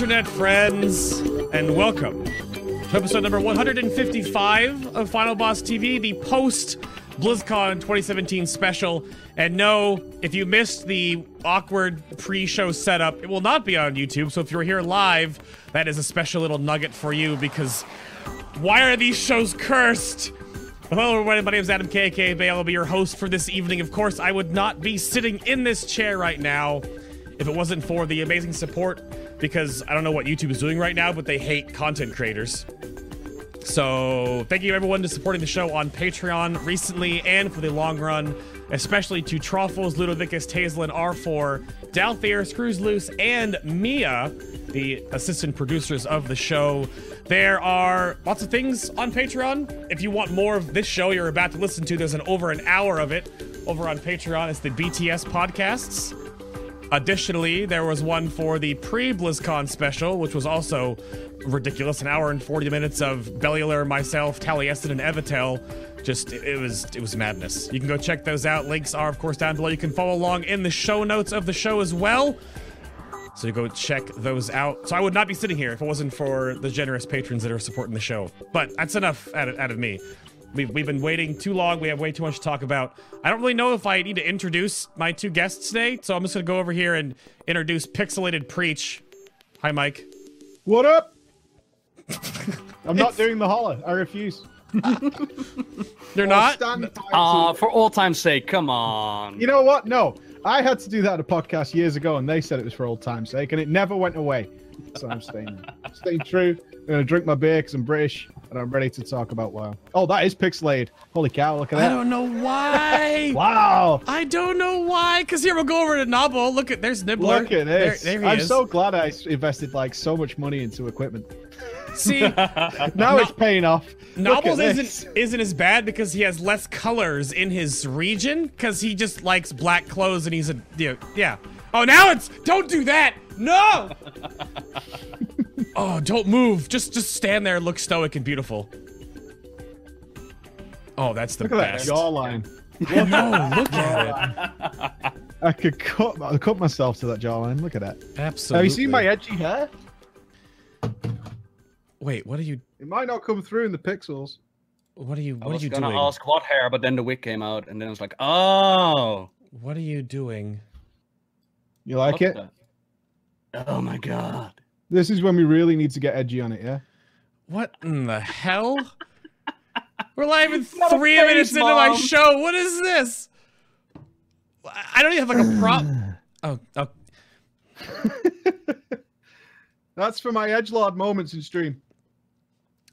internet friends, and welcome to episode number 155 of Final Boss TV, the post BlizzCon 2017 special. And no, if you missed the awkward pre show setup, it will not be on YouTube. So if you're here live, that is a special little nugget for you because why are these shows cursed? Hello, everybody. My name is Adam KK Bay. I'll be your host for this evening. Of course, I would not be sitting in this chair right now if it wasn't for the amazing support because I don't know what YouTube is doing right now, but they hate content creators. So thank you everyone to supporting the show on Patreon recently and for the long run, especially to Truffles, Ludovicus, Tazel, and R4, Dalthier, Screws Loose, and Mia, the assistant producers of the show. There are lots of things on Patreon. If you want more of this show you're about to listen to, there's an over an hour of it over on Patreon. It's the BTS podcasts. Additionally, there was one for the pre BlizzCon special, which was also ridiculous. An hour and 40 minutes of Bellular, myself, Taliesin, and Evitel. Just, it, was it was madness. You can go check those out. Links are, of course, down below. You can follow along in the show notes of the show as well. So you go check those out. So I would not be sitting here if it wasn't for the generous patrons that are supporting the show. But that's enough out of, out of me. We've, we've been waiting too long. We have way too much to talk about. I don't really know if I need to introduce my two guests today, so I'm just going to go over here and introduce Pixelated Preach. Hi, Mike. What up? I'm not doing the holler. I refuse. You're I'll not? stand by Uh, for all time's sake, come on. You know what? No. I had to do that at a podcast years ago, and they said it was for old time's sake, and it never went away. So I'm staying, staying true. I'm gonna drink my beer because I'm British, and I'm ready to talk about WoW. Oh, that is Pixelated. Holy cow! Look at that. I don't know why. Wow. I don't know why. Because here we'll go over to Nobbel. Look at there's Nibbler. Look at this. There, there he I'm is. so glad I invested like so much money into equipment. See, Now No- it's paying off. Nobbels isn't isn't as bad because he has less colors in his region because he just likes black clothes and he's a you know, yeah. Oh, now it's don't do that. No. oh, don't move. Just just stand there and look stoic and beautiful. Oh, that's the Look at that best. jawline. no, look at it. I could cut, I cut myself to that jawline. Look at that. Absolutely. Have you seen my edgy hair? Wait, what are you? It might not come through in the pixels. What are you? I What are was you gonna doing? ask what hair, but then the wig came out, and then I was like, oh. What are you doing? You like it? the- Oh my god. This is when we really need to get edgy on it, yeah? What in the hell? We're live in three face, minutes into my show. What is this? I don't even have like a prop. Oh, oh, That's for my edgelord moments in stream.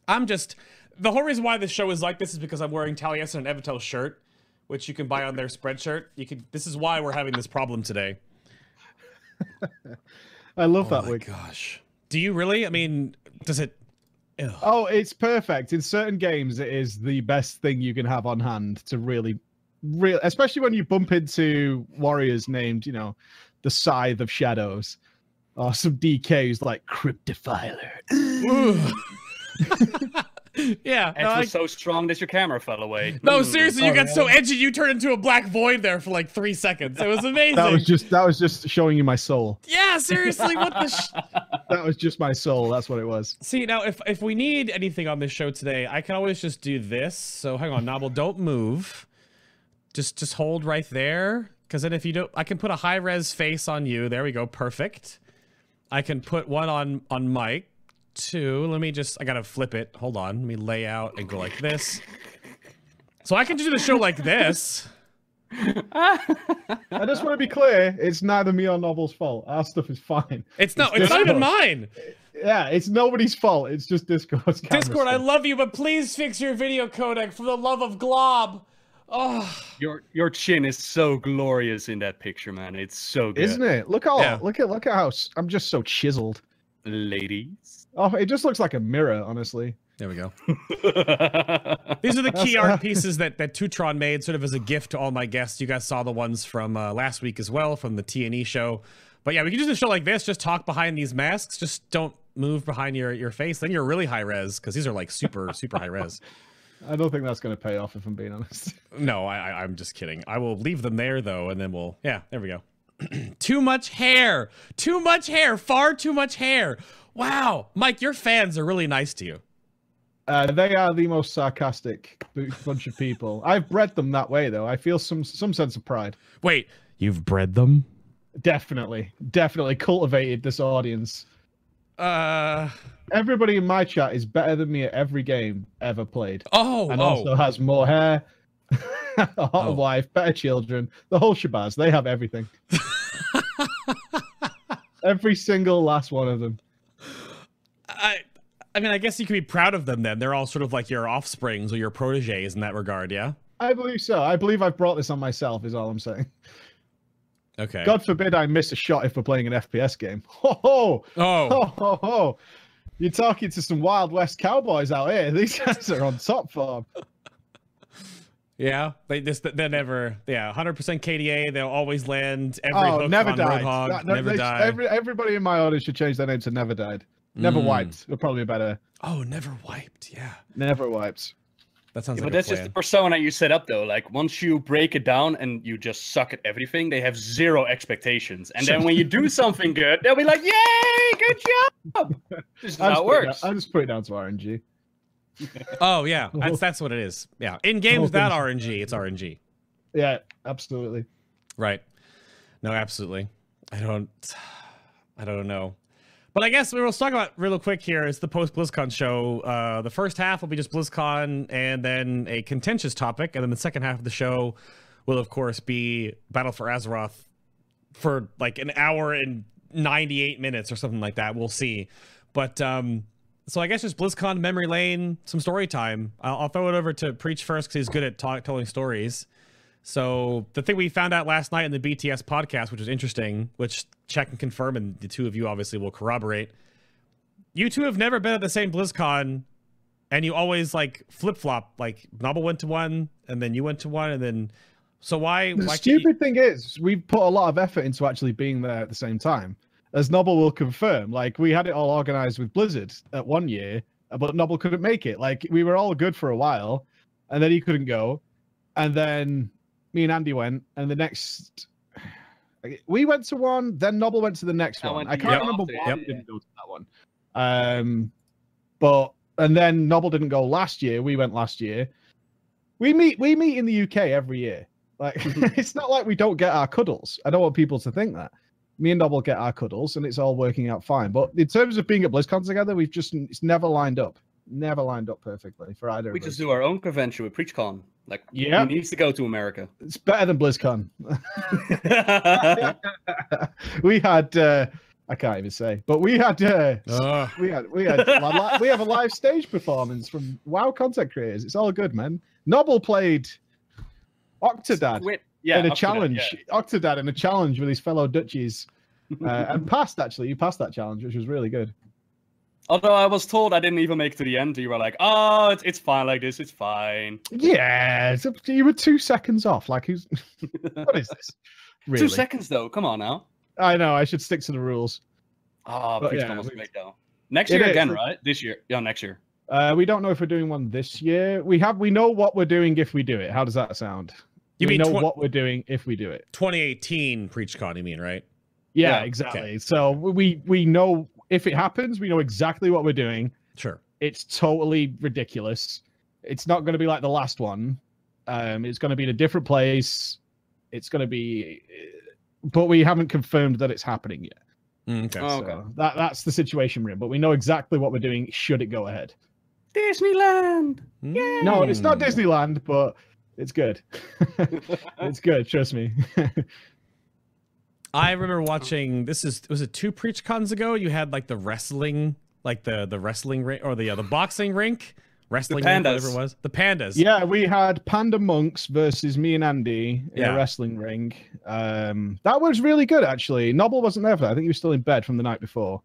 I'm just. The whole reason why this show is like this is because I'm wearing Taliesin and Evitel shirt, which you can buy on their spreadshirt. You can. This is why we're having this problem today. I love Oh that my wig. gosh. Do you really? I mean, does it? Ew. Oh, it's perfect. In certain games, it is the best thing you can have on hand to really, real, especially when you bump into warriors named, you know, the Scythe of Shadows, or some DKs like Cryptofiler. Ooh. yeah. Edge no, I- was so strong that your camera fell away. no, Hmm. seriously, you Oh, got so edgy you turned into a black void there for like three seconds. It was amazing. That was just that was just showing you my soul. Yeah, seriously, what the sh- That was just my soul. That's what it was. See, now if if we need anything on this show today, I can always just do this. So hang on, Nobbel, don't move. Just just hold right there. Cause then if you don't I can put a high res face on you. There we go, perfect. I can put one on on Mike. Two. Let me just I gotta flip it. Hold on. Let me lay out and go like this. So I can do the show like this. I just want to be clear. It's neither me or Nobbel's fault. Our stuff is fine. It's not. It's it's not even mine. Yeah, it's nobody's fault. It's just Discord's camera Discord, I love you, but please fix your video codec for the love of Glob. Oh, Your your chin is so glorious in that picture, man. It's so good. Isn't it? Look how Yeah. look at look at how I'm just so chiseled. Ladies. Oh, it just looks like a mirror, honestly. there we go. These are the key art pieces that that Tutron made, sort of as a gift to all my guests. You guys saw the ones from uh, last week as well, from the T and E show. But yeah, we can do a show like this. Just talk behind these masks. Just don't move behind your your face. Then you're really high res because these are like super super high res. I don't think that's going to pay off if I'm being honest. No, I, I I'm just kidding. I will leave them there though, and then we'll yeah, there we go. too much hair. Too much hair. Far too much hair. Wow. Mike, your fans are really nice to you. Uh, they are the most sarcastic bunch of people. I've bred them that way, though. I feel some some sense of pride. Wait, you've bred them? Definitely, definitely cultivated this audience. Uh Everybody in my chat is better than me at every game ever played, oh, and oh. also has more hair, a hot Oh. wife, better children, the whole shabazz. They have everything. every single last one of them. I I mean, I guess you could be proud of them then. They're all sort of like your offsprings or your proteges in that regard, yeah? I believe so. I believe I've brought this on myself. Is all I'm saying. Okay. God forbid I miss a shot if we're playing an FPS game. Ho ho! Oh. Ho ho ho! You're talking to some Wild West cowboys out here. These guys are on top form. Yeah, they just they're never yeah, 100% KDA. They'll always land every oh, hook never on died. Roadhog, That- no, never they- die. Every, everybody in my audience should change their name to Never Died. Never Mm. wiped. Would probably be better. Oh, never wiped. Yeah, Never wiped. that sounds Yeah, like but a that's just the plan. persona you set up though. Like once you break it down and you just suck at everything, they have zero expectations. And then when you do something good, they'll be like, "Yay, good job!" This is I how just, it works. I just put it down to RNG. Oh yeah, that's that's what it is. Yeah, in games that without thing's- RNG, it's RNG. Yeah, absolutely. Right. No, absolutely. I don't I don't know. But I guess we will talk about real quick here is the post BlizzCon show. Uh, the first half will be just BlizzCon and then a contentious topic, and then the second half of the show will of course be Battle for Azeroth for like an hour and 98 minutes or something like that. We'll see. But um so I guess just BlizzCon memory lane, some story time. I'll, I'll throw it over to Preach first because he's good at telling stories. So the thing we found out last night in the BTS podcast, which was interesting, which check and confirm, and the two of you obviously will corroborate. You two have never been at the same BlizzCon, and you always like flip flop. Like Nobbel went to one, and then you went to one, and then so why? The why can't you- stupid thing is, we put a lot of effort into actually being there at the same time. As Nobbel will confirm, like we had it all organized with Blizzard at one year, but Nobbel couldn't make it. Like we were all good for a while, and then he couldn't go, and then me and Andy went, and the next we went to one, then Nobbel went to the next I one. I can't remember why we didn't go to that one. Um, but and then Nobbel didn't go last year. We went last year. We meet we meet in the UK every year. Like it's not like we don't get our cuddles. I don't want people to think that. Me and Nobbel get our cuddles, and it's all working out fine. But in terms of being at BlizzCon together, we've just it's never lined up. Never lined up perfectly for either. Of us. We just do our own convention with PreachCon. Like, Yeah. he needs to go to America. It's better than BlizzCon. we had uh, I can't even say, but we had uh, Ugh. we had we had li- li- we have a live stage performance from WoW content creators. It's all good, man. Nobbel played Octodad Wait, yeah, in a challenge. yeah. Octodad in a challenge with his fellow Dutchies, uh, and passed. Actually, you passed that challenge, which was really good. Although I was told I didn't even make it to the end, you were like, "Oh, it's, it's fine like this. It's fine." Yeah, you were two seconds off. Like, who's what is this? Really? Two seconds though. Come on now. I know. I should stick to the rules. Oh, But yeah, we- great though. Next year is. again, right? This year. Yeah, next year. Uh, we don't know if we're doing one this year. We have. We know what we're doing if we do it. How does that sound? You we mean know twen- what we're doing if we do it. 2018 PreachCon? You mean right? Yeah, Yeah, exactly. So we we know if it happens, we know exactly what we're doing. Sure. It's totally ridiculous. It's not going to be like the last one. Um, it's going to be in a different place. It's going to be, but we haven't confirmed that it's happening yet. Mm, okay. Oh, So okay. that that's the situation we're in. But we know exactly what we're doing. Should it go ahead? Disneyland. Yeah. No, it's not Mm. Disneyland, but it's good. it's good. Trust me. I remember watching. This is was it two preach cons ago? You had like the wrestling, like the the wrestling rink or the uh, the boxing rink, wrestling rink, whatever it was. The pandas. Yeah, we had Panda Monks versus me and Andy in Yeah. a wrestling ring. Um, that was really good, actually. Nobbel wasn't there for that. I think he was still in bed from the night before.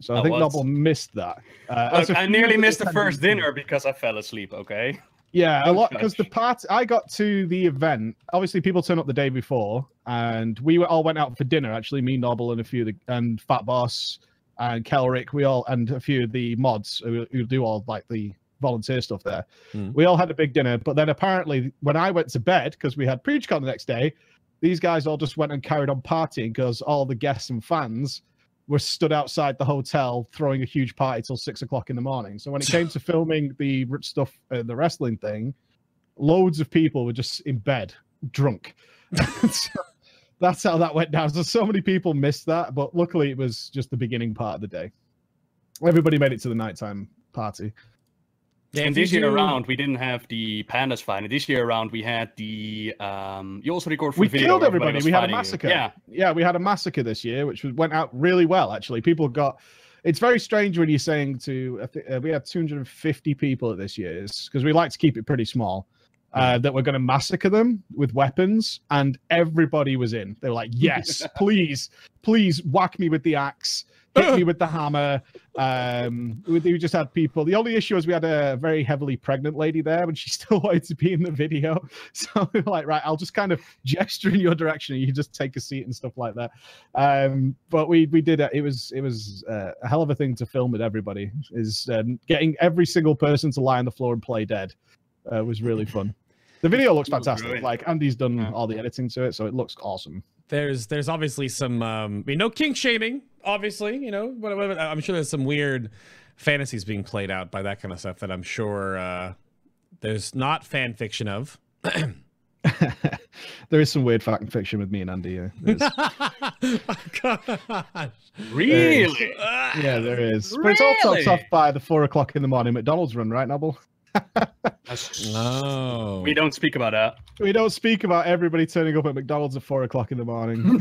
So I I think was. Nobbel missed that. Uh, Look, a I few nearly missed the first dinner because I fell asleep. Okay. Yeah, a lot because the part I got to the event. Obviously, people turn up the day before, and we were, all went out for dinner. Actually, me, Nobbel, and a few of the and Fat Boss and Kelrick. We all and a few of the mods who, who do all like the volunteer stuff there. Hmm. We all had a big dinner, but then apparently when I went to bed because we had PreachCon the next day, These guys all just went and carried on partying because all the guests and fans were stood outside the hotel throwing a huge party till six o'clock in the morning. So when it came to filming the stuff, uh, the wrestling thing, loads of people were just in bed, drunk. so that's how that went down. So so many people missed that, but luckily it was just the beginning part of the day. Everybody made it to the nighttime party. Yeah, and this year do- around, we didn't have the pandas fight. And this year around, we had the. Um, you also record for We killed everybody. We had a fighting you. massacre. Yeah, yeah, we had a massacre this year, which was, went out really well. Actually, people got. It's very strange when you're saying to. Uh, we had 250 people at this year's because we like to keep it pretty small. Uh, that we're going to massacre them with weapons, and everybody was in. They were like, "Yes, please, please whack me with the axe, hit me with the hammer." Um, we, we just had people. The only issue was we had a very heavily pregnant lady there, and she still wanted to be in the video. So we were like, right, I'll just kind of gesture in your direction, and you just take a seat and stuff like that. Um, but we we did it. It was it was uh, a hell of a thing to film with everybody. Is um, getting every single person to lie on the floor and play dead uh, was really fun. The video looks fantastic. brilliant. Like Andy's done Yeah. all the editing to it, so it looks awesome. there's there's obviously some um I mean no kink shaming obviously you know but, but i'm sure there's some weird fantasies being played out by that kind of stuff that i'm sure uh there's not fan fiction of there is some weird fact fiction with me and Andy. Yeah, oh, gosh. really. Ah. yeah, there is. But it's all topped off by the four o'clock in the morning McDonald's run, right, Nobbel? No We don't speak about that. We don't speak about everybody turning up at McDonald's at four o'clock in the morning.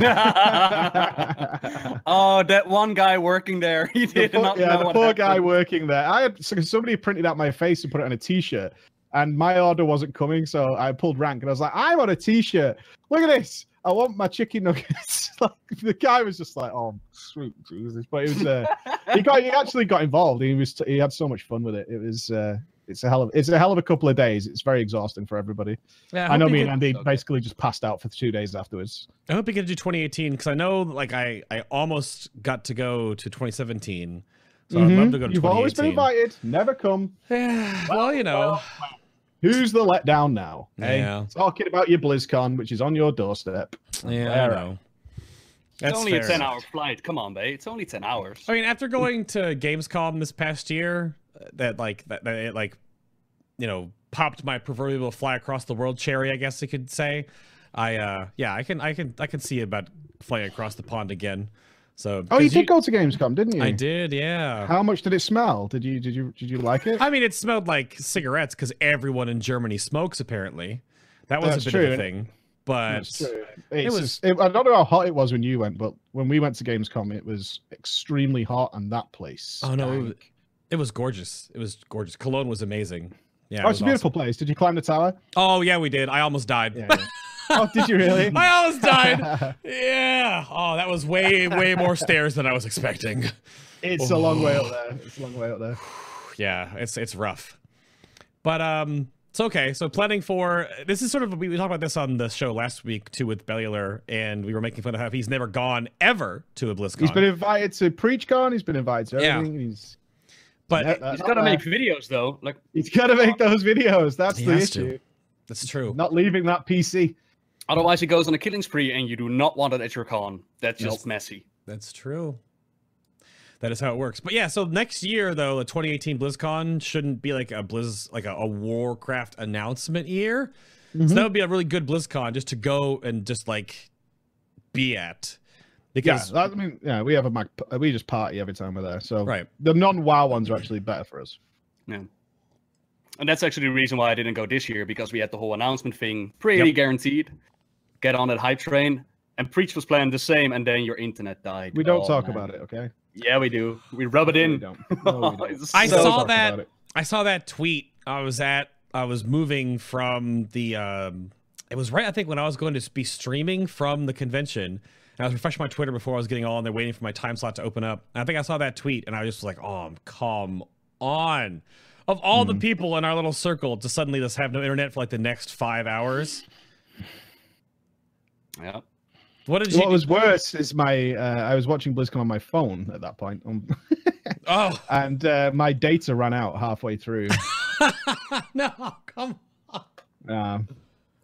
oh, that one guy working there. He the did poor, not yeah, know the what poor guy working there. I had so somebody printed out my face and put it on a T-shirt, and my order wasn't coming, so I pulled rank and I was like, "I want a T-shirt. Look at this. I want my chicken nuggets." like the guy was just like, "Oh, sweet Jesus!" But it was uh, he got he actually got involved. He was he had so much fun with it. It was. Uh, it's a hell of it's a hell of a couple of days. It's very exhausting for everybody. Yeah, I know me you and get- Andy Okay. basically just passed out for two days afterwards. I hope you get to do 2018 because I know like I I almost got to go to 2017 so I'd love Mhm. to go to You've always been invited, never come. Yeah, well, you know, Who's the letdown now? Hey, Yeah. talking about your BlizzCon, which is on your doorstep. yeah, I Fair. know. It's That's only a 10 hour flight. Come on, babe. It's only 10 hours. I mean, after going to Gamescom this past year, that like that, that it like, you know, popped my proverbial fly across the world cherry, I guess you could say. I uh yeah, I can I can I can see about flying across the pond again. So Oh, you did go to Gamescom, didn't you? I did, yeah. How much did it smell? Did you did you did you like it? I mean, it smelled like cigarettes because everyone in Germany smokes. Apparently, that was That's a bit true, of a thing. But it was- just- it- I don't know how hot it was when you went, but when we went to Gamescom, it was extremely hot, and that place. Oh, no, it was- stank. it was gorgeous. It was gorgeous. Cologne was amazing. Yeah, it oh, was it's a beautiful place. Did you climb the tower? Oh yeah, we did. I almost died. Yeah. yeah. oh, did you really? I almost died. Yeah. Oh, that was way, way more stairs than I was expecting. it's a long way up there. It's a long way up there. Yeah, it's it's rough. But um it's okay. So planning for this is sort of we, we talked about this on the show last week too with Bellular, and we were making fun of how he's never gone ever to a BlizzCon. He's been invited to PreachCon. He's been invited to Yeah. everything. He's but Yeah, uh, He's not got to make videos, though. Like, He's got to make those videos. That's He the has to. issue. that's true. Not leaving that PC. otherwise, he goes on a killing spree, and you do not want it at your con. That's just Nope. messy. That's true. That is how it works. But yeah, so next year though, the 2018 BlizzCon shouldn't be like a Blizz like a, a Warcraft announcement year. Mm-hmm. So that would be a really good BlizzCon just to go and just like be at. Yeah, Because that, I mean, yeah, we have a Mac, we just party every time we're there. So right. the non-WoW ones are actually better for us. Yeah. And that's actually the reason why I didn't go this year because we had the whole announcement thing pretty Yep. guaranteed. Get on that hype train. And Preach was playing the same, and then your internet died. We don't Oh, talk man. about it, okay? Yeah, we do. We rub it in. we don't. No, we don't. It's I so- saw that- I saw that tweet. I was at I was moving from the um it was right I think when I was going to be streaming from the convention. And I was refreshing my Twitter before I was getting all on there waiting for my time slot to open up. And I think I saw that tweet and I just was like, "Oh, come on." Of all the people in our little circle to suddenly just have no internet for like the next 5 hours. Yeah. What did you What was worse is my uh, I was watching BlizzCon on my phone at that point, um, Oh, and uh, my data ran out halfway through. no, come on. Um,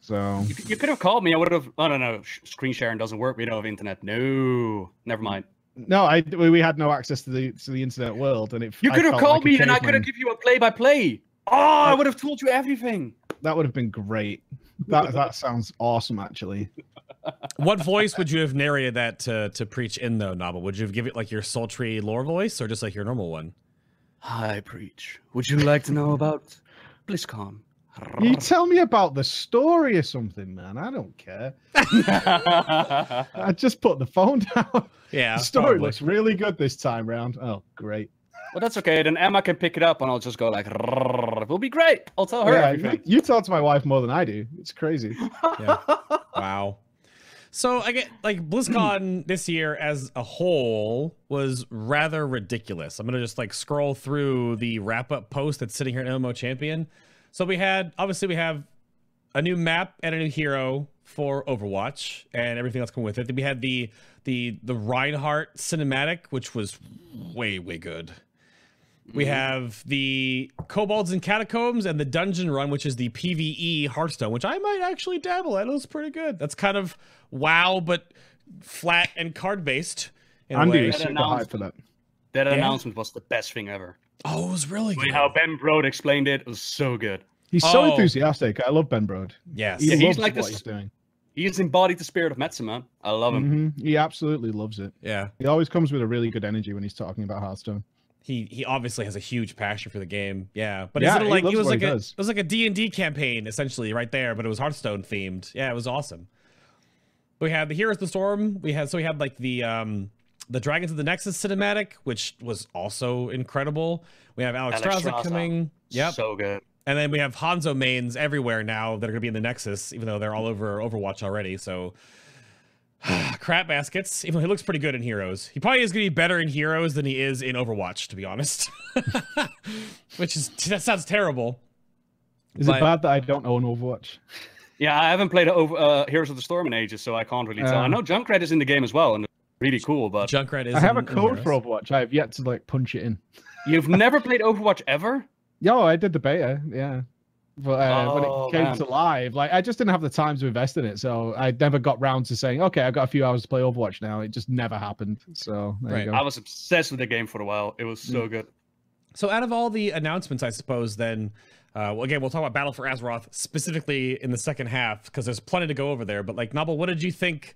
So You, you could have called me. I would have. Oh no, no. sh- Screen sharing doesn't work. We don't have internet. No, never mind. no, I we we had no access to the to the internet world, and it. You I could have called like me, and I could have give you a play by play. Oh, I would have told you everything. That would have been great. That that sounds awesome, actually. What voice would you have narrated that to, to preach in though, Nobbel? Would you have given it like your sultry lore voice or just like your normal one? Hi, preach. Would you like to know about BlizzCon? You tell me about the story or something, man. I don't care. I just put the phone down. Yeah. the story probably. looks really good this time round. Oh, great. Well, that's okay. Then Emma can pick it up, and I'll just go like, "Rrrr." "We'll be great." I'll tell her Yeah, you, everything. you talk to my wife more than I do. It's crazy. Yeah. Wow. So I get like BlizzCon this year as a whole was rather ridiculous. I'm gonna just like scroll through the wrap up post that's sitting here at MMO Champion. So we had obviously we have a new map and a new hero for Overwatch and everything else coming with it. Then we had the the the Reinhardt cinematic, which was way way good. We mm-hmm. have the Kobolds and Catacombs and the Dungeon Run, which is the PvE Hearthstone, which I might actually dabble at. It looks pretty good. That's kind of WoW, but flat and card based. In a Andy way. is That super hyped for that. That Yeah. announcement was the best thing ever. Oh, it was really good. How Ben Brode explained it it was so good. He's so Oh. enthusiastic. I love Ben Brode. Yes. He Yeah, he's loves like what this- he's doing. He's embodied the spirit of Metzen, man. I love him. Mhm. He absolutely loves it. Yeah. He always comes with a really good energy when he's talking about Hearthstone. He he obviously has a huge passion for the game. Yeah. But Yeah, is it he like loves it was like he a does. it was like a D&D campaign essentially right there, but it was Hearthstone themed. Yeah, it was awesome. We had the Heroes of the Storm. We had so we had like the um the Dragons of the Nexus cinematic, which was also incredible. We have Alex, Alex Strauss Strauss, coming. Yep. So good. And then we have Hanzo mains everywhere now that are going to be in the Nexus, even though they're all over Overwatch already. So, crap baskets. Even though he looks pretty good in Heroes, he probably is going to be better in Heroes than he is in Overwatch, to be honest. Which is that sounds terrible. Is But- it bad that I don't own Overwatch? Yeah, I haven't played over, uh, Heroes of the Storm in ages, so I can't really tell. I Um, know Junkrat is in the game as well, and it's really cool. But Junkrat is. I have a in- in code for Overwatch. I have yet to like punch it in. you've never played Overwatch ever? Yo, I did the beta, yeah. But uh, when Oh, it came man. to live, like I just didn't have the time to invest in it, so I never got round to saying, "Okay, I've got a few hours to play Overwatch now." It just never happened. So there Right. you I was obsessed with the game for a while. It was Mm. so good. So, out of all the announcements, I suppose then, uh, well, again, we'll talk about Battle for Azeroth specifically in the second half because there's plenty to go over there. But like, Nobbel, what did you think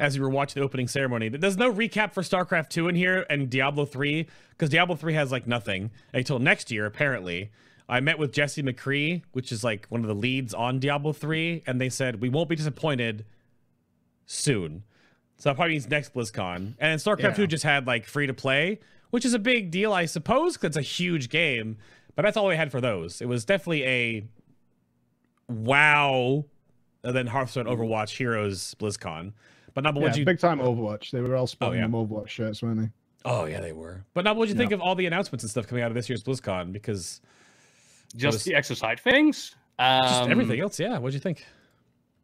as you were watching the opening ceremony? There's no recap for StarCraft 2 in here and Diablo 3 because Diablo 3 has like nothing until next year, apparently. I met with Jesse McCree, which is like one of the leads on Diablo 3, and they said we won't be disappointed soon. So that probably means next BlizzCon. And StarCraft Yeah. 2 just had like free to play, which is a big deal, I suppose, because it's a huge game. But that's all we had for those. It was definitely a wow, and then Hearthstone, Overwatch, Heroes, BlizzCon. But now, but Yeah, what'd you? big time Overwatch. They were all sporting yeah. them Overwatch shirts, weren't they? Oh yeah, they were. But now, what'd you think of all the announcements and stuff coming out of this year's BlizzCon? Because Just was- the exercise things. just Um, everything else, yeah. What'd you think?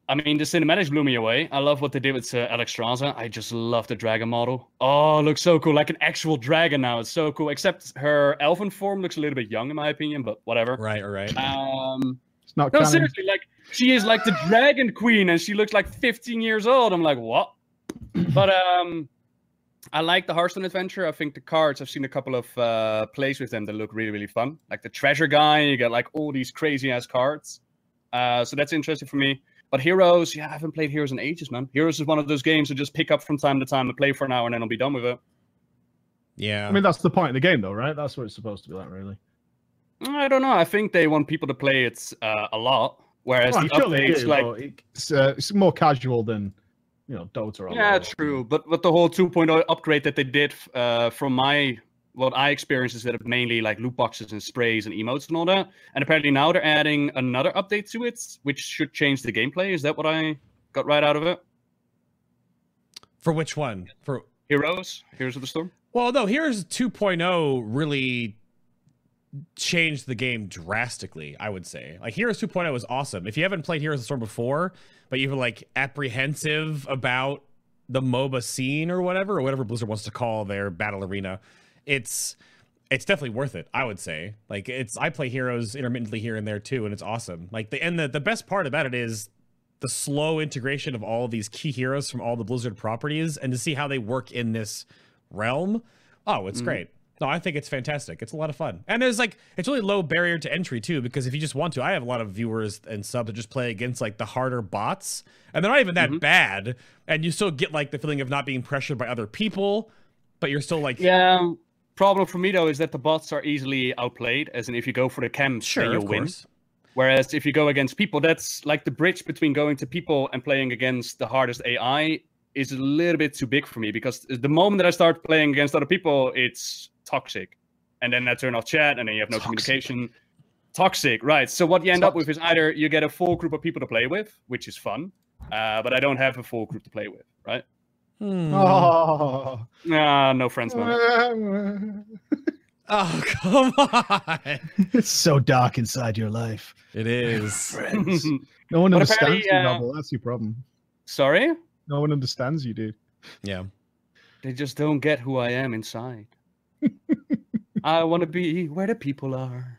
I mean, the cinematics blew me away. I love what they did with uh, Alexstrasza. I just love the dragon model. Oh, it looks so cool. Like an actual dragon now. It's so cool. Except her elven form looks a little bit young, in my opinion, but whatever. Right, all right. Um, It's not no, canon. seriously, like she is like the dragon queen, and she looks like 15 years old. I'm like, what? But um, I like the Hearthstone adventure. I think the cards. I've seen a couple of uh, plays with them that look really, really fun. Like the treasure guy, you get like all these crazy ass cards. Uh, so that's interesting for me. But Heroes, yeah, I haven't played Heroes in ages, man. Heroes is one of those games to just pick up from time to time and play for an hour, and then I'll be done with it. Yeah. I mean, that's the point of the game, though, right? That's what it's supposed to be like, really. I don't know. I think they want people to play it uh, a lot, whereas Well, the sure they updates, do, like it's, uh, it's more casual than, you know, Dota. Or Yeah, true. But but the whole 2.0 upgrade that they did, uh, from my what I experienced is that it mainly like loot boxes and sprays and emotes and all that. And apparently now they're adding another update to it, which should change the gameplay. Is that what I got right out of it? For which one? For Heroes, Heroes of the Storm. Well, no, here's 2.0 really changed the game drastically, I would say. Like Heroes 2.0 was awesome. If you haven't played Heroes of the Storm before, but you're like apprehensive about the MOBA scene or whatever, or whatever Blizzard wants to call their battle arena, it's it's definitely worth it, I would say. Like it's I play Heroes intermittently here and there too, and it's awesome. Like the and the, the best part about it is the slow integration of all these key heroes from all the Blizzard properties and to see how they work in this realm. Oh, it's Mhm. great. No, I think it's fantastic. It's a lot of fun. And there's like it's really low barrier to entry too, because if you just want to, I have a lot of viewers and subs that just play against like the harder bots. And they're not even that Mhm. bad. And you still get like the feeling of not being pressured by other people, but you're still like Yeah. Problem for me though is that the bots are easily outplayed. As in, if you go for the camps, sure, then you'll win. course. Whereas if you go against people, that's like the bridge between going to people and playing against the hardest AI is a little bit too big for me because the moment that I start playing against other people, it's toxic. And then I turn off chat and then you have no Toxic. communication. Toxic, right. So what you end up with is either you get a full group of people to play with, which is fun, uh, but I don't have a full group to play with, right? Hmm. Oh. Nah, no friends, man. Oh, come on. it's so dark inside your life. It is. Friends. No one But understands you, uh, Nobbel. That's your problem. Sorry? No one understands you, dude. Yeah. They just don't get who I am inside. I want to be where the people are.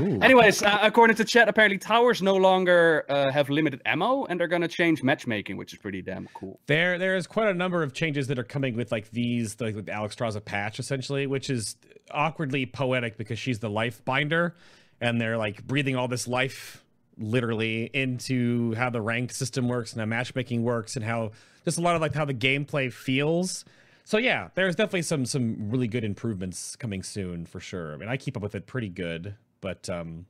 Ooh. Anyways, uh, according to chat, apparently towers no longer uh, have limited ammo, and they're gonna change matchmaking, which is pretty damn cool. There, there is quite a number of changes that are coming with like these, like with Alexstrasza patch, essentially, which is awkwardly poetic because she's the life binder, and they're like breathing all this life literally into how the ranked system works and how matchmaking works and how just a lot of like how the gameplay feels. So yeah, there's definitely some some really good improvements coming soon for sure. I mean, I keep up with it pretty good, but um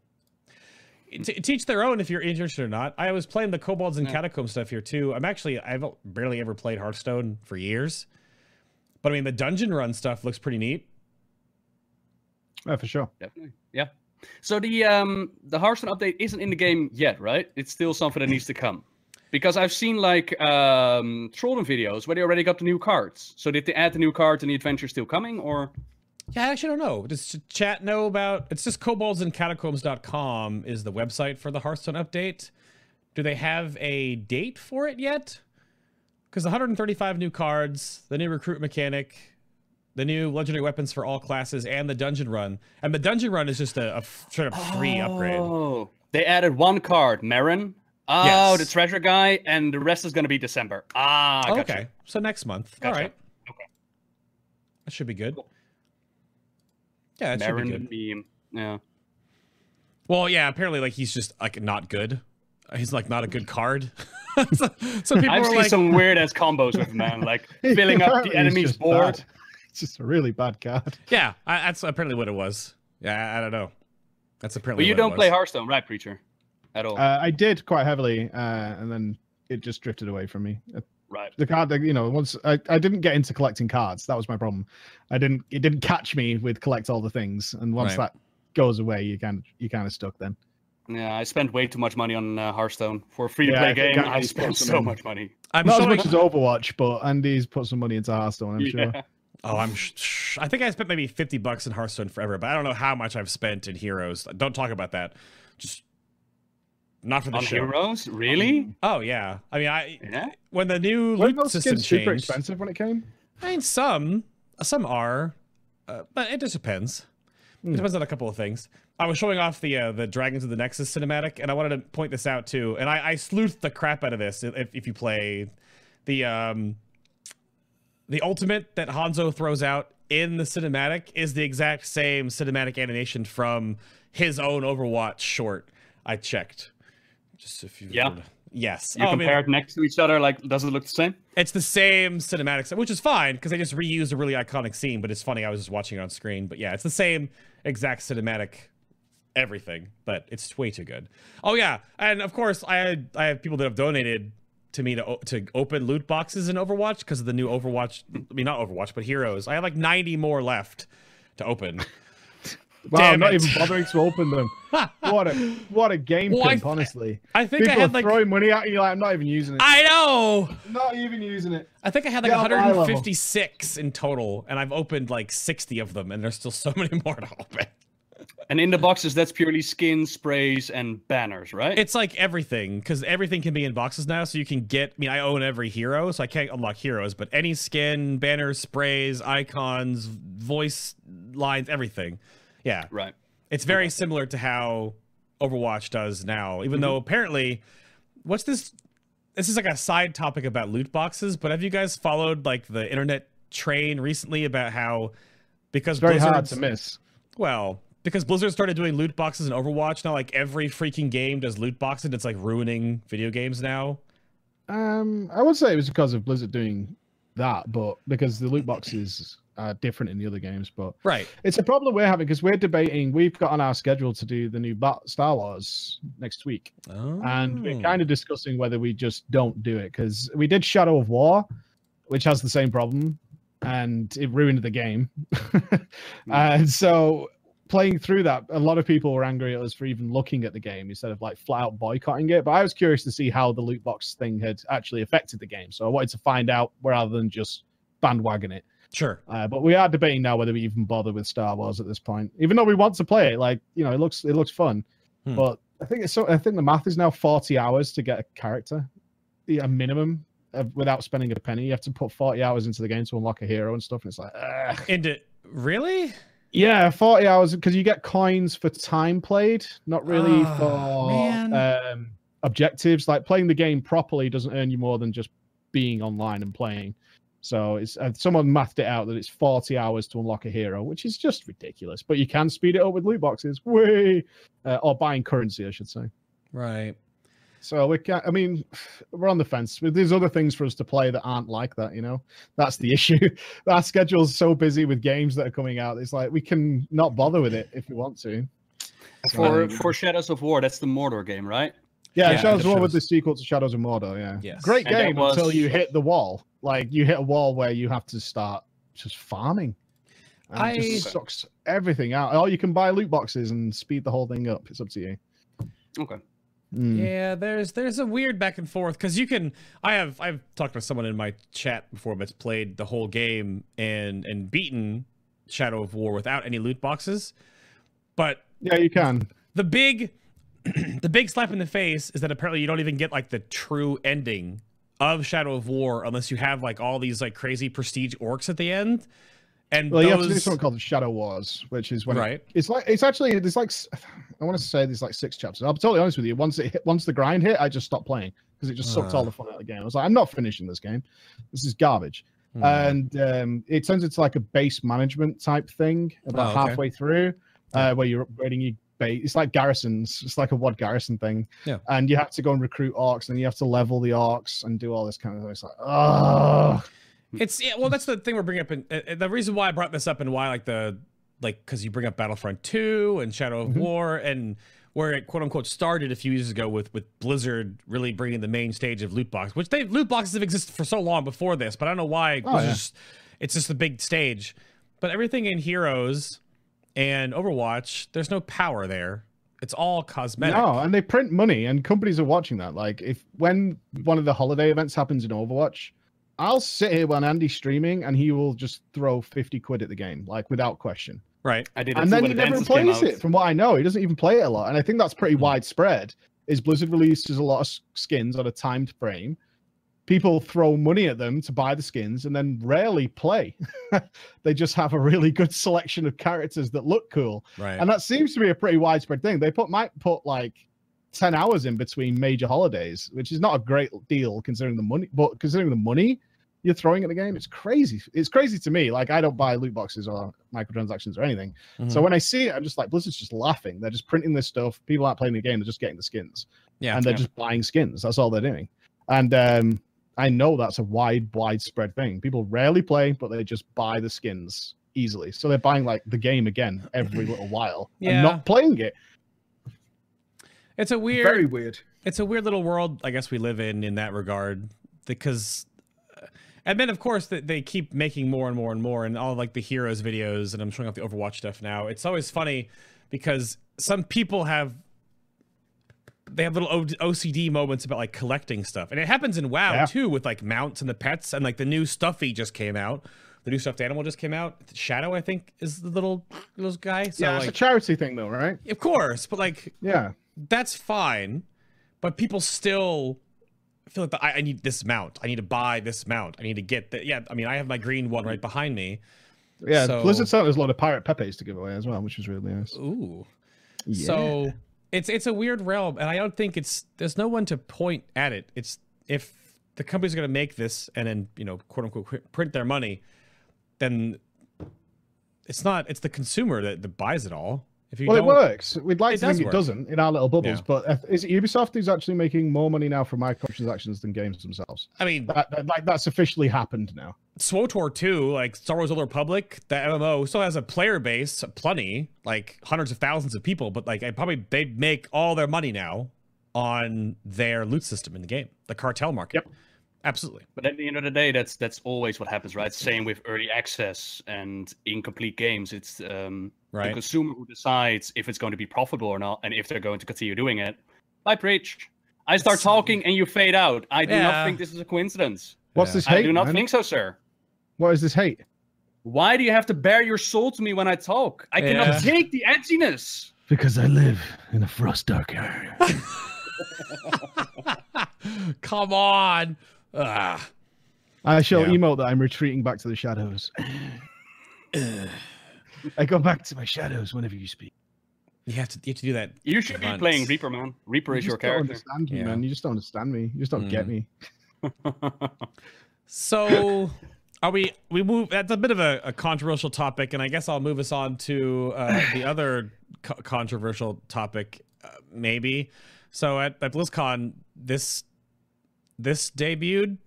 to teach their own if you're interested or not. I was playing the Kobolds and Yeah. Catacombs stuff here too. I'm actually I've barely ever played Hearthstone for years, but I mean the dungeon run stuff looks pretty neat. Yeah, for sure. Definitely, yeah. So the um the Hearthstone update isn't in the game yet, right? It's still something that needs to come. Because I've seen like um Trolden videos where they already got the new cards. So did they add the new cards and the adventure still coming, or Yeah, I actually don't know. Does chat know about? It's just koboldsandcatacombs.com is the website for the Hearthstone update. Do they have a date for it yet? Because 135 new cards, the new recruit mechanic, the new legendary weapons for all classes, and the dungeon run. And the dungeon run is just a, sort of free upgrade. Oh, they added one card, Marin. Oh, Yes. the treasure guy, and the rest is gonna be December. Ah, gotcha. okay, so next month. All Gotcha. right, Okay. that should be good. Cool. Yeah, that should be good. meme. Yeah. Well, yeah, apparently, like he's just like not good. He's like not a good card. so, so people I've are seen like, some weird ass combos with him, man, like filling up the enemy's board. bad. It's just a really bad card. Yeah, I, that's apparently what it was. Yeah, I, I don't know. That's apparently. But you what don't play was. Hearthstone, right, Preacher? At all. Uh, I did quite heavily, uh, and then it just drifted away from me. Uh, right. The card, that, you know, once I, I didn't get into collecting cards. That was my problem. I didn't. It didn't catch me with collect all the things, and once Right. that goes away, you kind of you kind of stuck then. Yeah, I spent way too much money on uh, Hearthstone for a free to play I think game. I I spent so in. much money. I'm Not showing. as much as Overwatch, but Andy's put some money into Hearthstone. I'm sure. Oh, I'm. Sh- sh- I think I spent maybe fifty bucks in Hearthstone forever, but I don't know how much I've spent in Heroes. Don't talk about that. Just not for the On show. Heroes? Really? Oh yeah. I mean, I Yeah. when the new Weren't loot those system skins super expensive when it came? I mean, some some are, uh, but it just depends. It Hmm. depends on a couple of things. I was showing off the uh, the Dragons of the Nexus cinematic, and I wanted to point this out too. And I, I sleuthed the crap out of this. If, if you play the um the ultimate that Hanzo throws out in the cinematic is the exact same cinematic animation from his own Overwatch short. I checked. Just if you Yeah. Yes. You Oh, I mean, compare it next to each other, like, does it look the same? it's the same cinematic, which is fine because they just reused a really iconic scene. But it's funny, I was just watching it on screen. But yeah, it's the same exact cinematic everything, but it's way too good. Oh yeah, and of course, I had I have people that have donated to me to to open loot boxes in Overwatch because of the new Overwatch. I mean, not Overwatch, but Heroes. I have like 90 more left to open. Wow, Damn not it. even bothering to open them. What a what a game Well, I pimp, th- honestly. I think People I had like throwing money at you like I'm not even using it. I know. not even using it. I think I had like Get on my level. 156 in total, and I've opened like 60 of them, and there's still so many more to open. And in the boxes, that's purely skins, sprays, and banners, right? It's like everything because everything can be in boxes now, so you can get. I mean, I own every hero, so I can't unlock heroes, but any skin, banners, sprays, icons, voice lines, everything. Yeah, right. it's very similar to how Overwatch does now. Even though apparently, what's this this is like a side topic about loot boxes, but have you guys followed like the internet train recently about how because It's very hard to miss. well, because Blizzard started doing loot boxes in Overwatch, now like every freaking game does loot boxes. and It's like ruining video games now. Um, I would say it was because of Blizzard doing that, but because the loot boxes are different in the other games. But Right. it's a problem we're having because we're debating. We've got on our schedule to do the new Star Wars next week, Oh. and we're oh. kind of discussing whether we just don't do it because we did Shadow of War, which has the same problem, and it ruined the game. Hmm. and so playing through that, a lot of people were angry at us for even looking at the game instead of like flat out boycotting it. But I was curious to see how the loot box thing had actually affected the game. So I wanted to find out rather than just bandwagon it. Sure. Uh, but we are debating now whether we even bother with Star Wars at this point, even though we want to play it. Like you know, it looks it looks fun, Hmm. but I think it's so. I think the math is now forty hours to get a character, a minimum. uh without spending a penny, you have to put forty hours into the game to unlock a hero and stuff. And it's like, ugh. Into really? yeah, forty hours because you get coins for time played, not really Ah, for um, objectives. Like playing the game properly doesn't earn you more than just being online and playing. So it's uh, someone mathed it out that it's 40 hours to unlock a hero, which is just ridiculous. But you can speed it up with loot boxes, way, uh, or buying currency, I should say. Right. So we can't. I mean, we're on the fence. There's other things for us to play that aren't like that. You know, that's the issue. Our schedule's so busy with games that are coming out. It's like we can not bother with it if we want to. For So- for Shadows of War, that's the Mordor game, right? Yeah, Yeah, Shadows the of War with the sequel to Shadows of Mordor. Yeah, Yes. great And that game until you hit the wall. Like you hit a wall where you have to start just farming. And it I- just sucks everything out. Or you can buy loot boxes and speed the whole thing up. It's up to you. Okay. Mm. Yeah, there's there's a weird back and forth because you can. I have I've talked to someone in my chat before that's played the whole game and and beaten Shadow of War without any loot boxes, but Yeah, you can. the big the big slap in the face is that apparently you don't even get like the true ending of Shadow of War unless you have like all these like crazy prestige orcs at the end. And Well, you have to do something called the Shadow Wars, which is when it- it's like it's actually there's like I want to say there's like six chapters. I'll be totally honest with you. Once it hit, once the grind hit, I just stopped playing because it just sucked all Ah. the fun out of the game. I was like, I'm not finishing this game. This is garbage. Hmm. and um, it turns into like a base management type thing about Oh, okay. halfway through, uh, where you're upgrading your base. It's like garrisons. It's like a WoD garrison thing. Yeah. And you have to go and recruit orcs, and you have to level the orcs and do all this kind of. Thing. It's like, oh, It's yeah, well, that's the thing we're bringing up, and uh, the reason why I brought this up and why like the like because you bring up Battlefront Two and Shadow of Mhm. War and where it quote unquote started a few years ago with with Blizzard really bringing the main stage of loot box, which they loot boxes have existed for so long before this, but I don't know why. Oh, Blizzard's- It's just a big stage, but everything in Heroes and Overwatch, there's no power there. It's all cosmetic. no, and they print money, and companies are watching that. Like, if when one of the holiday events happens in Overwatch, I'll sit here when Andy's streaming, and he will just throw fifty quid at the game, like without question. Right. I did. it and then when he never dances plays it from what i know he doesn't even play it a lot and i think that's pretty Hmm. widespread is blizzard releases a lot of skins on a timed frame people throw money at them to buy the skins and then rarely play they just have a really good selection of characters that look cool Right. and that seems to be a pretty widespread thing they put might put like 10 hours in between major holidays which is not a great deal considering the money but considering the money you're throwing at the game it's crazy it's crazy to me like i don't buy loot boxes or microtransactions or anything so Mhm. when I see it, I'm just like, Blizzard's just laughing. They're just printing this stuff. People aren't playing the game. They're just getting the skins. yeah. and they're yeah. just buying skins. That's all they're doing. And um, I know that's a wide, widespread thing. People rarely play, but they just buy the skins easily. So they're buying like the game again every little while Yeah. and not playing it. it's a weird Very weird. it's a weird little world i guess we live in in that regard because uh, and then of course that they keep making more and more and more and all like the heroes videos and i'm showing off the overwatch stuff now it's always funny because some people have they have little O- ocd moments about like collecting stuff and it happens in wow Yeah. too with like mounts and the pets and like the new stuffy just came out the new stuffed animal just came out shadow i think is the little little guy so yeah, it's a charity thing though, right? of course but like Yeah. that's fine, but people still feel like the, I, I need this mount. I need to buy this mount. I need to get that. Yeah, I mean, I have my green one right behind me. Yeah. So- Blizzard sent us a lot of pirate Pepes to give away as well, which was really nice. Ooh, Yeah. so it's it's a weird realm, and I don't think it's there's no one to point at it. It's if the companies are going to make this and then you know quote unquote print their money, then it's not it's the consumer that, that buys it all. If you Well, it works. We'd like to think does it work. doesn't in our little bubbles, Yeah. but uh, is it Ubisoft who's actually making more money now from microtransactions than games themselves? I mean, That, that- like that's officially happened now. SWTOR 2, like Star Wars Old Republic, the MMO still has a player base, plenty, like hundreds of thousands of people, but like I probably they'd make all their money now on their loot system in the game, the cartel market. Yep. Absolutely. But at the end of the day, that's that's always what happens, right? Same with early access and incomplete games. It's um, the consumer who decides if it's going to be profitable or not, and if they're going to continue doing it. I preach. I start It's- talking and you fade out. I do Yeah. not think this is a coincidence. What's Yeah. this hate? I do not man? think so, sir. What is this hate? Why do you have to bare your soul to me when I talk? I Yeah. cannot take the edginess. Because I live in a frost dark area. Come on. Ah. I shall Yeah. emote that I'm retreating back to the shadows. I go back to my shadows whenever you speak. You have to you have to do that. You should be playing Reaper, man. Reaper You is your just don't character. understand me, Yeah. man. You just don't understand me. You just don't get Mm. me. So are we we move that's a bit of a, a controversial topic and i guess i'll move us on to uh, the other co- controversial topic uh, maybe. So at, at blizzcon this this debuted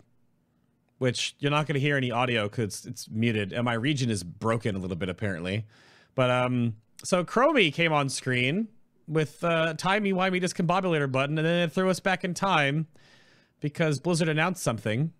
which you're not going to hear any audio because it's muted and my region is broken a little bit apparently. But um so chromie came on screen with uh timey-wimey discombobulator button and then it threw us back in time because blizzard announced something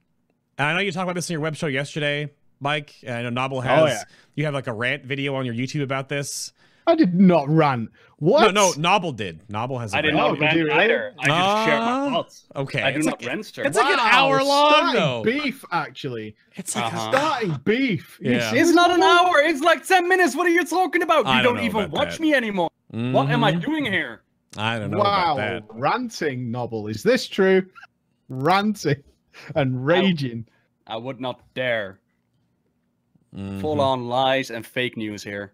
and I know you talked about this in your web show yesterday, Mike. And I know Nobbel has. Oh, yeah. You have like a rant video on your YouTube about this. I did not rant. What? No, no, Nobbel did. Nobbel has. a I did rant. Oh, not did rant you either. I just shared Ah, my thoughts. Okay, I do it's not like, rant, sir. it's like an hour long, starting though. beef, actually. It's like a- Uh-huh. Starting beef. Yeah. It's not an hour. It's like 10 minutes. What are you talking about? I You don't don't, know even about watch that. me anymore. What am I Mhm. doing here? I don't know Wow, about that. ranting Nobbel. Is this true? Ranting and raging. I would not dare. Mhm. Full on lies and fake news here.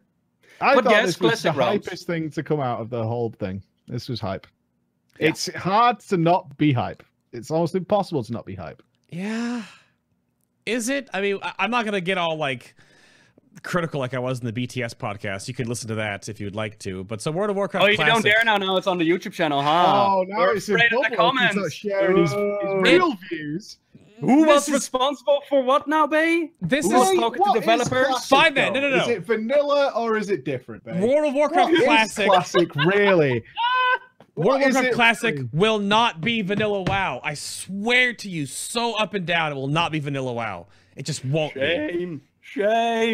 I But thought yes, this was the classic rounds. hypest thing to come out of the whole thing. This was hype. Yeah. It's hard to not be hype. It's almost impossible to not be hype. Yeah. Is it? I mean, I'm not gonna get all like critical like I was in the BTS podcast. You can listen to that if you'd like to. But so World of Warcraft. Oh, you Classic, don't dare now. Now it's on the YouTube channel, huh? oh, now We're it's in the public. He's not comments. sharing his, his real views. Who was This is- responsible for what now, Bay? This Who is was talking to developers? classic, Fine then, no, no, no. Is it vanilla or is it different, Bay? World of Warcraft What is Classic. classic, really? World of Warcraft Classic really? will not be vanilla WoW. I swear to you, so up and down, it will not be vanilla WoW. It just won't be. Shame.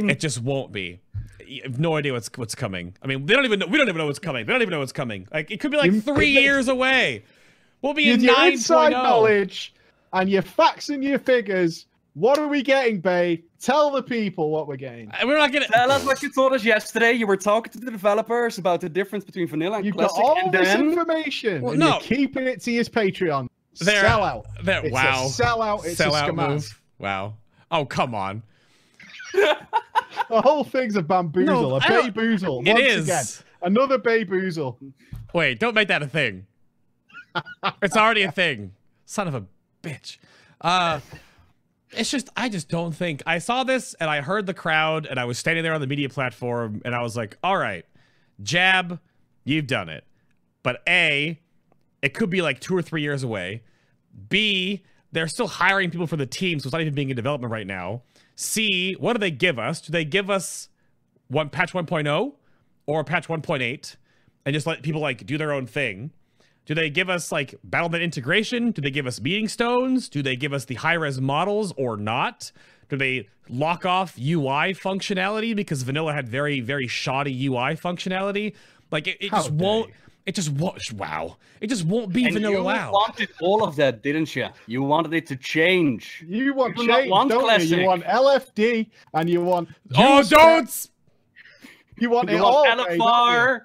Shame. It just won't be. You have no idea what's what's coming. I mean, they don't even know. We don't even know what's coming. They don't even know what's coming. Like it could be like You- three years away. We'll be in With your nine oh. inside knowledge and your facts and your figures, what are we getting, Bay? Tell the people what we're getting. And We're not gonna. Tell us what you told us yesterday. You were talking to the developers about the difference between vanilla and You've got all and this then information, Well, and no. you're keeping it to his Patreon. There- Sell out. There, It's wow. a sellout. It's Sell a out move. Wow. Oh come on. The whole thing's a bamboozle, No, a bayboozle. It Once is. again, another bayboozle. Wait, don't make that a thing. it's already a thing. Son of a bitch. Uh it's just I just don't think I saw this and I heard the crowd and I was standing there on the media platform and I was like, "All right, Jab, you've done it." But A, it could be like 2 or 3 years away. B, they're still hiring people for the team, so it's not even being in development right now. C, what do they give us? Do they give us one patch 1.0 or patch 1.8 and just let people like do their own thing? Do they give us like Battle.net integration? Do they give us meeting stones? Do they give us the high res models or not? Do they lock off UI functionality because vanilla had very very shoddy UI functionality? Like it, it just won't. you. It just won't. Wow. It just won't be and vanilla you WoW. wanted all of that, didn't you? You wanted it to change. You want You change, want don't you? classic. You want LFD and you want. oh, juice don't. You want You it all. want babe, don't you? LFR.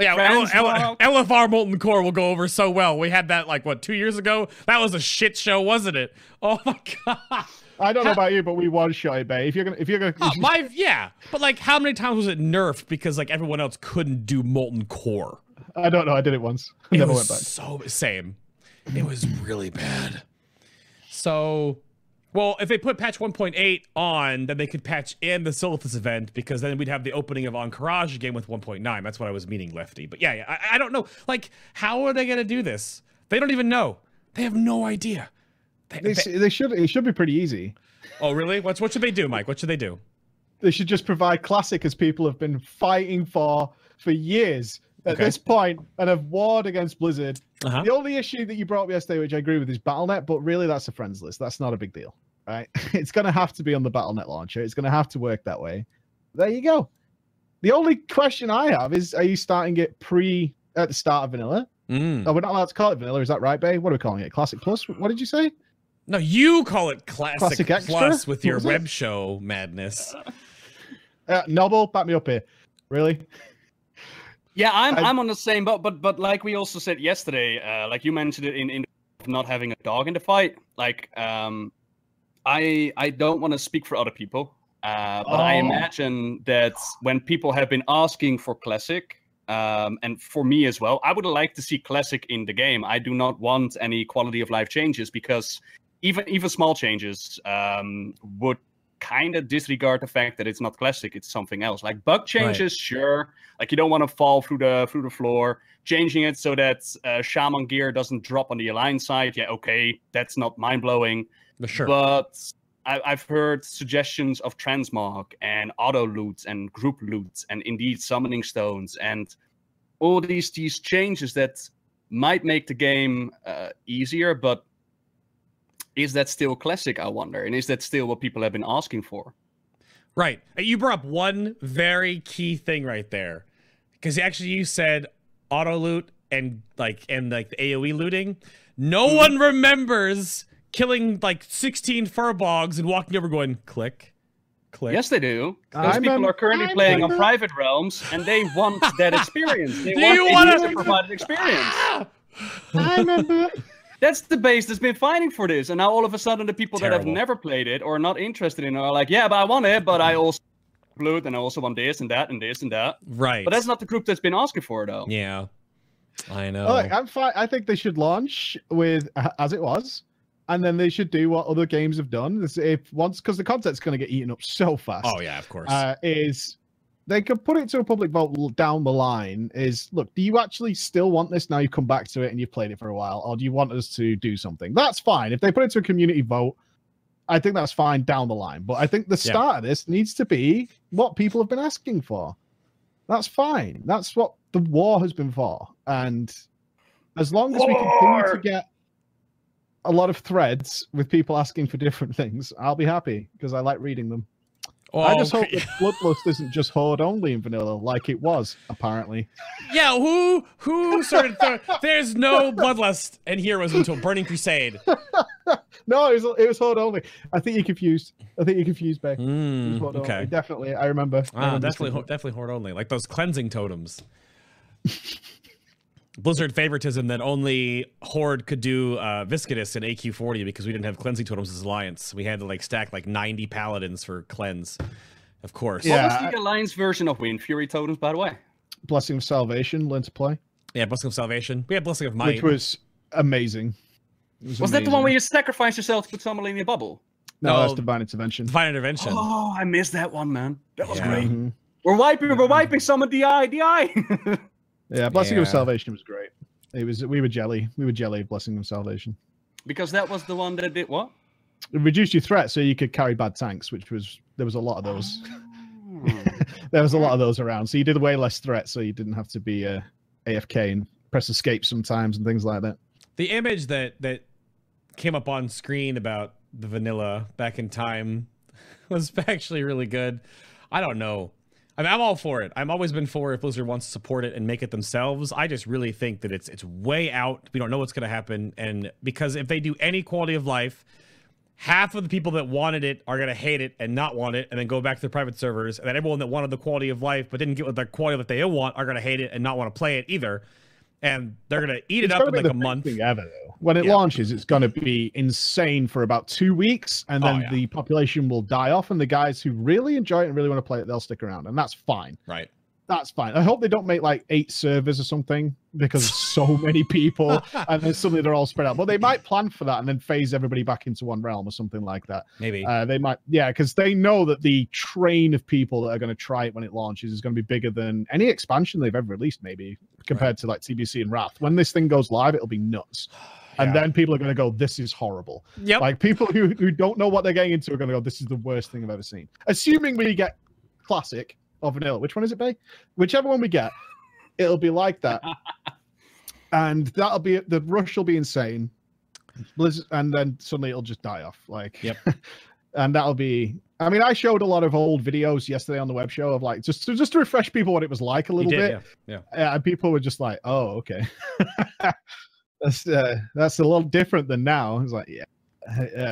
Yeah, L- L- LFR Molten Core will go over so well. We had that like what two years ago. That was a shit show, wasn't it? Oh my god. I don't know about you, but we one shot it, babe. If you're gonna, if you're gonna, Oh, my yeah, but like how many times was it nerfed because like everyone else couldn't do Molten Core? I don't know. I did it once. It Never was went back. so same. It was really bad. So, well, if they put patch 1.8 on, then they could patch in the Silithus event because then we'd have the opening of Ahn'Qiraj again with 1.9. That's what I was meaning, Lefty. But yeah, yeah I, I don't know. Like, how are they going to do this? They don't even know. They have no idea. They, They, they- they should. It should be pretty easy. oh, really? What's what should they do, Mike? What should they do? They should just provide classic as people have been fighting for for years at Okay. this point and have warred against Blizzard. Uh-huh. The only issue that you brought up yesterday, which I agree with, is BattleNet, but really that's a friends list. That's not a big deal, right? It's going to have to be on the BattleNet launcher. It's going to have to work that way. There you go. The only question I have is: Are you starting it pre at the start of vanilla? Mm. Oh, we're not allowed to call it vanilla. Is that right, Bay? What are we calling it? Classic Plus? What did you say? No, you call it classic, Classic Extra? plus with your was it? web show madness. Uh, Nobbel, back me up here. Really? Yeah, I'm I- I... am on the same boat, but but like we also said yesterday, uh, like you mentioned it in in not having a dog in the fight. Like um, I I don't want to speak for other people, uh, but I Oh. imagine that when people have been asking for classic, um, and for me as well, I would like to see classic in the game. I do not want any quality of life changes because even even small changes um, would kind of disregard the fact that it's not classic; it's something else. Like bug changes, sure. Like you don't want to fall through the through the floor. Changing it so that uh, shaman gear doesn't drop on the alliance side, yeah, okay, that's not mind blowing. But sure. But I, I've heard suggestions of transmog and auto loots and group loots and indeed summoning stones and all these these changes that might make the game uh, easier. But is that still classic? I wonder, and is that still what people have been asking for? Right. Uh, You brought up one very key thing right there. Because actually you said auto loot and like and like the AoE looting. No Mm-hmm. one remembers killing like 16 furbolgs and walking over going click, click. Yes, they do. I Those people remember- are currently I playing on private realms, and they want that experience. They Do want you a wanna- provide an experience. I remember. That's the base that's been fighting for this, and now all of a sudden, the people that have never played it or are not interested in it are like, "Yeah, but I want it, but I also loot, and I also want this and that and this and that." Right. But that's not the group that's been asking for it, though. Yeah. I know. Look, I'm fine. I think they should launch with as it was, and then they should do what other games have done. This- If once, because the content's going to get eaten up so fast. oh yeah, of course. uh, is they could put it to a public vote down the line. Is look, do you actually still want this now? you've come back to it and you've played it for a while, or do you want us to do something? That's fine. If they put it to a community vote, I think that's fine down the line. But I think the Yeah. start of this needs to be what people have been asking for. That's fine. That's what the war has been for. And as long as we continue to get a lot of threads with people asking for different things, I'll be happy because I like reading them. I just Oh, hope that Bloodlust isn't just Horde only in vanilla, like it was, apparently. yeah, who who started th- there's no bloodlust and heroes until Burning Crusade. No, it was, it was Horde only. I think you're confused. I think you're confused, Bay. Mm, Horde only. okay. Definitely. I remember. I Ah, remember definitely, ho- definitely horde only, like those cleansing totems. Blizzard favoritism that only Horde could do uh, Viscidus and AQ40 because we didn't have cleansing totems as Alliance. We had to like stack like 90 paladins for cleanse, of course. Yeah. What was the Alliance version of Windfury totems, by the way? Blessing of Salvation, learn to play, Yeah, Blessing of Salvation. We had Blessing of Might. which was amazing. It Was that the one where you sacrifice yourself to put somebody in a bubble? No, that's No. Divine Intervention. Divine Intervention. Oh, I missed that one, man. That was Yeah. great. Mhm. We're wiping, we're wiping some of the eye, the eye. Yeah, Blessing Yeah. of Salvation was great. It was we were jelly. We were jelly of Blessing of Salvation. because that was the one that did what? It reduced your threat so you could carry bad tanks, which was there was a lot of those. Oh. there was a lot of those around. So you did way less threat, so you didn't have to be uh, AFK and press escape sometimes and things like that. The image that that came up on screen about the vanilla back in time was actually really good. I don't know. I mean, I'm all for it. I've always been for if Blizzard wants to support it and make it themselves. I just really think that it's it's way out. We don't know what's going to happen, and because if they do any quality of life, half of the people that wanted it are going to hate it and not want it, and then go back to their private servers. And then everyone that wanted the quality of life but didn't get what the quality that they want are going to hate it and not want to play it either. And they're going to eat it It's up in like a month. thing ever. When it Yeah. launches, it's going to be insane for about two weeks, and Oh, then yeah. the population will die off, and the guys who really enjoy it and really want to play it, they'll stick around, and that's fine. Right. that's fine. I hope they don't make like eight servers or something because so many people and then suddenly they're all spread out. But they might plan for that and then phase everybody back into one realm or something like that. Maybe. Uh, they might, yeah, because they know that the train of people that are going to try it when it launches is going to be bigger than any expansion they've ever released, maybe compared to like TBC and Wrath. When this thing goes live, it'll be nuts. And then people are going to go, "This is horrible." Yep. Like people who, who don't know what they're getting into are going to go, "This is the worst thing I've ever seen." Assuming we get classic or vanilla, which one is it, Bay? Whichever one we get, it'll be like that, and that'll be the rush will be insane. Blizzard, and then suddenly it'll just die off. Like, Yep. and that'll be. I mean, I showed a lot of old videos yesterday on the web show of like just to, just to refresh people what it was like a little did, bit. yeah. Yeah, and people were just like, "Oh, okay." that's uh, that's a little different than now. It's like, yeah,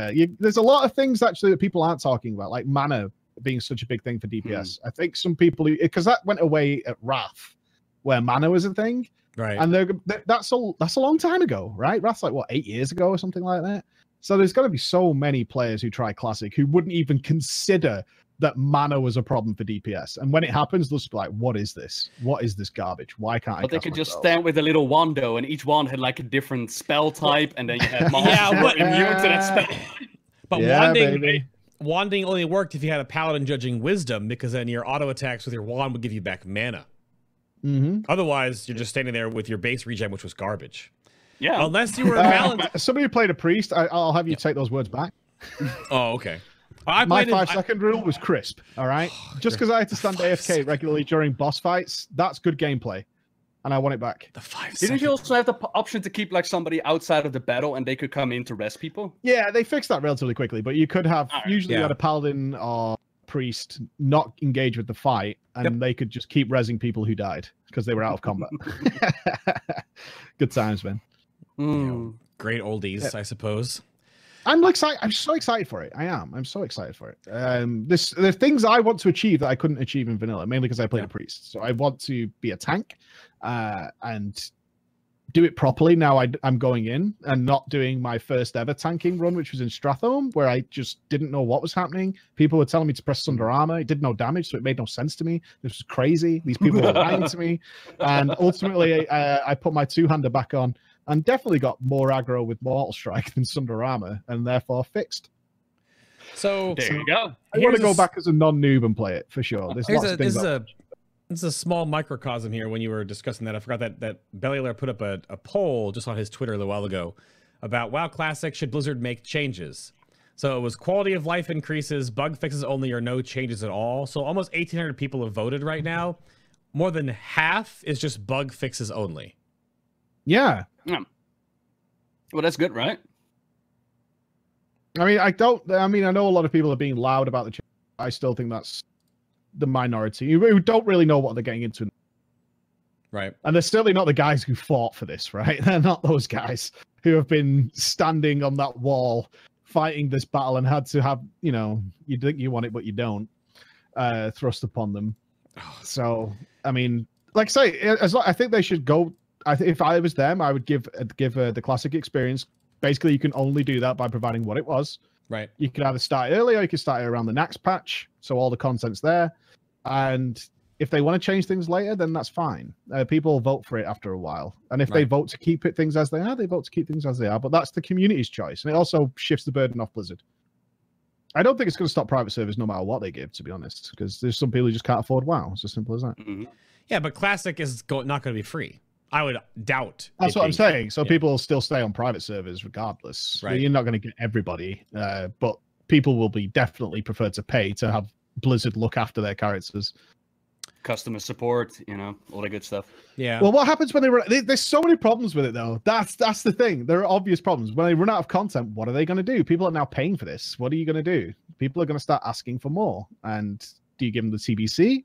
uh, you, there's a lot of things actually that people aren't talking about, like mana being such a big thing for DPS. I think some people because that went away at Wrath, where mana was a thing, Right. and they're, that- that's a that's a long time ago, right? Wrath's like what eight years ago or something like that. So there's going to be so many players who try classic who wouldn't even consider that mana was a problem for DPS. And when it happens, they'll just be like, "What is this? What is this garbage? Why can't I?" But they cast could just stand with a little wando, and each wand had like a different spell type, and then you had monsters Yeah, who were what- immune to that spell. but Yeah, wanding baby. wanding only worked if you had a paladin judging wisdom, because then your auto attacks with your wand would give you back mana. Mhm. Otherwise, you're just standing there with your base regen, which was garbage. Yeah, Unless you were Uh, balanced. somebody who played a priest, I, I'll have you take those words back. Oh, okay. I My played it- five I- second rule was crisp. All right, just because I had to stand Five AFK regularly during boss fights, that's good gameplay, and I want it back. the five. Didn't second- you also have the p- option to keep like somebody outside of the battle, and they could come in to rest people? Yeah, they fixed that relatively quickly, but you could have Alright. usually you had a paladin or priest not engage with the fight, and Yep. they could just keep resing people who died because they were out of combat. Good times, man. Hmm. Great oldies, I suppose. I'm excited. I'm so excited for it. I am. I'm so excited for it. Um, this the things I want to achieve that I couldn't achieve in vanilla, mainly because I played Yeah. a priest. So I want to be a tank, uh, and do it properly. Now I, am going in and not doing my first ever tanking run, which was in Stratholme, where I just didn't know what was happening. People were telling me to press Sunder Armor. It did no damage, so it made no sense to me. This was crazy. These people were lying to me, and ultimately uh, I put my two hander back on and definitely got more aggro with Mortal Strike than Sunder Armor, and therefore fixed. So There you go. I want to go back as a non-noob and play it for sure. There's lots a, of this things. is I- a this is a small microcosm here. When you were discussing that, I forgot that that Bellular put up a, a poll just on his Twitter a little while ago about WoW Classic. Should Blizzard make changes? So it was quality of life increases, bug fixes only, or no changes at all. So almost 1,800 people have voted right now. More than half is just bug fixes only. yeah, Well, that's good, right? I mean, I don't. I mean, I know a lot of people are being loud about the. Change. I still think that's the minority who who don't really know what they're getting into, Right. and they're certainly not the guys who fought for this, right? They're not those guys who have been standing on that wall fighting this battle and had to have, you know, you think you want it but you don't, uh, thrust upon them. So, I mean, like I say, as I think they should go. I think if I was them, I would give uh, give uh, the classic experience. Basically, you can only do that by providing what it was. Right. You can either start early or you can start it around the next patch, so all the content's there. And if they want to change things later, then that's fine. Uh, people vote for it after a while, and if they vote to keep it things as they are, they vote to keep things as they are. But that's the community's choice, and it also shifts the burden off Blizzard. I don't think it's going to stop private servers no matter what they give, to be honest, because there's some people who just can't afford WoW. It's as simple as that. Mhm. Yeah, but Classic is go- not going to be free. I would doubt. That's it what I'm saying. So yeah. people will still stay on private servers regardless. Right. You're not going to get everybody, uh, but people will be definitely prefer to pay to have Blizzard look after their characters. Customer support, you know, all that good stuff. Yeah. Well, what happens when they run? there- There's so many problems with it, though. That's that's the thing. There are obvious problems when they run out of content. What are they going to do? People are now paying for this. What are you going to do? People are going to start asking for more. And do you give them the TBC,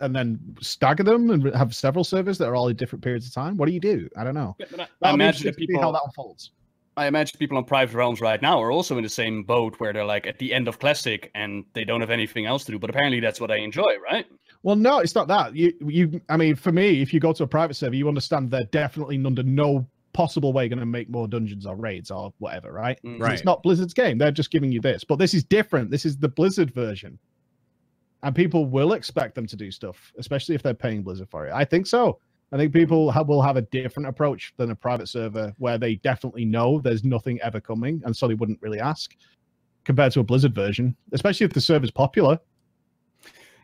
and then stagger them and have several servers that are all in different periods of time? What do you do? I don't know. Yeah, I, I That'll be imagine interesting that to how people, that unfolds. I imagine people on private realms right now are also in the same boat where they're like at the end of classic and they don't have anything else to do. But apparently that's what they enjoy, right? Well, no, it's not that. You, you. I mean, for me, if you go to a private server, you understand they're definitely under no possible way going to make more dungeons or raids or whatever, right? Mm. 'Cause Right. It's not Blizzard's game. They're just giving you this, but this is different. This is the Blizzard version. And people will expect them to do stuff, especially if they're paying Blizzard for it. I think so. I think people have, will have a different approach than a private server where they definitely know there's nothing ever coming, and so they wouldn't really ask, compared to a Blizzard version, especially if the server's popular.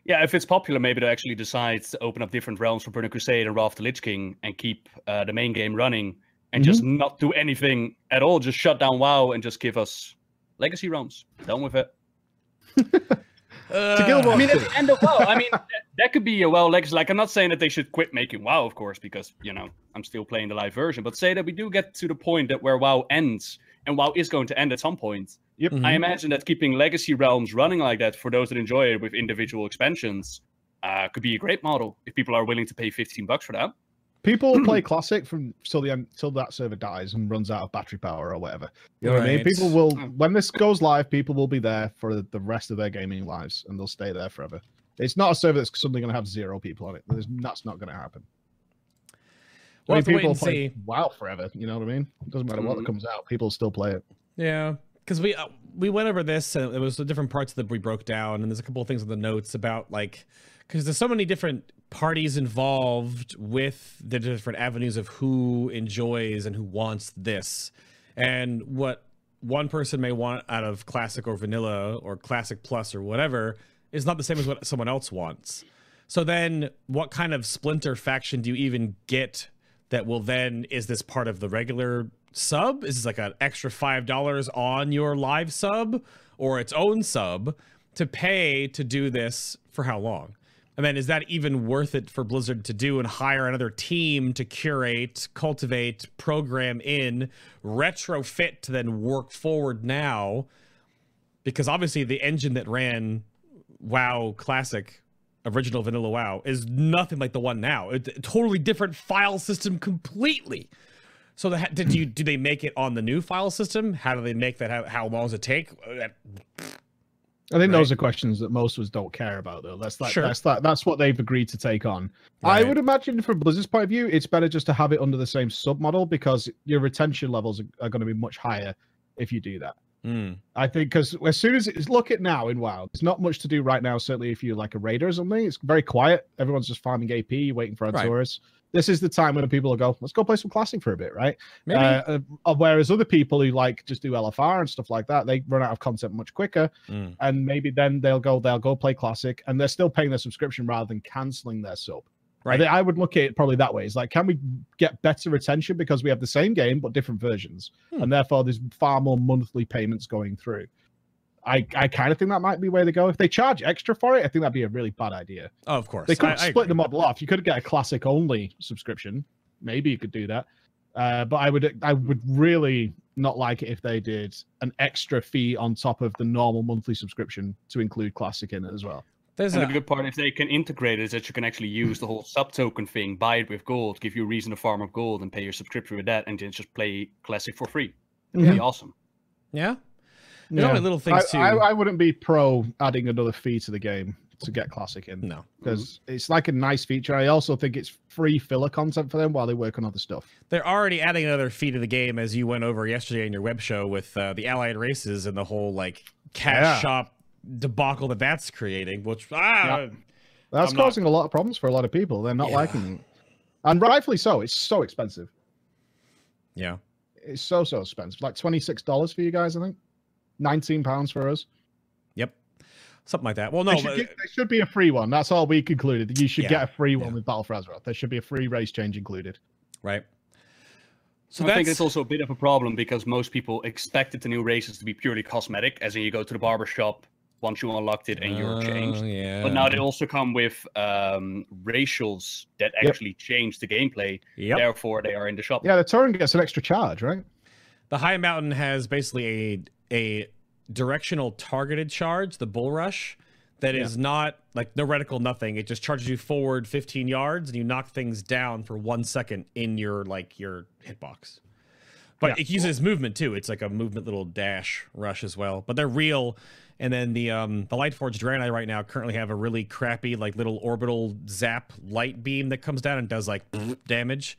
Yeah, if it's popular, maybe they actually decide to open up different realms for Burning Crusade and Wrath of the Lich King and keep uh, the main game running and mm-hmm. just not do anything at all. Just shut down WoW and just give us legacy realms. Done with it. Uh, to Guild Wars. I mean, at the end of WoW, I mean, that, that, could be a WoW legacy. Like, I'm not saying that they should quit making WoW, of course, because you know I'm still playing the live version. But say that we do get to the point that where WoW ends, and WoW is going to end at some point. Yep. Mm-hmm. I imagine that keeping legacy realms running like that for those that enjoy it with individual expansions uh, could be a great model if people are willing to pay 15 bucks for that. People will play classic from till the end till that server dies and runs out of battery power or whatever. You know right. what I mean? People will when this goes live, people will be there for the rest of their gaming lives and they'll stay there forever. It's not a server that's suddenly going to have zero people on it. There's, that's not going to happen. Well, I mean, people play see. WoW forever. You know what I mean? It doesn't matter what mm-hmm. comes out. People still play it. Yeah, because we uh, we went over this and it was the different parts that we broke down, and there's a couple of things in the notes about like because there's so many different parties involved with the different avenues of who enjoys and who wants this. And what one person may want out of classic or vanilla or classic plus or whatever is not the same as what someone else wants. So then what kind of splinter faction do you even get that will then is this part of the regular sub? Is this like an extra five dollars on your live sub or its own sub to pay to do this for how long and then is that even worth it for Blizzard to do and hire another team to curate, cultivate, program in, retrofit to then work forward now? Because obviously the engine that ran WoW Classic, original vanilla WoW, is nothing like the one now. It's a totally different file system completely. So the, did you do they make it on the new file system? How do they make that? How, how long does it take? Uh, I think right. those are questions that most of us don't care about, though. That's that. Sure. That's that. That's what they've agreed to take on. Right. I would imagine, from Blizzard's point of view, it's better just to have it under the same sub model because your retention levels are, are going to be much higher if you do that. Mm. I think because as soon as it's look at now in WoW, there's not much to do right now. Certainly, if you're like a raider or something, it's very quiet. Everyone's just farming AP, waiting for Antorus. Right this is the time when people will go, let's go play some classic for a bit, right? Maybe. Uh, uh, whereas other people who like just do LFR and stuff like that, they run out of content much quicker, mm. and maybe then they'll go they'll go play classic, and they're still paying their subscription rather than canceling their sub. Right. I, I would look at it probably that way. It's like, can we get better retention because we have the same game but different versions, hmm. and therefore there's far more monthly payments going through. I, I kind of think that might be where they go. If they charge extra for it, I think that'd be a really bad idea. Oh, of course. They could I, split I the model off. You could get a classic only subscription. Maybe you could do that. Uh, but I would I would really not like it if they did an extra fee on top of the normal monthly subscription to include classic in it as well. There's and a... good part if they can integrate it is that you can actually use the whole sub token thing, buy it with gold, give you a reason to farm up gold, and pay your subscription with that, and then just play classic for free. That'd be awesome. Yeah, there's yeah. only little things I, too. I, I, wouldn't be pro adding another fee to the game to get classic in. No, because mm-hmm. it's like a nice feature. I also think it's free filler content for them while they work on other stuff. They're already adding another fee to the game, as you went over yesterday in your web show with uh, the allied races and the whole like cash yeah. shop debacle that that's creating. Which ah, yeah. that's I'm causing not... a lot of problems for a lot of people. They're not yeah. liking it, and rightfully so. It's so expensive. Yeah, it's so so expensive. Like twenty six dollars for you guys, I think. 19 pounds for us. Yep. Something like that. Well, no, there should, but... there should be a free one. That's all we concluded. You should yeah, get a free one yeah. with Battle for Azeroth. There should be a free race change included. Right. So I think it's also a bit of a problem because most people expected the new races to be purely cosmetic, as in you go to the barber shop once you unlocked it and you're changed. Oh, yeah. But now they also come with um, racials that actually yep. change the gameplay. Yep. Therefore, they are in the shop. Yeah, the Tauren gets an extra charge, right? The Highmountain has basically a directional targeted charge, the bull rush, that yeah. is not like no reticle, nothing. It just charges you forward 15 yards and you knock things down for one second in your like your hitbox. But yeah. it uses movement too. It's like a movement little dash rush as well. But they're real. And then the um the Lightforged Draenei right now currently have a really crappy like little orbital zap light beam that comes down and does like damage.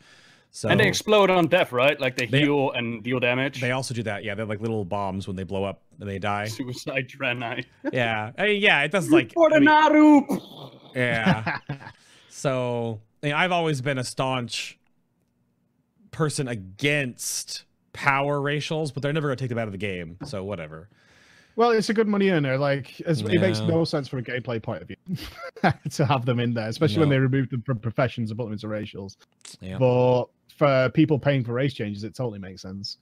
So And they explode on death, right? Like they, They- heal and deal damage. they also do that. Yeah, they're like little bombs when they blow up and they die. Suicide Draenei. yeah, I mean, yeah, it does like. For I mean, Naaru! yeah. So I mean, I've always been a staunch person against power racials, but they're never going to take them out of the game. So whatever. Well, it's a good money earner. Like, it's, it makes no sense from a gameplay point of view to have them in there, especially when they remove them from professions and put them into racials. Yeah. But for people paying for race changes, it totally makes sense.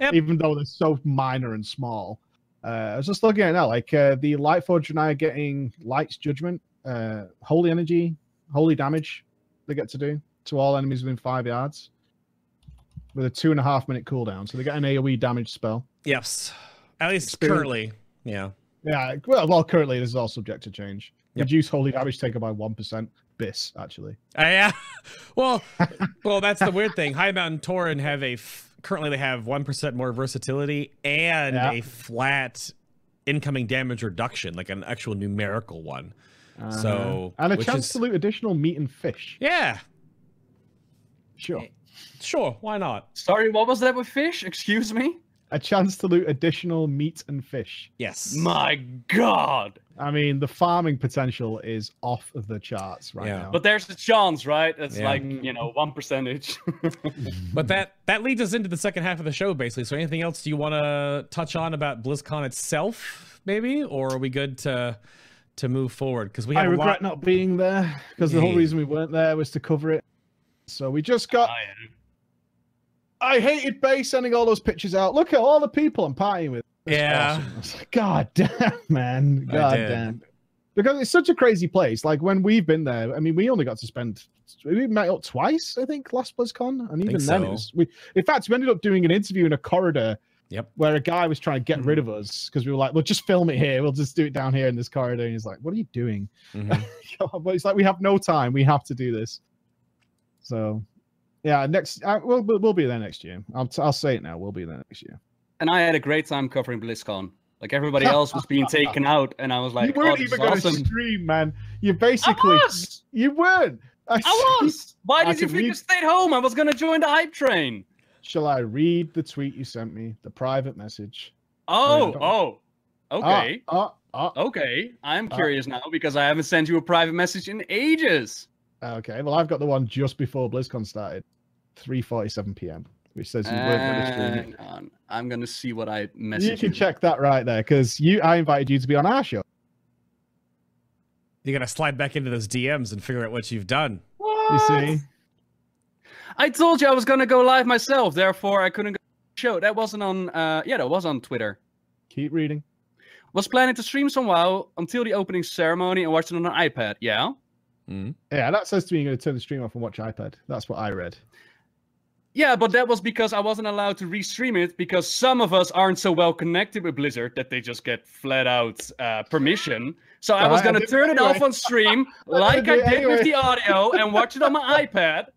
Yep. Even though they're so minor and small. Uh, I was just looking at it now, like uh, the Lightforged Draenei are getting Light's Judgment, uh, Holy Energy, Holy Damage they get to do to all enemies within five yards with a two and a half minute cooldown. So they get an AoE damage spell. Yes. At least Experience- currently. Yeah. Yeah, well, well, currently this is all subject to change. Yep. Reduce holy damage taken by one percent. Bis, actually. Uh, yeah. Well, well, that's the weird thing. Highmountain Tauren have a f- currently they have one percent more versatility and Yeah. a flat incoming damage reduction, like an actual numerical one. So, Uh, and a which chance is- to loot additional meat and fish. Yeah. Sure. Sure. Why not? Sorry, what was that with fish? Excuse me? A chance to loot additional meat and fish. Yes. My god! I mean, the farming potential is off of the charts right Yeah. now. But there's a chance, right? It's Yeah. like, you know, one percentage. But that that leads us into the second half of the show, basically. So, anything else do you want to touch on about BlizzCon itself, maybe, or are we good to to move forward? Because we I have a regret lot. not being there because the whole reason we weren't there was to cover it. So we just got. Yeah. I hated Bay sending all those pictures out. Look at all the people I'm partying with. It's Yeah. awesome. Like, God damn, man. God damn. Because it's such a crazy place. Like when we've been there, I mean, we only got to spend. We met up twice, I think, last BlizzCon, and even then, so. was. We, in fact, we ended up doing an interview in a corridor Yep. where a guy was trying to get rid of us because we were like, "Well, just film it here. We'll just do it down here in this corridor." And he's like, "What are you doing?" Mhm. but it's like we have no time. We have to do this. So, yeah, next uh, we'll we'll be there next year. I'll I'll say it now. We'll be there next year. And I had a great time covering BlizzCon. Like everybody else was being taken out, and I was like, you weren't oh, even going to awesome. stream, man. You I basically was! you weren't. I, I was! Why I did think you read- stayed home? I was going to join the hype train. Shall I read the tweet you sent me? The private message. Oh, oh. Okay. Ah, ah, Okay. I'm Uh, curious now because I haven't sent you a private message in ages. ah. Okay. Well, I've got the one just before BlizzCon started, 3:47 p.m., which says you weren't going to stream. Hang on. I'm going to see what I messaged. You messaged can check that right there because you. I invited you to be on our show. You gotta slide back into those DMs and figure out what you've done. You see? I told you I was going to go live myself, therefore I couldn't go show. That wasn't on, uh, yeah, that was on Twitter. Keep reading. Was planning to stream some WoW until the opening ceremony and watch it on an iPad. Yeah. Mm. Yeah, that says to me you're going to turn the stream off and watch iPad. That's what I read. Yeah, but that was because I wasn't allowed to restream it because some of us aren't so well connected with Blizzard that they just get flat out uh, permission. So I was gonna did it turn it off on stream like I did with the audio and watch it on my iPad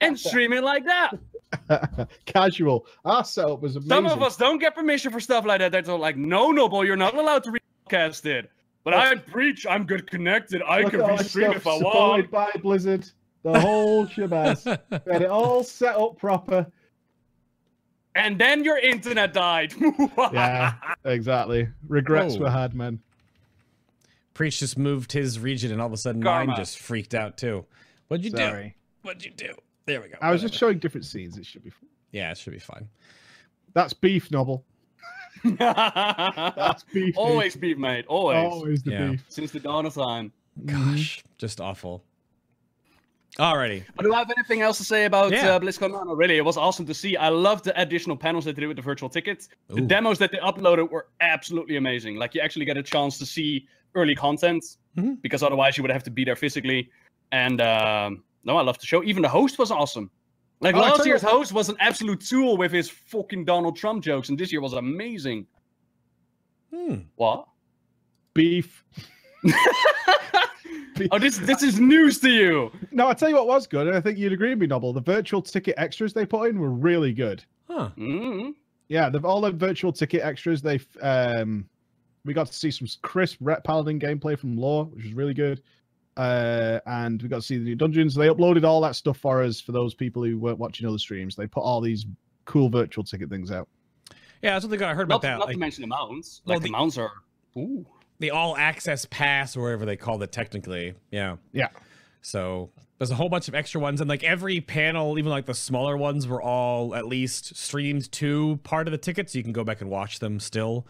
and stream it like that. Casual. Our setup was amazing. Some of us don't get permission for stuff like that. They're like, no, Nobbel, you're not allowed to recast it. But I breach, I'm good connected. I Look can restream if I want. by Blizzard. The whole shabazz. We had it all set up proper. And then your internet died. Yeah, exactly. Regrets Oh. were had, man. Preach just moved his region, and all of a sudden Karma. mine just freaked out too. What'd you do? What'd you do? There we go. I was just showing different scenes. It should be fun. Yeah, it should be fine. That's beef, Nobbel. That's beef. Always beef, mate. Always. Always the Yeah. beef. Since the dawn of time. Gosh, just awful. Alrighty. But do I have anything else to say about Yeah. uh, BlizzCon? No, no, really, it was awesome to see. I love the additional panels that they did with the virtual tickets. The demos that they uploaded were absolutely amazing. Like you actually get a chance to see early content Mhm. because otherwise you would have to be there physically. And um, no, I love the show. Even the host was awesome. Like Oh, last year's what- host was an absolute tool with his fucking Donald Trump jokes, and this year was amazing. Hmm. What? Beef. oh, this this is news to you. No, I tell you what was good, and I think you'd agree with me, Nobbel. The virtual ticket extras they put in were really good. Huh. Mm. Yeah, the, all the virtual ticket extras. They um, we got to see some crisp Ret Paladin gameplay from Lore, which was really good. uh, and we got to see the new dungeons. They uploaded all that stuff for us for those people who weren't watching other streams. They put all these cool virtual ticket things out. Yeah, that's something I heard Not, about that. not like, to mention the mounts. Well, Like the, the- mounts are. Ooh. The all access pass or whatever they called it technically. Yeah. Yeah. So there's a whole bunch of extra ones, and like every panel, even like the smaller ones, were all at least streamed to part of the ticket, so you can go back and watch them still.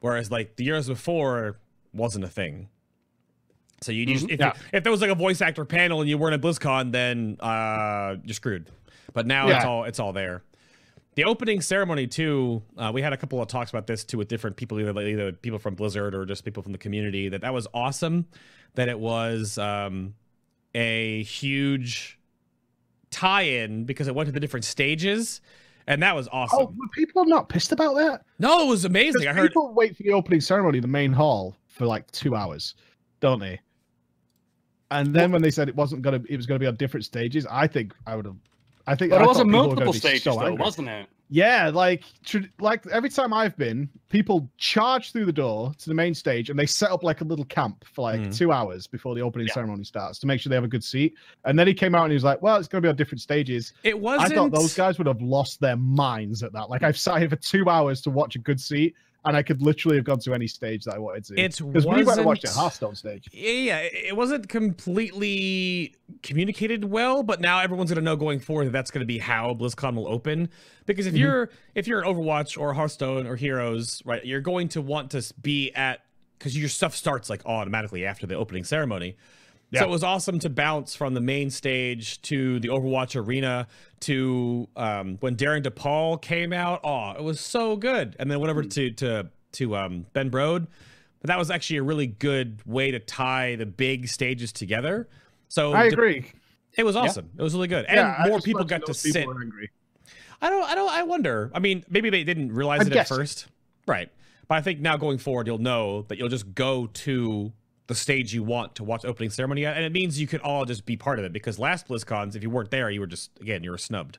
Whereas like the years before wasn't a thing. So you just if, Yeah. you, if there was like a voice actor panel and you weren't at BlizzCon, then uh, you're screwed. But now it's all it's all there. The opening ceremony too. Uh, we had a couple of talks about this too with different people, either either people from Blizzard or just people from the community. That that was awesome. That it was um, a huge tie-in because it went to the different stages, and that was awesome. Oh, were people not pissed about that? no, it was amazing. I heard. people wait for the opening ceremony, the main hall, for like two hours, don't they? And then when they said it wasn't gonna, it was gonna be on different stages. I think I would have. I think. But I it was thought a multiple gonna stages, so though, angry. wasn't it? Yeah, like tr- like every time I've been, people charge through the door to the main stage and they set up like a little camp for like Mm. two hours before the opening Yeah. ceremony starts to make sure they have a good seat. And then he came out and he was like, "Well, it's going to be on different stages." It wasn't. I thought those guys would have lost their minds at that. Like I've sat here for two hours to watch a good seat, and I could literally have gone to any stage that I wanted to. It because we went and watched wasn't- Hearthstone stage. Yeah, yeah, it it wasn't completely communicated well, but now everyone's gonna know going forward that that's gonna be how BlizzCon will open. Because if Mhm. you're if you're an Overwatch or Hearthstone or Heroes, right, you're going to want to be at because your stuff starts like automatically after the opening ceremony. Yeah. So it was awesome to bounce from the main stage to the Overwatch arena to um, when Darin De Paul came out. Oh, it was so good. And then whatever to to to um, Ben Brode. But that was actually a really good way to tie the big stages together. So I de- agree. it was awesome. It was really good, and Yeah, more people got to sit. I don't. I don't. I wonder. I mean, maybe they didn't realize I'm it guessing. at first, right? But I think now going forward, you'll know that you'll just go to the stage you want to watch opening ceremony at, and it means you could all just be part of it. Because last BlizzCons, if you weren't there, you were just again you were snubbed.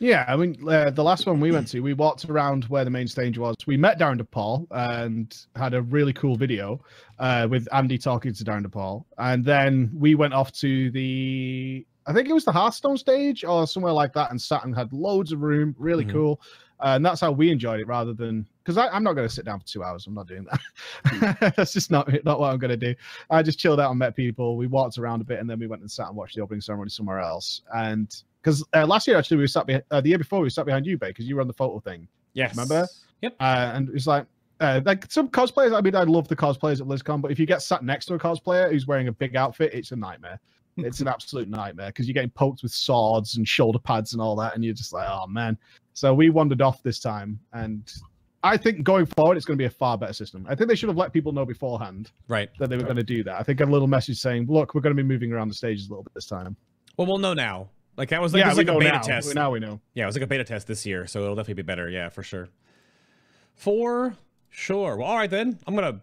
Yeah, I mean, uh, the last one we went to, we walked around where the main stage was. We met Darin De Paul and had a really cool video uh, with Andy talking to Darin De Paul. And then we went off to the, I think it was the Hearthstone stage or somewhere like that, and sat and had loads of room. Really Mhm. cool. Uh, and that's how we enjoyed it rather than, because I'm not going to sit down for two hours. I'm not doing that. that's just not, not what I'm going to do. I just chilled out and met people. We walked around a bit and then we went and sat and watched the opening ceremony somewhere else. And because uh, last year actually we sat behind, uh, the year before we sat behind you, Bay, because you were on the photo thing. Yes. Remember? Yep. Uh, and it's like, uh, like some cosplayers. I mean, I love the cosplayers at BlizzCon, but if you get sat next to a cosplayer who's wearing a big outfit, it's a nightmare. It's an absolute nightmare because you're getting poked with swords and shoulder pads and all that, and you're just like, oh man. So we wandered off this time, and I think going forward, it's going to be a far better system. I think they should have let people know beforehand Right. that they were going to do that. I think a little message saying, look, we're going to be moving around the stages a little bit this time. Well, we'll know now. Like that was like, yeah, was like a beta now. test. Now we know. Yeah, it was like a beta test this year, so it'll definitely be better. Yeah, for sure. For sure. Well, all right then. I'm gonna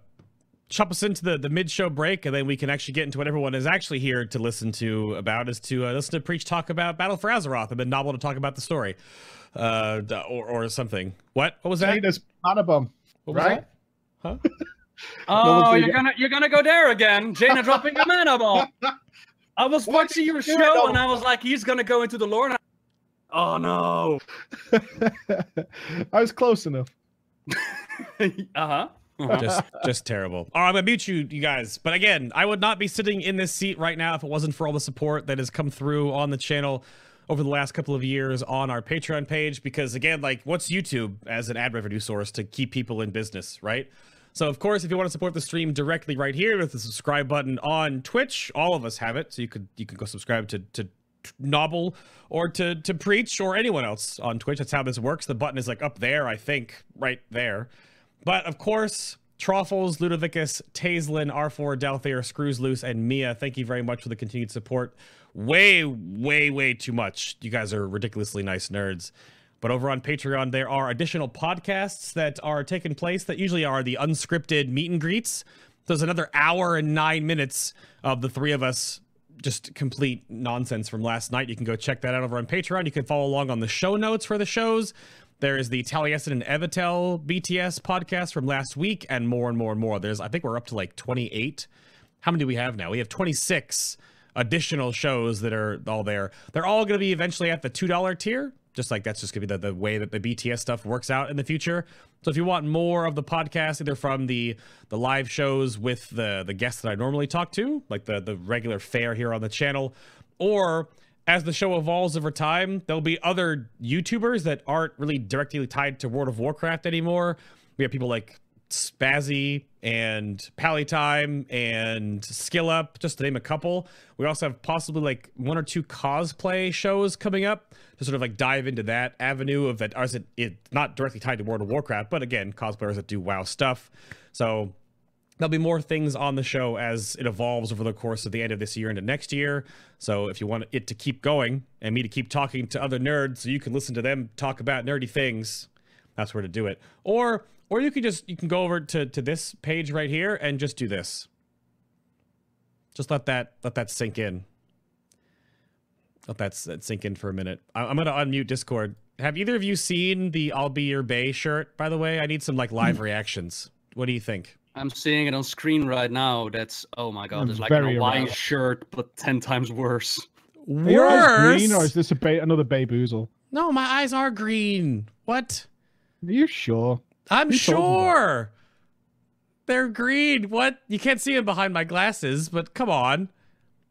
chop us into the the mid show break, and then we can actually get into what everyone is actually here to listen to about is to uh, listen to Preach talk about Battle for Azeroth, and then Nobbel to talk about the story, uh, or or something. What? What was that? Jaina's mana bomb. What was right? that? Huh? Oh, you're get- gonna you're gonna go there again, Jaina dropping a mana bomb. I was Why watching your you show all? and I was like, he's gonna go into the lore. Oh no. I was close enough. uh huh. just just terrible. All right, I'm gonna mute you, you guys. But again, I would not be sitting in this seat right now if it wasn't for all the support that has come through on the channel over the last couple of years on our Patreon page. Because again, like, what's YouTube as an ad revenue source to keep people in business, right? So of course, if you want to support the stream directly right here with the subscribe button on Twitch, all of us have it. So you could you could go subscribe to to Nobbel or to to Preach or anyone else on Twitch. That's how this works. The button is like up there, I think, right there. But of course, Truffles, Ludovicus, Taislin, R4, Dalthair, Screws Loose, and Mia, thank you very much for the continued support. Way, way, way too much. You guys are ridiculously nice nerds. But over on Patreon, there are additional podcasts that are taking place that usually are the unscripted meet and greets. There's another hour and nine minutes of the three of us just complete nonsense from last night. You can go check that out over on Patreon. You can follow along on the show notes for the shows. There is the Taliesin and Evitel BTS podcast from last week, and more and more and more. There's, I think we're up to like 28 how many do we have now? We have 26 additional shows that are all there. They're all going to be eventually at the $2 tier. Just like that's just going to be the, the way that the BTS stuff works out in the future. So if you want more of the podcast, either from the the live shows with the the guests that I normally talk to, like the the regular fare here on the channel, or as the show evolves over time, there'll be other YouTubers that aren't really directly tied to World of Warcraft anymore. We have people like Spazzy and Pally Time and Skill Up, just to name a couple. We also have possibly like one or two cosplay shows coming up to sort of like dive into that avenue of that. As it, it not directly tied to World of Warcraft, but again, cosplayers that do WoW stuff. So there'll be more things on the show as it evolves over the course of the end of this year into next year. So if you want it to keep going and me to keep talking to other nerds so you can listen to them talk about nerdy things, that's where to do it. Or or you could just you can go over to to this page right here and just do this. Just let that let that sink in. Let that, that sink in for a minute. I, I'm gonna unmute Discord. Have either of you seen the "I'll Be Your Bay" shirt? By the way, I need some like live hmm. reactions. What do you think? I'm seeing it on screen right now. That's oh my god, it's like a very Hawaii shirt, but ten times worse. Are your eyes Worse? green, or is this a ba- another Baboozle? No, my eyes are green. What? Are you sure? I'm Who you sure. They're green. What? You can't see them behind my glasses, but come on.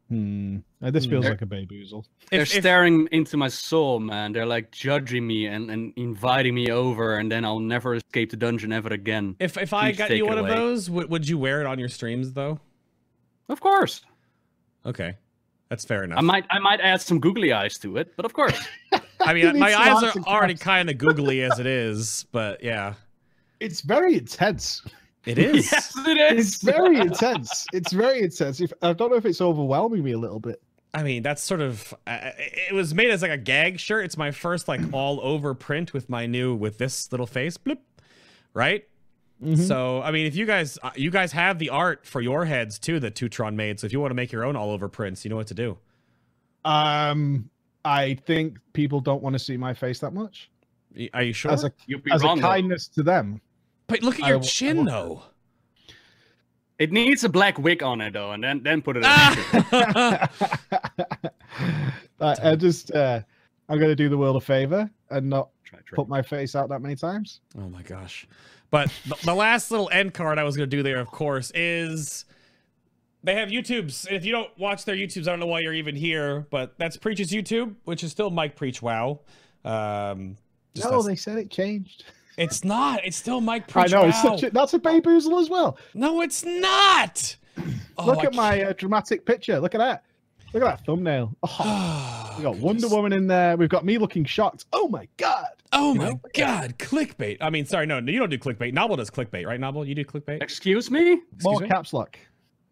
Hmm. Uh, this feels They're- like a Baboozle. They're If, if, staring into my soul, man. They're like judging me and, and inviting me over, and then I'll never escape the dungeon ever again. if, if I Please got you it one of those, w- would you wear it on your streams though? Of course, Okay, that's fair enough. I might I might add some googly eyes to it, but of course. I mean, my eyes are already kind of googly as it is, but yeah, It's very intense. it is. yes, it is. It's very intense. It's very intense. If, I don't know if it's overwhelming me a little bit. I mean, that's sort of. Uh, it was made as like a gag shirt. It's my first like all over print with my new with this little face blip, right? Mhm. So I mean, if you guys uh, you guys have the art for your heads too that Tutron made. So if you want to make your own all over prints, you know what to do. Um, I think people don't want to see my face that much. Are you sure? As a You'd be as a wrong, though. kindness to them. But look at your w- I chin want- though. It needs a black wig on it though, and then then put it. on. Ah! I, I just uh, I'm gonna do the world a favor and not Try, try. put my face out that many times. Oh my gosh. But the, the last little end card I was going to do there, of course, is they have YouTubes. If you don't watch their YouTubes, I don't know why you're even here, but that's Preach's YouTube, which is still Mike Preach Wow. Um, just no, that's- they said it changed. it's not. It's still Mike I Preach know it's such a, that's a Baboozle as well. No, it's not. Oh, Look I at my uh, dramatic picture. Look at that. Look at that thumbnail. Oh, we got Wonder Woman in there. We've got me looking shocked. Oh my god. Oh You my know? god, clickbait. I mean, sorry, no, you don't do clickbait. Novel does clickbait, right? Novel, you do clickbait? Excuse me? More me? caps lock.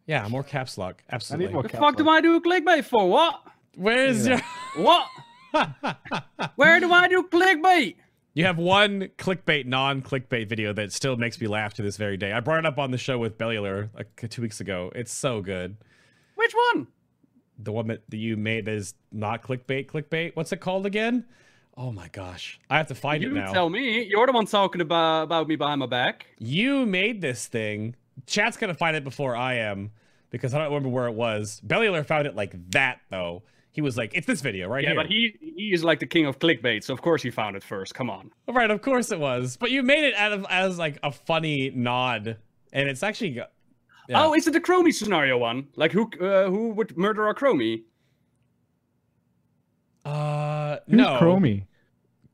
Yeah, more caps lock. I Absolutely. need more The caps fuck do. I do clickbait for? What? Where's Yeah. What? Where do I do clickbait? You have one clickbait, non-clickbait video that still makes me laugh to this very day. I brought it up on the show with Bellular like two weeks ago. It's so good. Which one? The one that you made that is not clickbait, clickbait. What's it called again? Oh my gosh, I have to find it now. you it now. tell me. You're the one talking about about me behind my back. You made this thing. Chat's gonna find it before I am because I don't remember where it was. Bellular found it like that though. He was like, "It's this video right Yeah, here." but he he is like the king of clickbait, so of course he found it first. Come on. Right, of course it was. But you made it out of as like a funny nod, and it's actually. go- Yeah. Oh, is it the Chromie scenario one? Like who uh, who would murder our Chromie? Uh, Who's no. Chromie?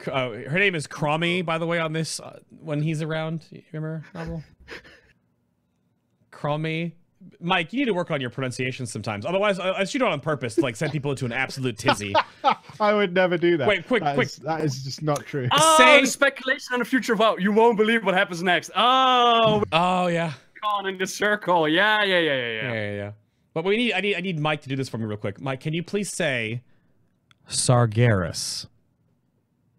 Uh, her name is Cromie, by the way, on this uh, when he's around. You remember novel? Cromie. Mike, you need to work on your pronunciation sometimes. Otherwise, I, I shoot it on purpose to like send people into an absolute tizzy. I would never do that. Wait, quick, That quick. is- that is just not true. Oh, Say- speculation on the future of wow, you won't believe what happens next. Oh, oh yeah. we're in the circle. Yeah, yeah, yeah, yeah, yeah, yeah. yeah, yeah. But we need, I need, I need Mike to do this for me real quick. Mike, can you please say Sargeras?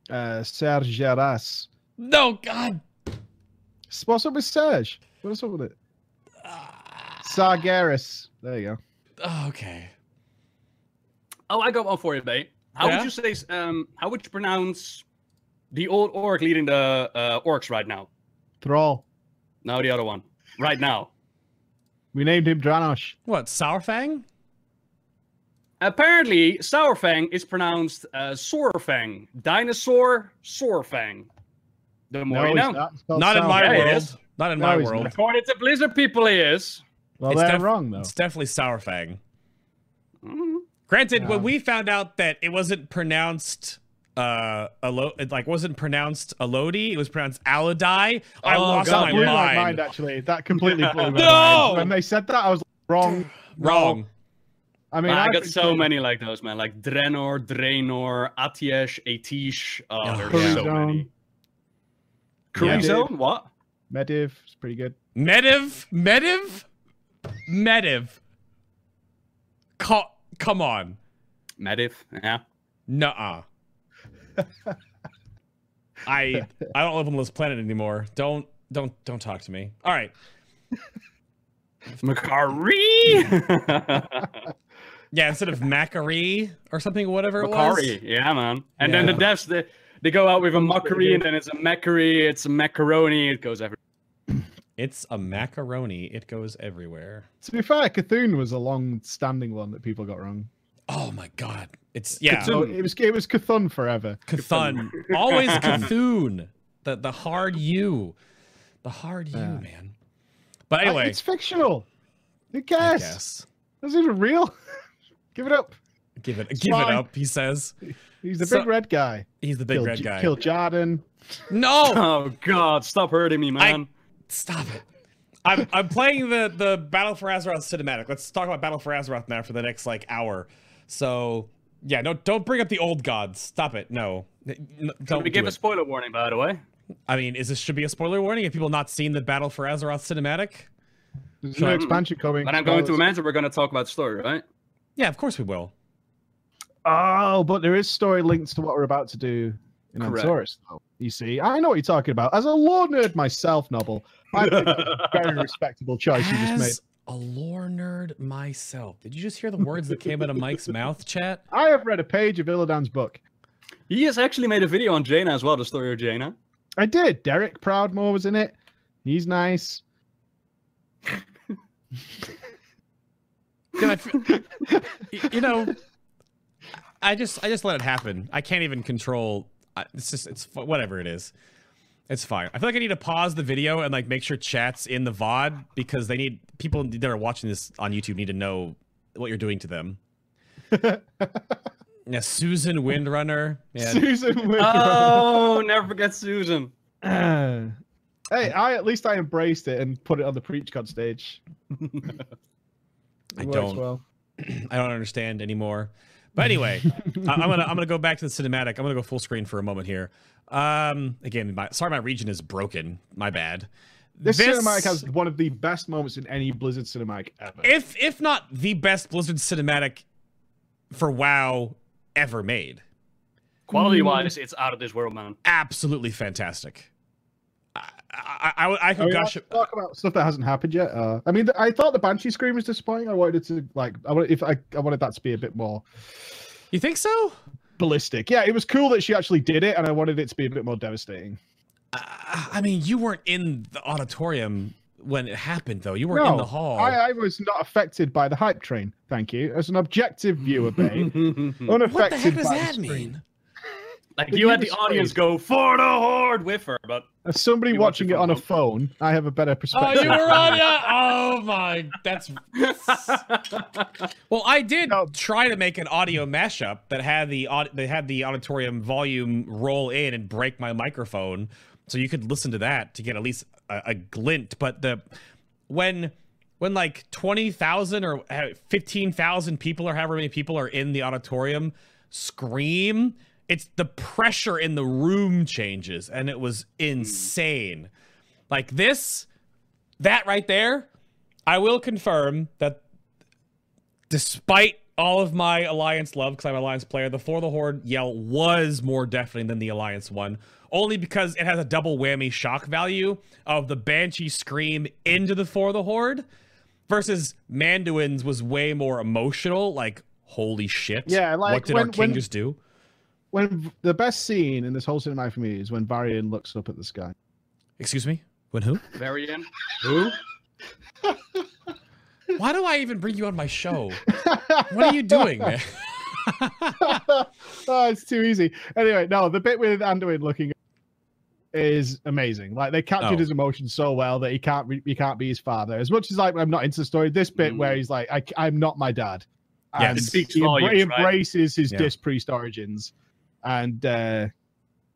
Uh, Serge Geras. No, God. What's up with Serge? What's up with it? Sargeras. There you go. Oh, okay. Oh, I got one for you, mate. How Yeah? would you say? Um, how would you pronounce the old orc leading the uh, orcs right now? Thrall. No, the other one. Right now. We named him Dranosh. What, Sourfang? Apparently, Sourfang is pronounced uh, Sourfang. Dinosaur Sourfang. The more No, you know. not. Not in my Yeah, world. Not in No, my he's world. not. According to Blizzard people, he is. Well, It's they're def- wrong though. It's definitely Sourfang. Mhm. Granted, Yeah. when we found out that it wasn't pronounced uh Alo- it like wasn't pronounced Elodie, it was pronounced Alodai, I Oh, lost God, my blew mind. my mind actually. That completely blew my No! mind. When they said that, I was like, wrong. Wrong. I mean, I I've got so told- many like those, man. Like Drenor, Draenor, Atiesh, Atish. Oh, Oh, there's yeah. so many. Yeah. Curry Zone? What? Mediv, it's pretty good. Mediv? Mediv? Mediv. Co- come on. Mediv. Yeah. Nuh-uh. I I don't live on this planet anymore. Don't don't don't talk to me. All right. Macari. Yeah, instead of Macari or something, whatever it was. Macari. Yeah, man. And then the devs, they, they go out with a mockery, and then it's a Macari, it's a macaroni, it goes everywhere. It's a macaroni. It goes everywhere. To be fair, Cthulhu was a long-standing one that people got wrong. Oh my god. It's yeah. Cthulhu. So it was it was Cthulhu forever. Cthulhu. Always Cthulhu. The the hard U. The hard U, Yeah. man. But Uh, anyway, it's fictional. Who I cares? guess. Is it real? Give it up. Give it It's give it up, he says. He's the So- big red guy. He's the big Kill, red guy. Kil'jaeden. No! Oh, God. Stop hurting me, man. Stop it. I'm I'm playing the the Battle for Azeroth cinematic. Let's talk about Battle for Azeroth now for the next like hour. So yeah, no, don't bring up the old gods. Stop it. No, N- n- don't we do give a spoiler warning, by the way. I mean, is this should be a spoiler warning if people not seen the Battle for Azeroth cinematic? There's no expansion coming. When I'm going to Spoilers. Amanda, we're going to talk about story, right? Yeah, of course we will. Oh, but there is story links to what we're about to do in Correct. Antorus, though. You see, I know what you're talking about. As a lore nerd myself, Nobbel, I think that's a very respectable choice you just made. As a lore nerd myself, did you just hear the words that came out of Mike's mouth, chat? I have read a page of Illidan's book. He has actually made a video on Jaina as well, the story of Jaina. I did. Derek Proudmoore was in it. He's nice. Dude, I f- y- you know, I just I just let it happen. I can't even control. I- It's just it's whatever it is. It's fine. I feel like I need to pause the video and like make sure chat's in the VOD because they need people that are watching this on YouTube need to know what you're doing to them. Yeah, Susan Windrunner. Yeah, Susan. Oh, Windrunner. Oh, never forget Susan. Hey, I at least I embraced it and put it on the PreachCon stage. It I works don't. Well. I don't understand anymore. But anyway, I- I'm gonna I'm gonna go back to the cinematic. I'm gonna go full screen for a moment here. Um, again, my sorry, my region is broken. My bad. This, cinematic has one of the best moments in any Blizzard cinematic ever. if if not the best Blizzard cinematic for WoW ever made. Quality wise, it's out of this world, man. Absolutely fantastic. I I, I, I I could mean, gush. let's talk about stuff that hasn't happened yet. Uh, I mean, I thought the Banshee Scream was disappointing. I wanted it to like, I wanted if I, I wanted that to be a bit more You think so? ballistic. Yeah, it was cool that she actually did it, and I wanted it to be a bit more devastating. I, I mean, you weren't in the auditorium when it happened, though. You were in the hall. I, I was not affected by the hype train. Thank you. As an objective viewer, babe, unaffected what the heck does by the that screen. mean? Like But you you had the just audience go for the horde with her, but As somebody watching it it on a phone, I have a better perspective. Oh, you were on yeah. Oh my, that's. Well, I did No. try to make an audio mashup that had the aud- that had the auditorium volume roll in and break my microphone, so you could listen to that to get at least a, a glint. But the when when like twenty thousand or uh, fifteen thousand people or however many people are in the auditorium scream, it's the pressure in the room changes, and it was hmm. insane. Like this, that right there, I will confirm that despite all of my Alliance love, because I'm an Alliance player, the For the Horde yell was more deafening than the Alliance one, only because it has a double whammy shock value of the Banshee scream into the For the Horde versus Manduin's was way more emotional, like, holy shit. Yeah, like, what did when- our king when- just do? When the best scene in this whole cinematic for me is when Varian looks up at the sky. Excuse me? When who? Varian. Who? Why do I even bring you on my show? What are you doing, man? oh, it's too easy. Anyway, no, the bit with Anduin looking is amazing. Like they captured Oh. his emotions so well that he can't re- he can't be his father. As much as like I'm not into the story, this bit where mm. he's like, I, am not my dad. Yes. And It speaks he, embra- he volumes, right? embraces his Yeah. dis priest origins, and uh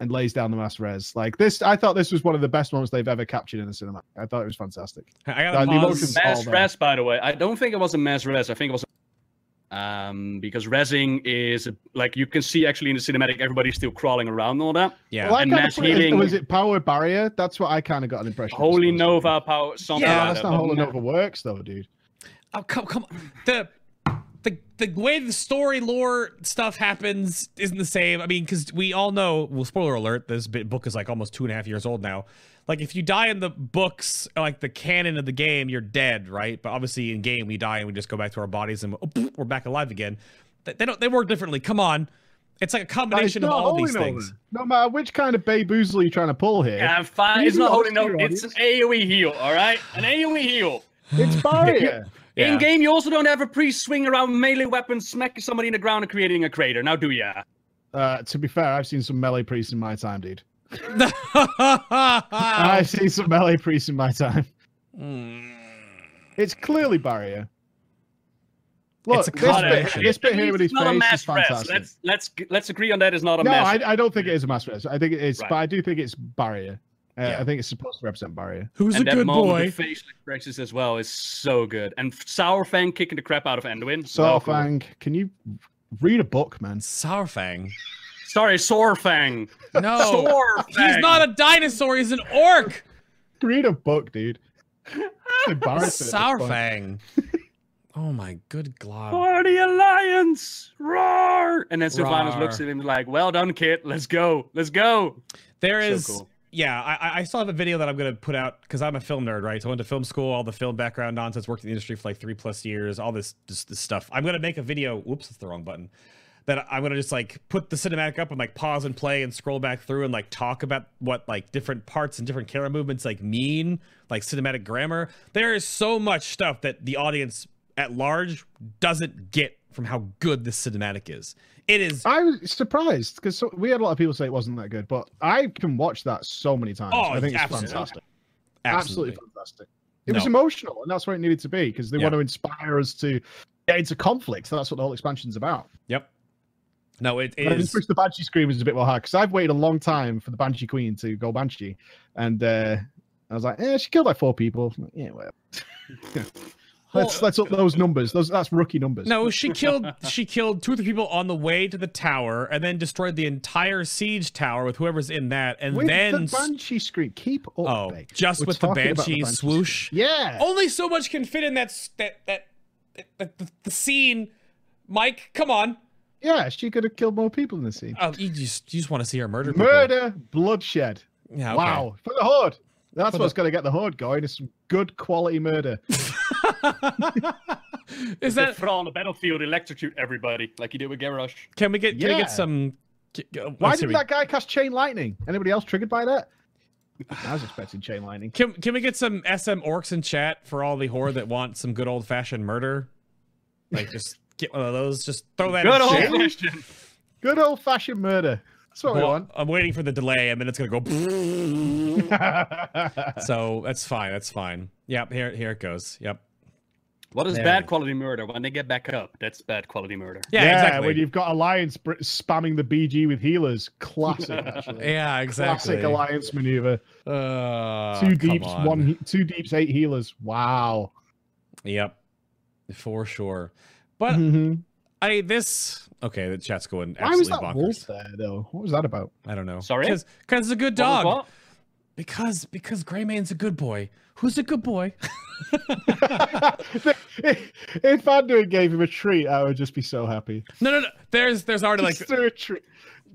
and lays down the mass res. Like this, I thought this was one of the best moments they've ever captured in the cinema. I thought it was fantastic. I Uh, gotta the pause. Mass res, by the way. I don't think it was a mass res. I think it was um because resing is like you can see actually in the cinematic everybody's still crawling around and all that. Yeah. Well, And mass put it healing- Was it power barrier? That's what I kind of got an impression. Holy supposed to. Nova power something Yeah, Yeah, like that's that. not but Holy Nova works though, dude. Oh come come on. The the the way the story lore stuff happens isn't the same. I mean, because we all know. Well, spoiler alert: this book is like almost two and a half years old now. Like, if you die in the books, like the canon of the game, you're dead, right? But obviously, in game, we die and we just go back to our bodies and oh, we're back alive again. They, they don't. They work differently. Come on, it's like a combination of all these Nova. things. No matter which kind of baboozle you're trying to pull here, Yeah, I'm fine. You It's not know holy it's It's an AoE heal, all right? An AoE heal. it's barrier. Yeah. In game, you also don't have a priest swing around melee weapons, smack somebody in the ground and creating a crater. Now, do ya? uh, to be fair, I've seen some melee priests in my time, dude. I've seen some melee priests in my time. Mm. It's clearly barrier. Look, It's a this bit, this bit here with his It's not a face is mass res. fantastic. Let's let's let's agree on that. It's not a No, mass. I, I don't think it is a mass res. I think it is, Right. but I do think it's barrier. Uh, Yeah. I think it's supposed to represent barrier. Who's and a that good moment boy? with facial expressions as well is so good. And Sourfang kicking the crap out of Anduin. So, Well, cool. Can you read a book, man? Sourfang. Sorry, Sorfang. No, Sorfang. he's not a dinosaur. He's an orc. Read a book, dude. It's embarrassing at. Sourfang. Oh my good glob. For the Alliance! Roar! And then Sylvanas looks at him like, well done, kid. Let's go. Let's go. There So is, cool. Yeah. I, I- still have a video that I'm gonna put out because I'm a film nerd, right? So I went to film school, all the film background nonsense, worked in the industry for like three plus years, all this this, this stuff. I'm gonna make a video. Whoops, that's the wrong button. That I'm gonna just like put the cinematic up and like pause and play and scroll back through and like talk about what like different parts and different camera movements like mean, like cinematic grammar. There is so much stuff that the audience at large doesn't get from how good this cinematic is. It is I was surprised because so, we had a lot of people say it wasn't that good, but I can watch that so many times. Oh, I think it's absolutely. fantastic. absolutely. Absolutely fantastic. It was emotional, and that's what it needed to be because they Yeah. want to inspire us to get into conflict. So that's what the whole expansion's about. Yep. No, it And is. just wish the Banshee Scream was a bit more hard because I've waited a long time for the Banshee Queen to go Banshee, and uh, I was like, eh, she killed like four people. Yeah, well, let's let's up those numbers. Those that's rookie numbers. No, she killed she killed two or three people on the way to the tower, and then destroyed the entire siege tower with whoever's in that, and with then the Banshee Scream, keep up. oh, babe. just We're with the talking about banshee Banshee swoosh. Yeah. Only so much can fit in that that that, that the, the scene. Mike, come on. Yeah, she could have killed more people in the scene. Oh, you just you just want to see her murder. people. Murder, bloodshed. Yeah. Okay. Wow, for the horde. That's For what's going to get the horde going. Is some good quality murder. Is That that? throw on the battlefield, electrocute everybody like you did with Garrosh. Can we get? Can we get some? c- uh, Why let's did that guy cast chain lightning? Anybody else triggered by that? I was expecting chain lightning. Can can we get some SM orcs in chat for all the horde that want some good old fashioned murder? Like just get one of those. Just throw that. Good in old chat. question. Good old fashioned murder. That's what we want. I'm waiting for the delay, and then it's gonna go. so that's fine. That's fine. Yep. Here here it goes. Yep. What is There bad we quality murder? When they get back up, that's bad quality murder. Yeah. exactly. when you've got Alliance br- spamming the BG with healers. Classic, actually. Yeah. Exactly. Classic Alliance maneuver. Uh, two deeps, on. one two deeps, eight healers. Wow. Yep. For sure. But mm -hmm. I this okay. The chat's going Why was absolutely that bonkers. wolf there though? What was that about? I don't know. Sorry? Because it's a good What was dog. what? Because because Greymane's a good boy. Who's a good boy? if Anduin gave him a treat, I would just be so happy. No, no, no. There's there's already like a treat.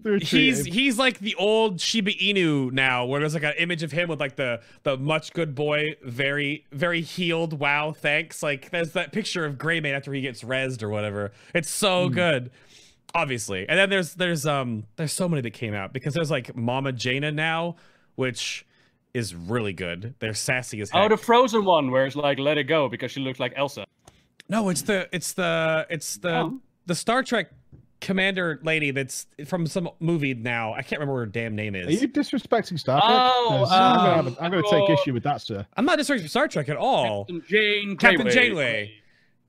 Threw a treat he's he's like the old Shiba Inu now, where there's like an image of him with like the the much good boy, very very healed. Wow, thanks. Like there's that picture of Greymane after he gets rezzed or whatever. It's so Hmm. good, obviously. And then there's there's um there's so many that came out because there's like Mama Jaina now, which is really good. They're sassy as heck. Oh, the frozen one where it's like let it go because she looks like Elsa. No, it's the it's the it's the Oh. the Star Trek commander lady that's from some movie now. I can't remember what her damn name is. Are is. you disrespecting Star Trek? Oh, 'Cause I'm gonna, have um, a- I'm gonna take oh. issue with that, sir. I'm not disrespecting Star Trek at all. Captain Jane. Captain Janeway. Janeway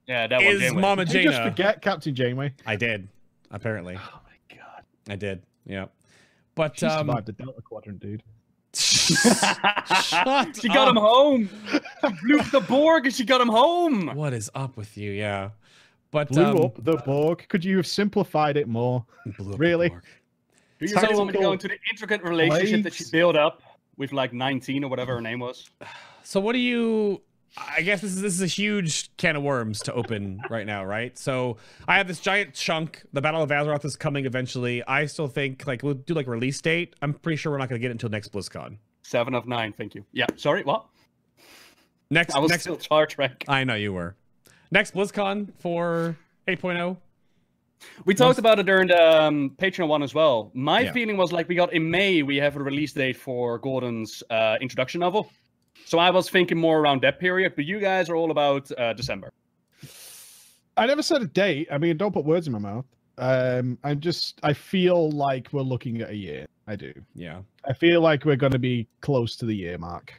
Yeah, that one. is Janeway. Mama Did you just forget Captain Janeway? I did, apparently. Oh my god. I did. Yeah. But She um, survived the Delta Quadrant, dude. Shut she got him home. She blew the Borg and she got him home. What is up with you? Yeah. But Blew um, up the Borg. Could you have simplified it more? blew up the Really? Borg. Do you really want me to go into the intricate relationship that she built up with like 19 or whatever her name was? So what do you? I guess this is this is a huge can of worms to open right now, right? So I have this giant chunk. The Battle of Azeroth is coming eventually. I still think like we'll do like release date. I'm pretty sure we're not going to get it until next BlizzCon. Seven of nine, thank you. Yeah, sorry, what? Next, I was next. still Star Trek. I know you were. Next BlizzCon for oh? 8.0. We talked about it during the um, Patreon one as well. My Yeah. feeling was like we got in May, we have a release date for Golden's uh, introduction novel. So I was thinking more around that period, but you guys are all about uh, December. I never said a date. I mean, don't put words in my mouth. Um, I'm just. I feel like we're looking at a year. I do. Yeah. I feel like we're going to be close to the year mark.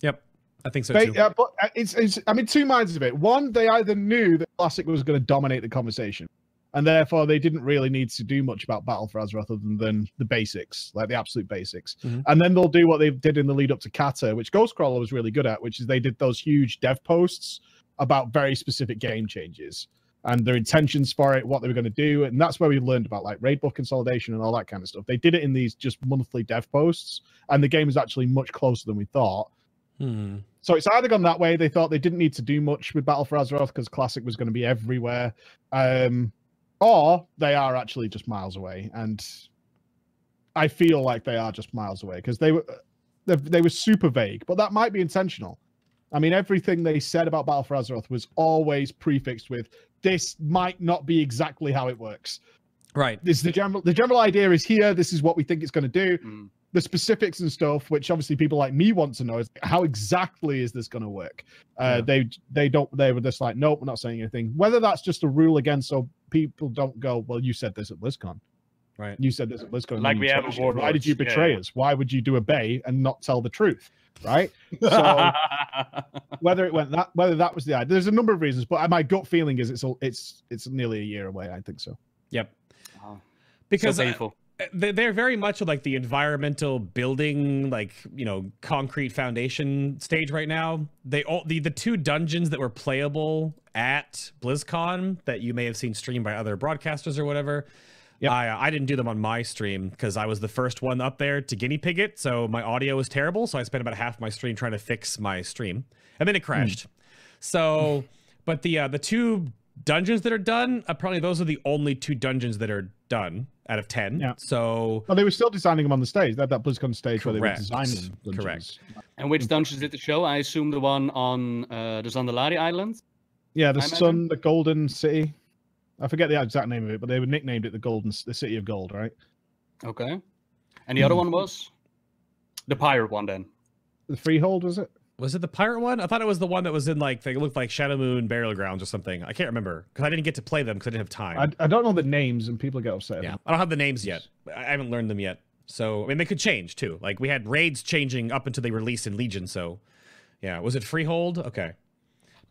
Yep. I think so Ba- too. uh, but uh, it's, it's. I'm in two minds of it. One, they either knew that Classic was going to dominate the conversation, and therefore they didn't really need to do much about Battle for Azeroth other than the basics, like the absolute basics. Mhm. And then they'll do what they did in the lead up to Kata, which Ghostcrawler was really good at, which is they did those huge dev posts about very specific game changes and their intentions for it, what they were going to do, and that's where we learned about like raid book consolidation and all that kind of stuff. They did it in these just monthly dev posts, and the game is actually much closer than we thought. Hmm. So it's either gone that way. They thought they didn't need to do much with Battle for Azeroth because Classic was going to be everywhere, um, or they are actually just miles away. And I feel like they are just miles away because they were they, they were super vague, but that might be intentional. I mean, everything they said about Battle for Azeroth was always prefixed with "this might not be exactly how it works." Right. This the general the general idea is here. This is what we think it's going to do Mm. The specifics and stuff, which obviously people like me want to know, is how exactly is this going to work? Uh, Yeah. They they don't they were just like, nope, we're not saying anything. Whether that's just a rule again, so people don't go, well, you said this at BlizzCon, Right. you said this at BlizzCon, and Like we have changed with it. Why did you Warlords. Yeah, betray yeah. us? Why would you do a bay and not tell the truth? Right? So whether it went that whether that was the idea, there's a number of reasons, but my gut feeling is it's all it's it's nearly a year away. I think so. Yep. Wow. Because so painful. They- they're very much like the environmental building like you know concrete foundation stage right now they all the, the two dungeons that were playable at blizzcon that you may have seen streamed by other broadcasters or whatever Yep. I, I didn't do them on my stream because I was the first one up there to guinea pig it, so my audio was terrible. So I spent about half my stream trying to fix my stream, and then it crashed. So, but the uh, the two dungeons that are done, apparently those are the only two dungeons that are done out of ten. Yeah. So Well, they were still designing them on the stage. They had that BlizzCon stage where they were Correct. designing them. Correct. And which dungeons did the show? I assume the one on uh, the Zandalari Islands? Yeah, the I imagine. Sun, the Golden City. I forget the exact name of it, but they were nicknamed it the Golden, the City of Gold, right? Okay. And the other one was the pirate one. Then The Freehold was it? Was it the pirate one? I thought it was the one that was in like they looked like Shadowmoon Burial Grounds or something. I can't remember because I didn't get to play them because I didn't have time. I, I don't know the names, and people get upset. Yeah, I don't have the names yet. I haven't learned them yet. So I mean, they could change too. Like we had raids changing up until they released in Legion. So yeah, was it Freehold? Okay.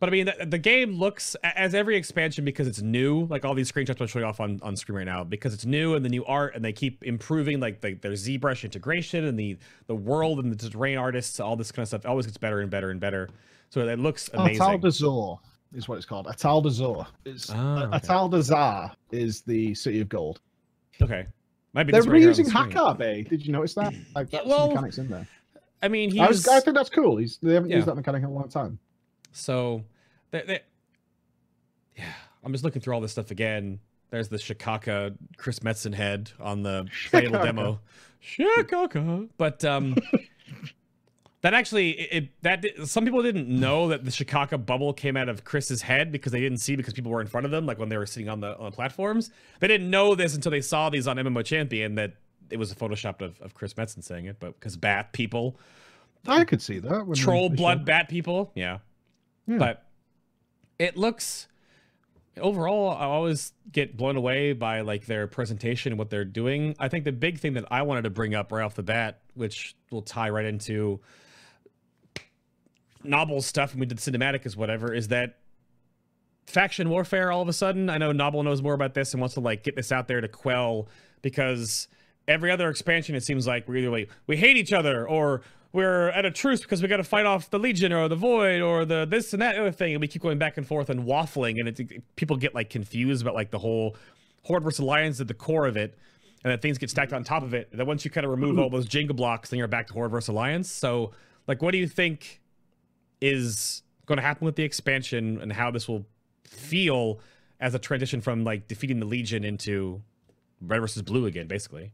But I mean, the, the game looks as every expansion because it's new. Like all these screenshots I'm showing off on, on screen right now, because it's new and the new art, and they keep improving like the, their ZBrush integration and the the world and the terrain artists, all this kind of stuff. always gets better and better and better. So it looks amazing. Atal'Dazar is what it's called. Atal'Dazar is Ah, okay. Is the City of Gold. Okay, might be They're this right here on the reusing. Hakkar Bay. Did you notice that? Like that's well, mechanics in there. I mean, he's I, was, I think that's cool. He's they haven't Yeah. used that mechanic in a long time. So, they, they, yeah, I'm just looking through all this stuff again. There's the Shikaka Chris Metzen head on the Shikaka. demo. Shikaka. But um, that actually, it, that some people didn't know that the Shikaka bubble came out of Chris's head because they didn't see because people were in front of them, like when they were sitting on the on the platforms. They didn't know this until they saw these on MMO Champion that it was a photoshopped of, of Chris Metzen saying it, but because bat people I could see that. troll blood bat people yeah. Yeah. but it looks overall i always get blown away by like their presentation and what they're doing. I think the big thing that i wanted to bring up right off the bat which will tie right into novel stuff and we did cinematic is whatever is that faction warfare all of a sudden. I know novel knows more about this and wants to like get this out there to quell because every other expansion it seems like we're either like we hate each other or we're at a truce because we got to fight off the Legion or the Void or the this and that other thing, and we keep going back and forth and waffling, and it, people get like confused about like the whole Horde versus Alliance at the core of it, and that things get stacked on top of it. And then once you kind of remove all those Jenga blocks, then you're back to Horde versus Alliance. So, like, what do you think is going to happen with the expansion, and how this will feel as a transition from like defeating the Legion into Red versus Blue again, basically?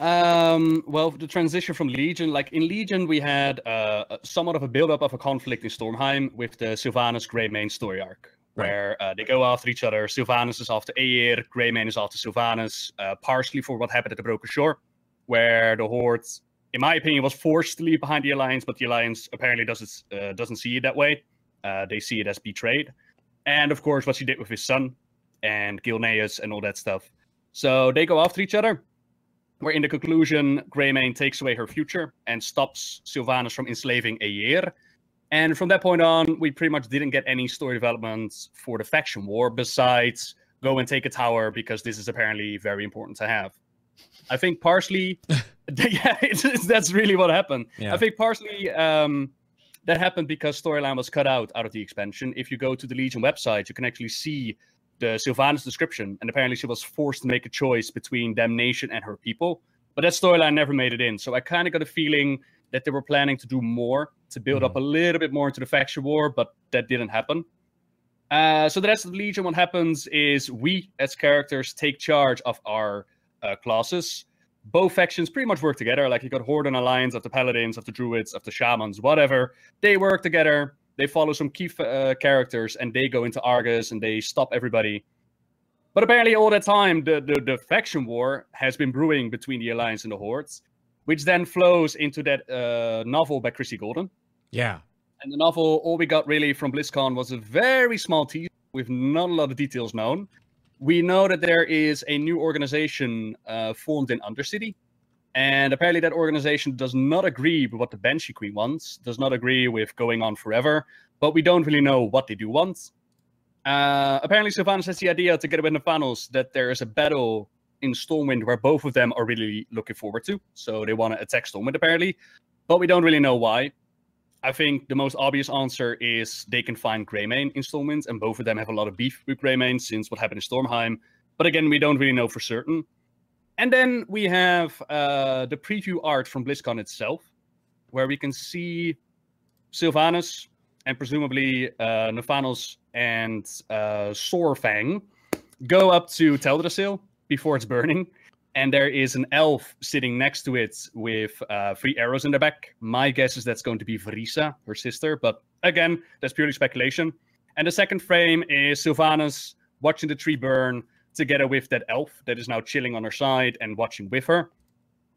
Um, well, the transition from Legion, like in Legion, we had uh, somewhat of a build-up of a conflict in Stormheim with the Sylvanas Greymane story arc, right. where uh, they go after each other. Sylvanas is after Eyir, Greymane is after Sylvanas, uh, partially for what happened at the Broken Shore, where the Horde, in my opinion, was forced to leave behind the Alliance, but the Alliance apparently doesn't uh, doesn't see it that way. Uh, they see it as betrayed, and of course, what she did with his son and Gilneas and all that stuff. So they go after each other where in the conclusion, Greymane takes away her future and stops Sylvanas from enslaving Eyir. And from that point on, we pretty much didn't get any story developments for the faction war besides go and take a tower because this is apparently very important to have. I think partially, yeah, it's, it's, that's really what happened. Yeah. I think partially um, that happened because storyline was cut out out of the expansion. If you go to the Legion website, you can actually see the Sylvanas description, and apparently she was forced to make a choice between damnation and her people. But that storyline never made it in. So I kind of got a feeling that they were planning to do more to build mm-hmm. up a little bit more into the faction war, but that didn't happen. Uh, so the rest of the Legion, what happens is we as characters take charge of our uh, classes. Both factions pretty much work together. Like you got Horde and Alliance of the Paladins, of the Druids, of the Shamans, whatever. They work together they follow some key uh, characters and they go into Argus and they stop everybody. But apparently, all that time, the, the, the faction war has been brewing between the Alliance and the Hordes, which then flows into that uh, novel by Christie Golden. Yeah. And the novel, all we got really from BlizzCon was a very small teaser with not a lot of details known. We know that there is a new organization uh, formed in Undercity and apparently, that organization does not agree with what the Banshee Queen wants, does not agree with going on forever, but we don't really know what they do want. Uh, apparently, Sylvanas has the idea to get away in the finals that there is a battle in Stormwind where both of them are really looking forward to. So they want to attack Stormwind, apparently, but we don't really know why. I think the most obvious answer is they can find Greymane in Stormwind, and both of them have a lot of beef with Greymane since what happened in Stormheim. But again, we don't really know for certain. And then we have uh, the preview art from BlizzCon itself, where we can see Sylvanas and presumably uh, and uh, Saurfang go up to Teldrassil before it's burning. And there is an elf sitting next to it with uh, three arrows in the back. My guess is that's going to be Vereesa, her sister. But again, that's purely speculation. And the second frame is Sylvanas watching the tree burn together with that elf that is now chilling on her side and watching with her.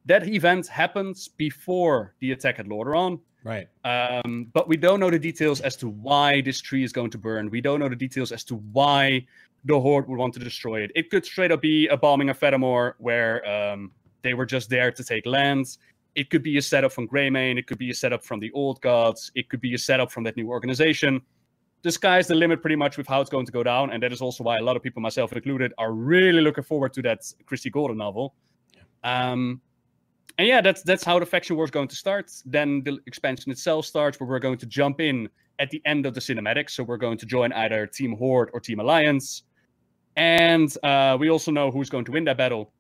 That event happens before the attack at Lordaeron. Right. Um, but we don't know the details as to why this tree is going to burn. We don't know the details as to why the Horde would want to destroy it. It could straight up be a bombing of Fedamore where um, they were just there to take lands. It could be a setup from Greymane. It could be a setup from the Old Gods. It could be a setup from that new organization the sky's the limit pretty much with how it's going to go down. And that is also why a lot of people, myself included, are really looking forward to that Christie Golden novel. Um, and yeah, that's that's how the faction war is going to start. Then the expansion itself starts, where we're going to jump in at the end of the cinematic. So we're going to join either Team Horde or Team Alliance. And uh, we also know who's going to win that battle.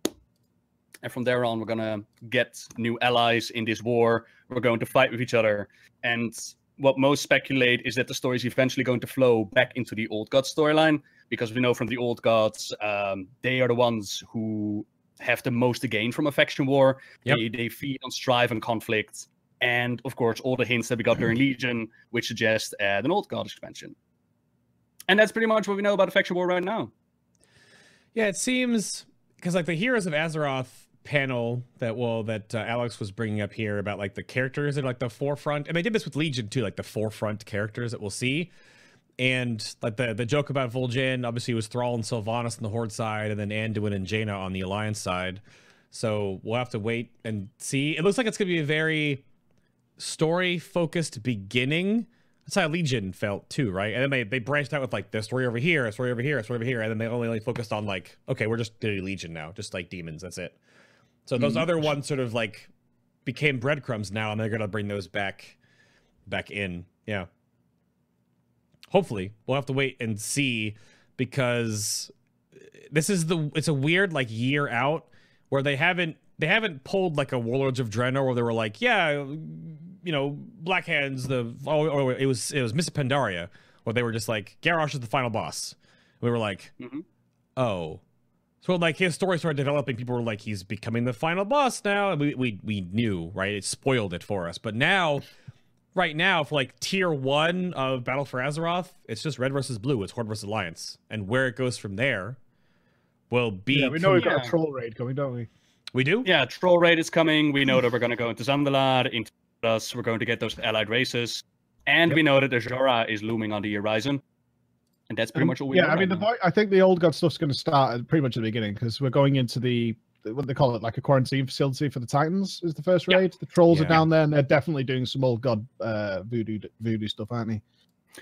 And from there on, we're going to get new allies in this war. We're going to fight with each other. And what most speculate is that the story is eventually going to flow back into the old gods storyline because we know from the old gods um, they are the ones who have the most to gain from a faction war. Yep. they, they feed on strife and conflict and of course all the hints that we got during legion which suggest uh, an old god expansion. And that's pretty much what we know about the faction war right now. Yeah it seems because like the heroes of azeroth panel that well that uh, Alex was bringing up here about like the characters and like the forefront, and they did this with Legion too, like the forefront characters that we'll see. and like the the joke about Vol'jin, obviously was Thrall and Sylvanas on the Horde side, and then Anduin and Jaina on the Alliance side. So we'll have to wait and see. It looks like it's gonna be a very story focused beginning. That's how Legion felt too, right? And then they, they branched out with like the story over here, a story over here, a story over here, and then they only like focused on like, okay, we're just doing Legion now, just like demons, that's it. So those Mhm. other ones sort of like became breadcrumbs now, and they're gonna bring those back back in. Yeah. Hopefully. We'll have to wait and see because this is the it's a weird like year out where they haven't they haven't pulled like a Warlords of Draenor where they were like, yeah, you know, Black Hands, the oh, or it was it was Miss Pandaria, where they were just like, Garrosh is the final boss. We were like, Mhm. oh. So like his story started developing, people were like, he's becoming the final boss now, and we we we knew, right? It spoiled it for us. But now, right now, for like tier one of Battle for Azeroth, it's just red versus blue, it's Horde versus Alliance. And where it goes from there will be Yeah, we know we've got a troll raid coming, don't we? we do? Yeah, Troll Raid is coming. We know that we're going to go into Zandalar, into us. We're going to get those allied races. And we know that Azshara is looming on the horizon. And that's pretty Um, much all we yeah. I mean, right the vo- I think the old god stuff's going to start at pretty much at the beginning because we're going into the what they call it, like a quarantine facility for the Titans. Is the first Yeah. raid? The trolls Yeah. are down there, and they're definitely doing some old god uh, voodoo voodoo stuff, aren't they?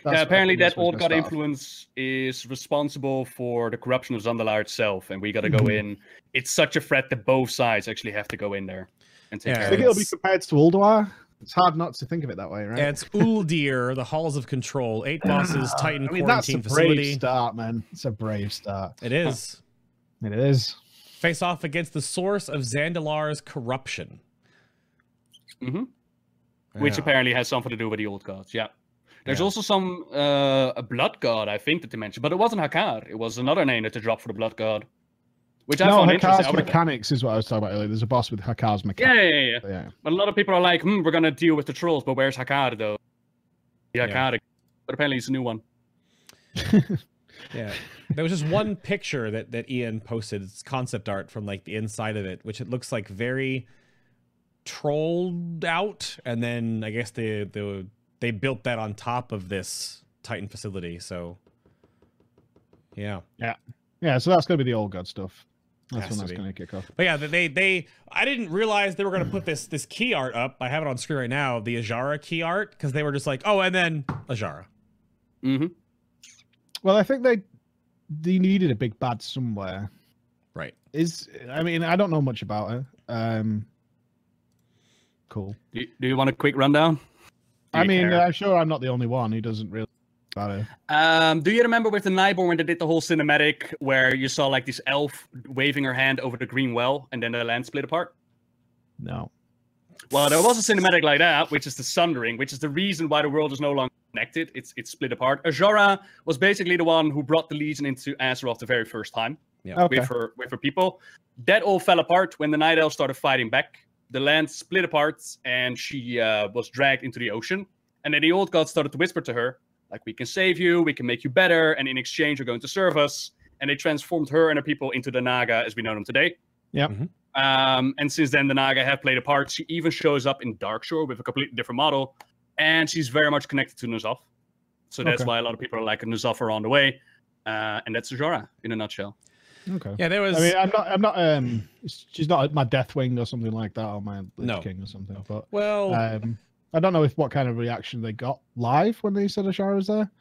That's- yeah, apparently that old god influence is responsible for the corruption of Zandalar itself, and we got to go Mhm. in. It's such a threat that both sides actually have to go in there and take Yeah, I think it'll be compared to Ulduar. It's hard not to think of it that way, right? Yeah, it's Uldir, the Halls of Control, eight bosses, Titan I mean, that's a quarantine brave start, man. It's a brave start. It is. It is. Face off against the source of Zandalar's corruption. Mm-hmm. Which apparently has something to do with the old gods. Yeah. There's Yeah. also some uh, a blood god, I think, that they mentioned, but it wasn't Hakkar. It was another name that they dropped for the blood god, which I no, found interesting. Hakkar's mechanics is what I was talking about earlier. There's a boss with Hakkar's Yeah, mechanics. yeah, yeah, yeah. Yeah. But a lot of people are like, hmm, we're gonna deal with the trolls, but where's Hakkar though? The Yeah. But apparently it's a new one. Yeah. There was just one picture that, that Ian posted. It's concept art from like the inside of it, which it looks like very trolled out. And then I guess they they, they built that on top of this Titan facility. So yeah, yeah. Yeah, so that's going to be the old god stuff. That's when to that's going to kick off. But yeah, they they I didn't realize they were gonna put this this key art up. I have it on screen right now, the Azshara key art, because they were just like, oh, and then Azshara. hmm Well, I think they they needed a big bad somewhere. Right. Is I mean, I don't know much about it. Um, cool. Do, you- do you want a quick rundown? Do I mean, care? I'm sure I'm not the only one who doesn't really about it. Um, do you remember with the Nightborne when they did the whole cinematic where you saw like this elf waving her hand over the green well and then the land split apart? No. Well, there was a cinematic like that, which is the Sundering, which is the reason why the world is no longer connected. It's it's split apart. Azshara was basically the one who brought the Legion into Azeroth the very first time Yeah. Okay. with her with her people. That all fell apart when the Night Elves started fighting back. The land split apart, and she uh, was dragged into the ocean. And then the old gods started to whisper to her, like, "We can save you, we can make you better, and in exchange, you're going to serve us." And they transformed her and her people into the Naga as we know them today. Yep. Mhm. Um, and since then, the Naga have played a part. She even shows up in Darkshore with a completely different model, and she's very much connected to N'Zoth. So that's Okay. why a lot of people are like N'Zoth are on the way, uh, and that's Zora in a nutshell. Okay. Yeah, there was I mean, I'm not. I'm not. Um, she's not my Deathwing or something like that, or my Lich No. King or something. But well um, I don't know if what kind of reaction they got live when they said Azshara was there.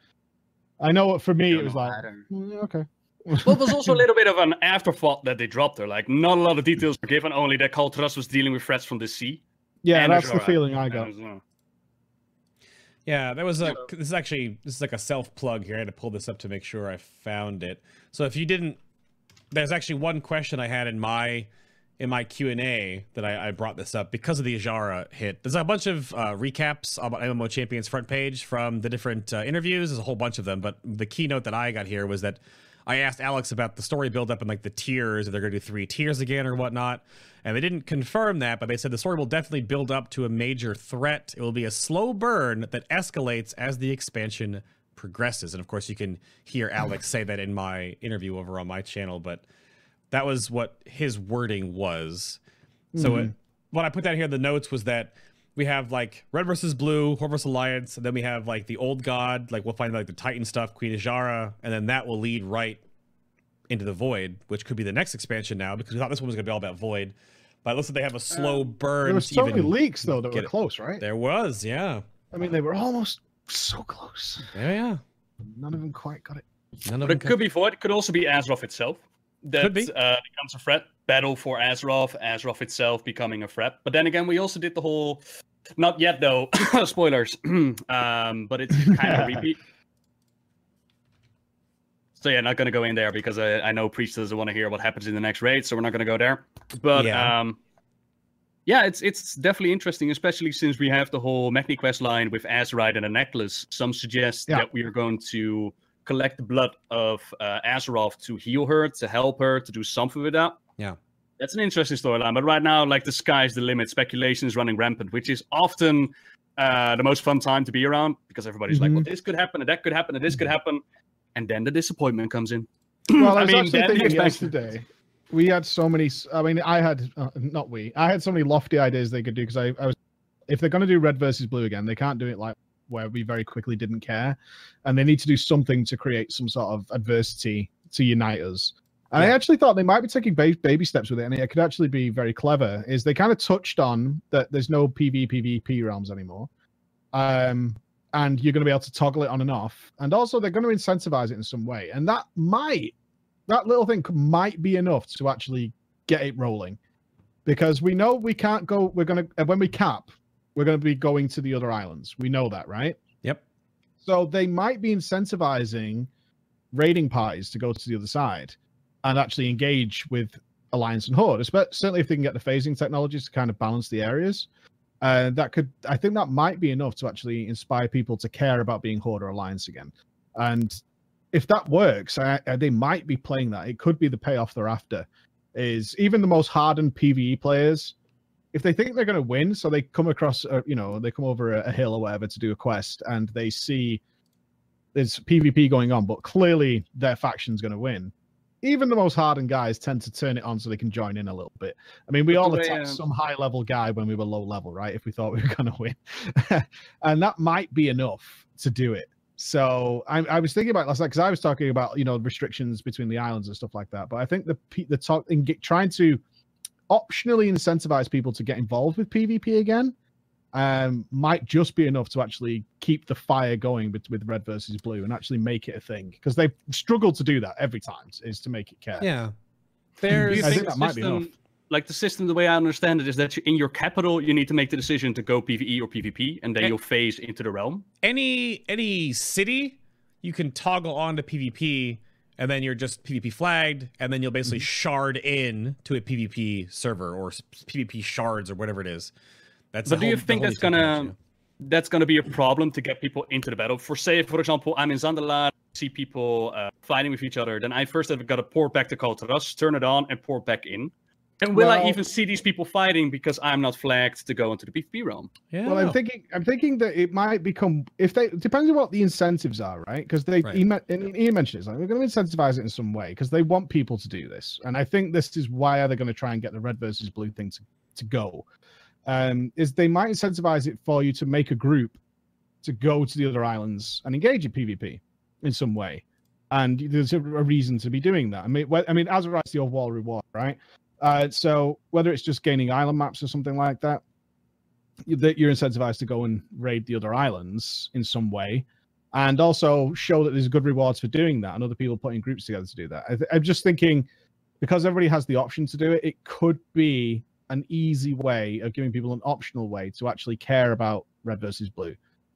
I know for me it was like, "Mm, okay. well, there's also a little bit of an afterthought that they dropped there. Like, not a lot of details were given, only that Kul Tiras was dealing with threats from the sea. yeah, and that's the feeling I got. Yeah, there was a. This is actually this is like a self plug here. I had to pull this up to make sure I found it. So if you didn't, there's actually one question I had in my in my Q and A that I, I brought this up because of the Azshara hit. There's a bunch of uh, recaps on MMO Champions front page from the different uh, interviews. There's a whole bunch of them, but the keynote that I got here was that I asked Alex about the story build up and like the tiers, if they're going to do three tiers again or whatnot. And they didn't confirm that, but they said the story will definitely build up to a major threat. It will be a slow burn that escalates as the expansion progresses. And of course, you can hear Alex say that in my interview over on my channel, but that was what his wording was. So mm-hmm. it, what I put down here in the notes was that we have like red versus blue, Horus Alliance, and then we have like the old god, like we'll find like the Titan stuff, Queen Azshara, and then that will lead right into the Void, which could be the next expansion now because we thought this one was gonna be all about Void. But it looks like they have a slow burn. There were to so many leaks though that get were it. close, right? There was, yeah. I mean, they were almost so close. Yeah, yeah. None of them quite got it. None of But it could be Void. It could also be Azeroth itself. That be. Uh, becomes a threat. Battle for Azeroth. Azeroth itself becoming a threat. But then again, we also did the whole. Not yet though. Spoilers. um, but it's kind of repeat. So yeah, not going to go in there because I, I know Priest doesn't want to hear what happens in the next raid, so we're not going to go there. But Yeah. um, yeah, it's it's definitely interesting, especially since we have the whole Magni quest line with Azerite and a necklace. Some suggest Yeah. that we are going to collect the blood of uh, Azeroth to heal her, to help her, to do something with that. Yeah. That's an interesting storyline. But right now, like the sky's the limit. Speculation is running rampant, which is often uh, the most fun time to be around because everybody's like, Mhm. well, this could happen, and that could happen, and this could happen. And then the disappointment comes in. Well, I I was mean, actually thinking expansion- yesterday. We had so many. I mean, I had uh, not we. I had so many lofty ideas they could do because I, I was. If they're going to do red versus blue again, they can't do it like where we very quickly didn't care, and they need to do something to create some sort of adversity to unite us. And I actually thought they might be taking ba- baby steps with it, and it could actually be very clever. Is they kind of touched on that there's no PV PvP realms anymore, um, and you're going to be able to toggle it on and off, and also they're going to incentivize it in some way, and that might that little thing might be enough to actually get it rolling. Because we know we can't go we're going to when we cap we're going to be going to the other islands we know that right Yep. so they might be incentivizing raiding parties to go to the other side and actually engage with alliance and horde espe- certainly if they can get the phasing technologies to kind of balance the areas uh, that could i think that might be enough to actually inspire people to care about being horde or alliance again and if that works, I, I, they might be playing that. It could be the payoff they're after. Is even the most hardened PVE players, if they think they're going to win, so they come across, a, you know, they come over a, a hill or whatever to do a quest, and they see there's PvP going on, but clearly their faction's going to win. Even the most hardened guys tend to turn it on so they can join in a little bit. I mean, we all way, attacked um, some high level guy when we were low level, right? If we thought we were going to win, and that might be enough to do it. So I, I was thinking about last night because I was talking about you know restrictions between the islands and stuff like that. But I think the the talk in trying to optionally incentivize people to get involved with PvP again um, might just be enough to actually keep the fire going with, with red versus blue and actually make it a thing because they've struggled to do that every time is to make it care. Yeah. There's I think the that might be enough. Like the system, the way I understand it, is that in your capital, you need to make the decision to go PVE or PvP, and then Eh. you'll phase into the realm. any any city you can toggle on to PvP and then you're just PvP flagged and then you'll basically Mm-hmm. shard in to a PvP server or PvP shards or whatever it is. That's But do you whole- the think that's gonna technology. that's gonna be a problem to get people into the battle? For say, for example, I'm in Zandalar, see people uh, fighting with each other, then I first have got to pour back the Kul Tiras, turn it on, and pour back in. And will I even see these people fighting because I'm not flagged to go into the PvP realm? Yeah. Well, I'm thinking, I'm thinking that it might become if they depends on what the incentives are, right? Because they Right. he, me- and Ian mentioned it's like we're going to incentivize it in some way because they want people to do this, and I think this is why they're going to try and get the red versus blue thing to to go. Um, is they might incentivize it for you to make a group to go to the other islands and engage in PvP in some way, and there's a, a reason to be doing that. I mean, I mean, as it's the overall reward, right? Uh, so whether it's just gaining island maps or something like that, that you're incentivized to go and raid the other islands in some way, and also show that there's good rewards for doing that, and other people putting groups together to do that. I th- I'm just thinking because everybody has the option to do it, it could be an easy way of giving people an optional way to actually care about red versus blue.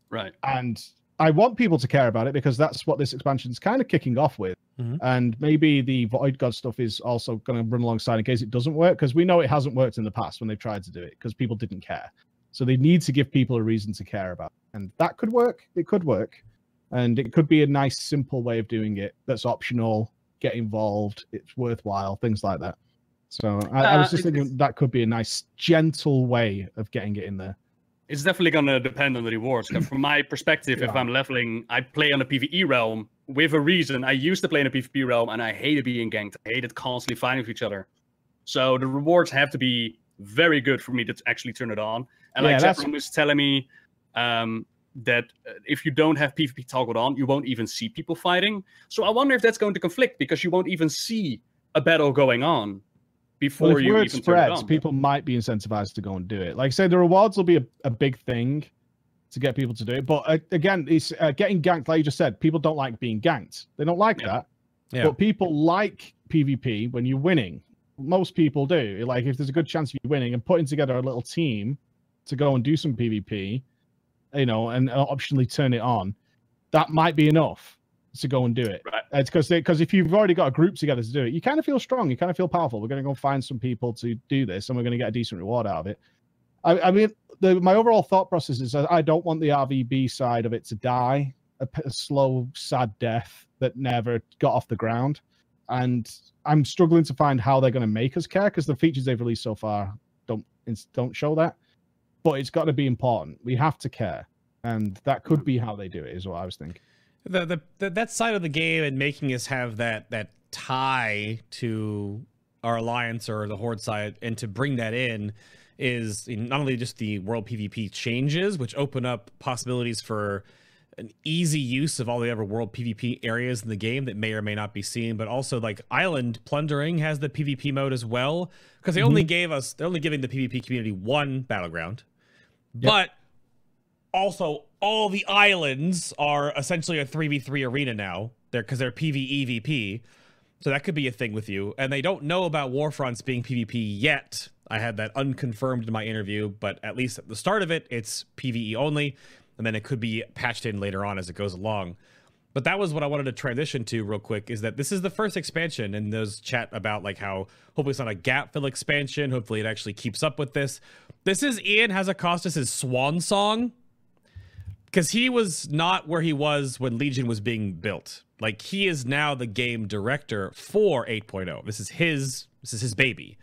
Right. And I want people to care about it because that's what this expansion is kind of kicking off with. Mhm. And maybe the Void God stuff is also going to run alongside in case it doesn't work because we know it hasn't worked in the past when they've tried to do it because people didn't care. So they need to give people a reason to care about. it. And that could work. It could work. And it could be a nice, simple way of doing it that's optional, get involved, it's worthwhile, things like that. So I, I was Uh, just thinking that could be a nice, gentle way of getting it in there. It's definitely gonna depend on the rewards. From my perspective, if I'm leveling, I play on the PvE realm with a reason. I used to play in the PvP realm, and I hated being ganked. I hated constantly fighting with each other. So the rewards have to be very good for me to actually turn it on. And Yeah, like that's- was telling me um, that uh, if you don't have PvP toggled on, you won't even see people fighting. So I wonder if that's going to conflict because you won't even see a battle going on before Well, if you word even turn it spreads, on. people might be incentivized to go and do it. Like I say, the rewards will be a, a big thing to get people to do it. But uh, again, it's uh, getting ganked. Like you just said, people don't like being ganked. They don't like Yeah. that. Yeah. But people like PvP when you're winning. Most people do. Like if there's a good chance of you winning and putting together a little team to go and do some PvP, you know, and uh, optionally turn it on, that might be enough to go and do it. Right. Uh, it's because because if you've already got a group together to do it, you kind of feel strong. You kind of feel powerful. We're going to go find some people to do this, and we're going to get a decent reward out of it. I, I mean, the, my overall thought process is I I don't want the RVB side of it to die a slow, sad death that never got off the ground. And I'm struggling to find how they're going to make us care because the features they've released so far don't don't show that. But it's got to be important. We have to care, and that could hmm. be how they do it. Is what I was thinking. The, the, the that side of the game and making us have that that tie to our alliance or the horde side and to bring that in is not only just the world pvp changes which open up possibilities for an easy use of all the other world pvp areas in the game that may or may not be seen but also like island plundering has the pvp mode as well because they only mm-hmm. gave us they're only giving the pvp community one battleground. But also all the islands are essentially a 3v3 arena now. They're because they're pvevp so that could be a thing with you. And they don't know about warfronts being pvp yet. I had that unconfirmed in my interview but at least at the start of it it's pve only. And then it could be patched in later on as it goes along. But that was what I wanted to transition to real quick is that this is the first expansion and there's chat about like how hopefully it's not a gap fill expansion. Hopefully it actually keeps up with this. This is Ian Hazzikostas' swan song because he was not where he was when Legion was being built. Like he is now the game director for 8.0. This is his this is his baby.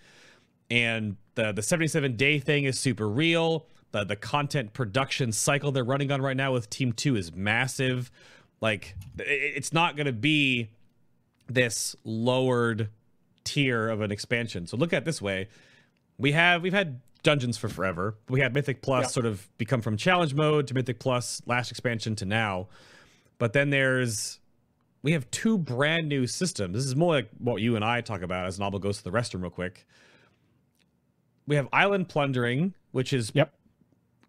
And the the 77 day thing is super real. The the content production cycle they're running on right now with Team 2 is massive. Like it- it's not going to be this lowered tier of an expansion. So look at it this way. We have we've had dungeons for forever. We had Mythic Plus Yeah. sort of become from challenge mode to Mythic Plus last expansion to now. But then there's we have two brand new systems. This is more like what you and I talk about as Nobbel goes to the restroom real quick. We have Island Plundering, which is Yep.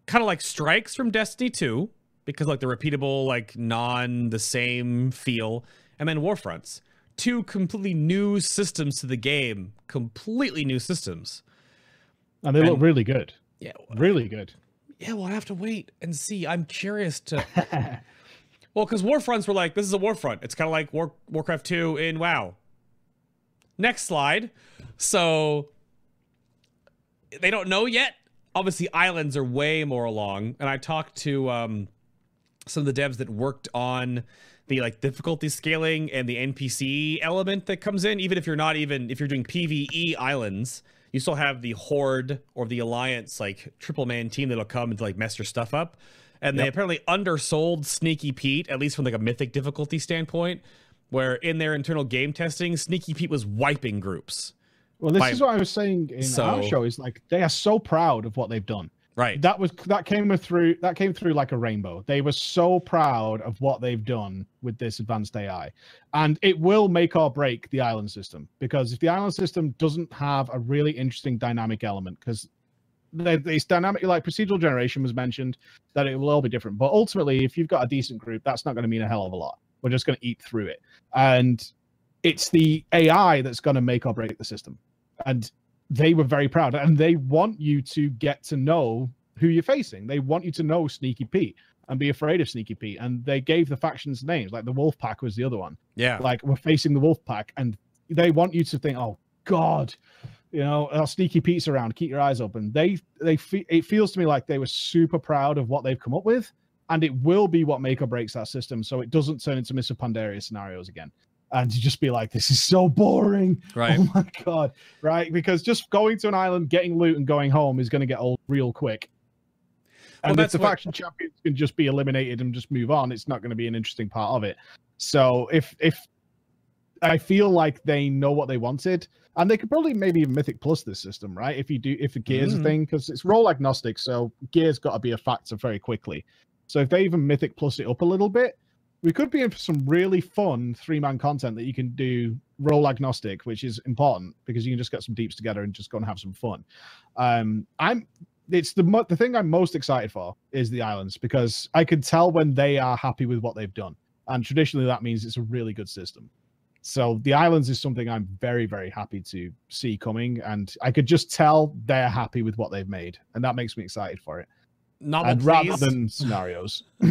kind of like strikes from Destiny 2, because like the repeatable, like non the same feel, and then Warfronts. Two completely new systems to the game, completely new systems. And they look really good. Yeah, Really good. yeah, we'll have to wait and see. I'm curious to Well, because Warfronts were like, this is a Warfront. It's kind of like War- Warcraft 2 in WoW. Next slide. So they don't know yet. Obviously, islands are way more along. And I talked to um, some of the devs that worked on the like difficulty scaling and the NPC element that comes in. Even if you're not even if you're doing PVE islands, you still have the Horde or the Alliance like triple man team that'll come and like mess your stuff up. And they apparently undersold Sneaky Pete, at least from like a mythic difficulty standpoint, where in their internal game testing, Sneaky Pete was wiping groups. Well, this By- is what I was saying in our So- show. Is like they are so proud of what they've done. Right. That was that came through. That came through like a rainbow. They were so proud of what they've done with this advanced AI, and it will make or break the island system. Because if the island system doesn't have a really interesting dynamic element, because it's dynamic, like procedural generation was mentioned, that it will all be different. But ultimately, if you've got a decent group, that's not going to mean a hell of a lot. We're just going to eat through it, and it's the AI that's going to make or break the system. And they were very proud and they want you to get to know who you're facing. They want you to know Sneaky Pete and be afraid of Sneaky Pete. And they gave the factions names, like the Wolf Pack was the other one. Yeah. Like we're facing the Wolf Pack, and they want you to think, oh God, you know, our Sneaky Pete's around. Keep your eyes open. They they fe- it feels to me like they were super proud of what they've come up with, and it will be what make or breaks that system, so it doesn't turn into Mr. Pandaria scenarios again. And to just be like, this is so boring. Right. Oh my god! Right, because just going to an island, getting loot, and going home is going to get old real quick. Well, And if that's the what- faction champions can just be eliminated and just move on, it's not going to be an interesting part of it. So if if I feel like they know what they wanted, and they could probably maybe even Mythic Plus this system, right? If you do, if the gears Mm. a thing, because it's role agnostic, so gears got to be a factor very quickly. So if they even Mythic Plus it up a little bit, we could be in for some really fun three man content that you can do role agnostic, which is important because you can just get some deeps together and just go and have some fun. Um, I'm it's the the thing I'm most excited for is the islands because I can tell when they are happy with what they've done, and traditionally that means it's a really good system. So the islands is something I'm very very happy to see coming, and I could just tell they're happy with what they've made, and that makes me excited for it. And rather than scenarios.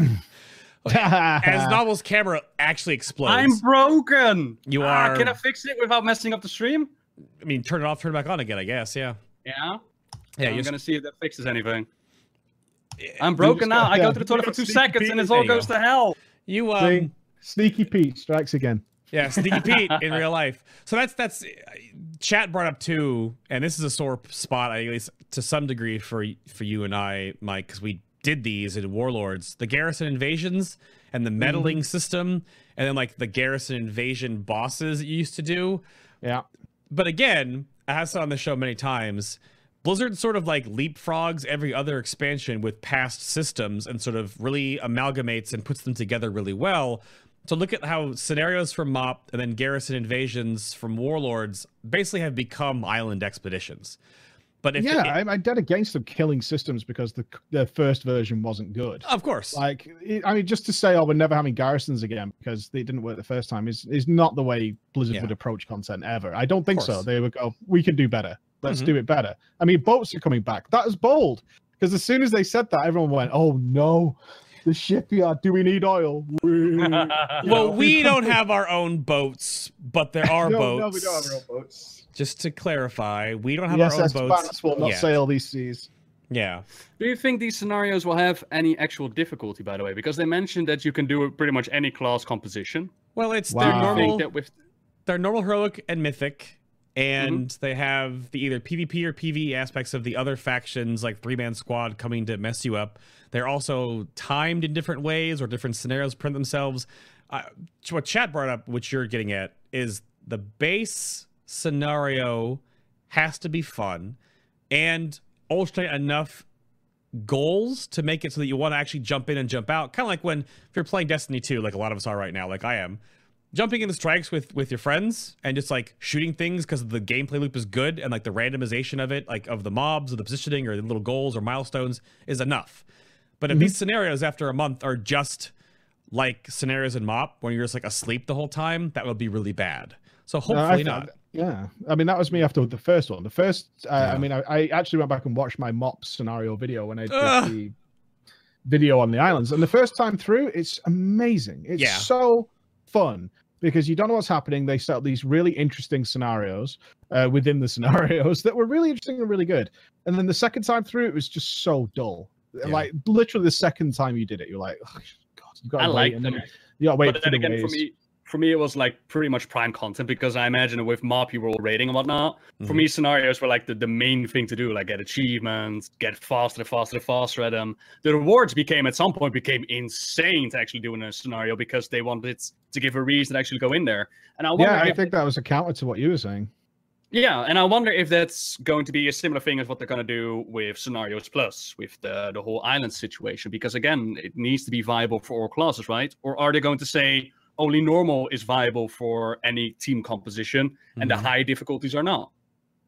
As Nobbel's camera actually explodes, I'm broken. You Ah, are- Can I fix it without messing up the stream? I mean, turn it off, turn it back on again. I guess. Yeah. Yeah. Yeah. I'm You're gonna see if that fixes anything. just- I'm broken now. got- I yeah, go to the toilet for two seconds sneaky and it all goes go. to hell. You See? um. Sneaky Pete strikes again. Yeah, Sneaky Pete in real life. So that's that's chat brought up too, and this is a sore spot, at least to some degree for for you and I, Mike, because we did these in Warlords, the garrison invasions and the meddling mm-hmm. system, and then like the garrison invasion bosses that you used to do. Yeah. But again, I have said on the show many times, Blizzard sort of like leapfrogs every other expansion with past systems and sort of really amalgamates and puts them together really well. So look at how scenarios from MOP and then garrison invasions from Warlords basically have become island expeditions. But if yeah, it- I'm, I'm dead against them killing systems because the the first version wasn't good. of course, Like, it- I mean, just to say, oh, we're never having garrisons again because they didn't work the first time is is not the way Blizzard Yeah. would approach content ever. I don't think so. They would go, we can do better. Let's Mhm. do it better. I mean, boats are coming back. That is bold because as soon as they said that, everyone went, oh no, the shipyard. Do we need oil? Well, know, we don't have our own boats, but there are no, boats. no, we don't have our own boats. Just to clarify, we don't have The our own SS boats. Vance will not yet. sail these seas. Yeah. Do you think these scenarios will have any actual difficulty, by the way? Because they mentioned that you can do pretty much any class composition. Well, it's Wow. their normal. that with they're normal heroic and mythic and Mm-hmm. they have the either pvp or pve aspects of the other factions like three man squad coming to mess you up they're also timed in different ways or different scenarios print themselves. Uh, what chat brought up which you're getting at is the base scenario has to be fun and alternate enough goals to make it so that you want to actually jump in and jump out. Kind of like when if you're playing destiny 2 like a lot of us are right now like i am jumping into strikes with with your friends and just like shooting things because the gameplay loop is good and like the randomization of it like of the mobs or the positioning or the little goals or milestones is enough but if these scenarios after a month are just like scenarios in mop when you're just like asleep the whole time that would be really bad so hopefully not Yeah, I mean that was me after the first one. The first, uh, Yeah. I mean, I, I actually went back and watched my mop scenario video when I did Ugh. the video on the islands, and the first time through, it's amazing. It's Yeah. so fun because you don't know what's happening. They set up these really interesting scenarios uh, within the scenarios that were really interesting and really good. And then the second time through, it was just so dull. Yeah. Like literally the second time you did it, you're like, oh, God, you gotta like wait, and them. then you got to wait but for then the again, for me, for me, it was like pretty much prime content because I imagine with MOP you were all rating and whatnot. For Mhm. me, scenarios were like the, the main thing to do, like get achievements, get faster, faster, faster at them. The rewards became at some point became insane to actually do in a scenario because they wanted to give a reason to actually go in there. And I Yeah, I think that was a counter to what you were saying. Yeah, and I wonder if that's going to be a similar thing as what they're going to do with Scenarios Plus, with the the whole island situation. Because again, it needs to be viable for all classes, right? Or are they going to say only normal is viable for any team composition, and the Mhm. high difficulties are not?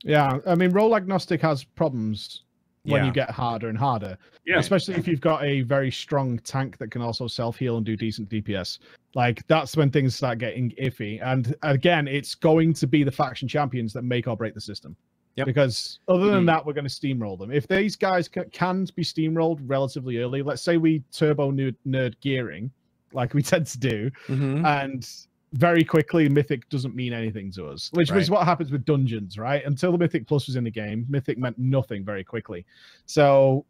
Yeah, I mean, role agnostic has problems when Yeah. you get harder and harder, Yeah, especially if you've got a very strong tank that can also self heal and do decent DPS. Like that's when things start getting iffy. And again, it's going to be the faction champions that make or break the system. Yep. Because other than Mhm. that, we're going to steamroll them. If these guys ca- can be steamrolled relatively early, let's say we turbo nerd, nerd gearing, like we tend to do, Mhm. and very quickly mythic doesn't mean anything to us which Right. what happens with dungeons right? Until the mythic plus was in the game mythic meant nothing very quickly. So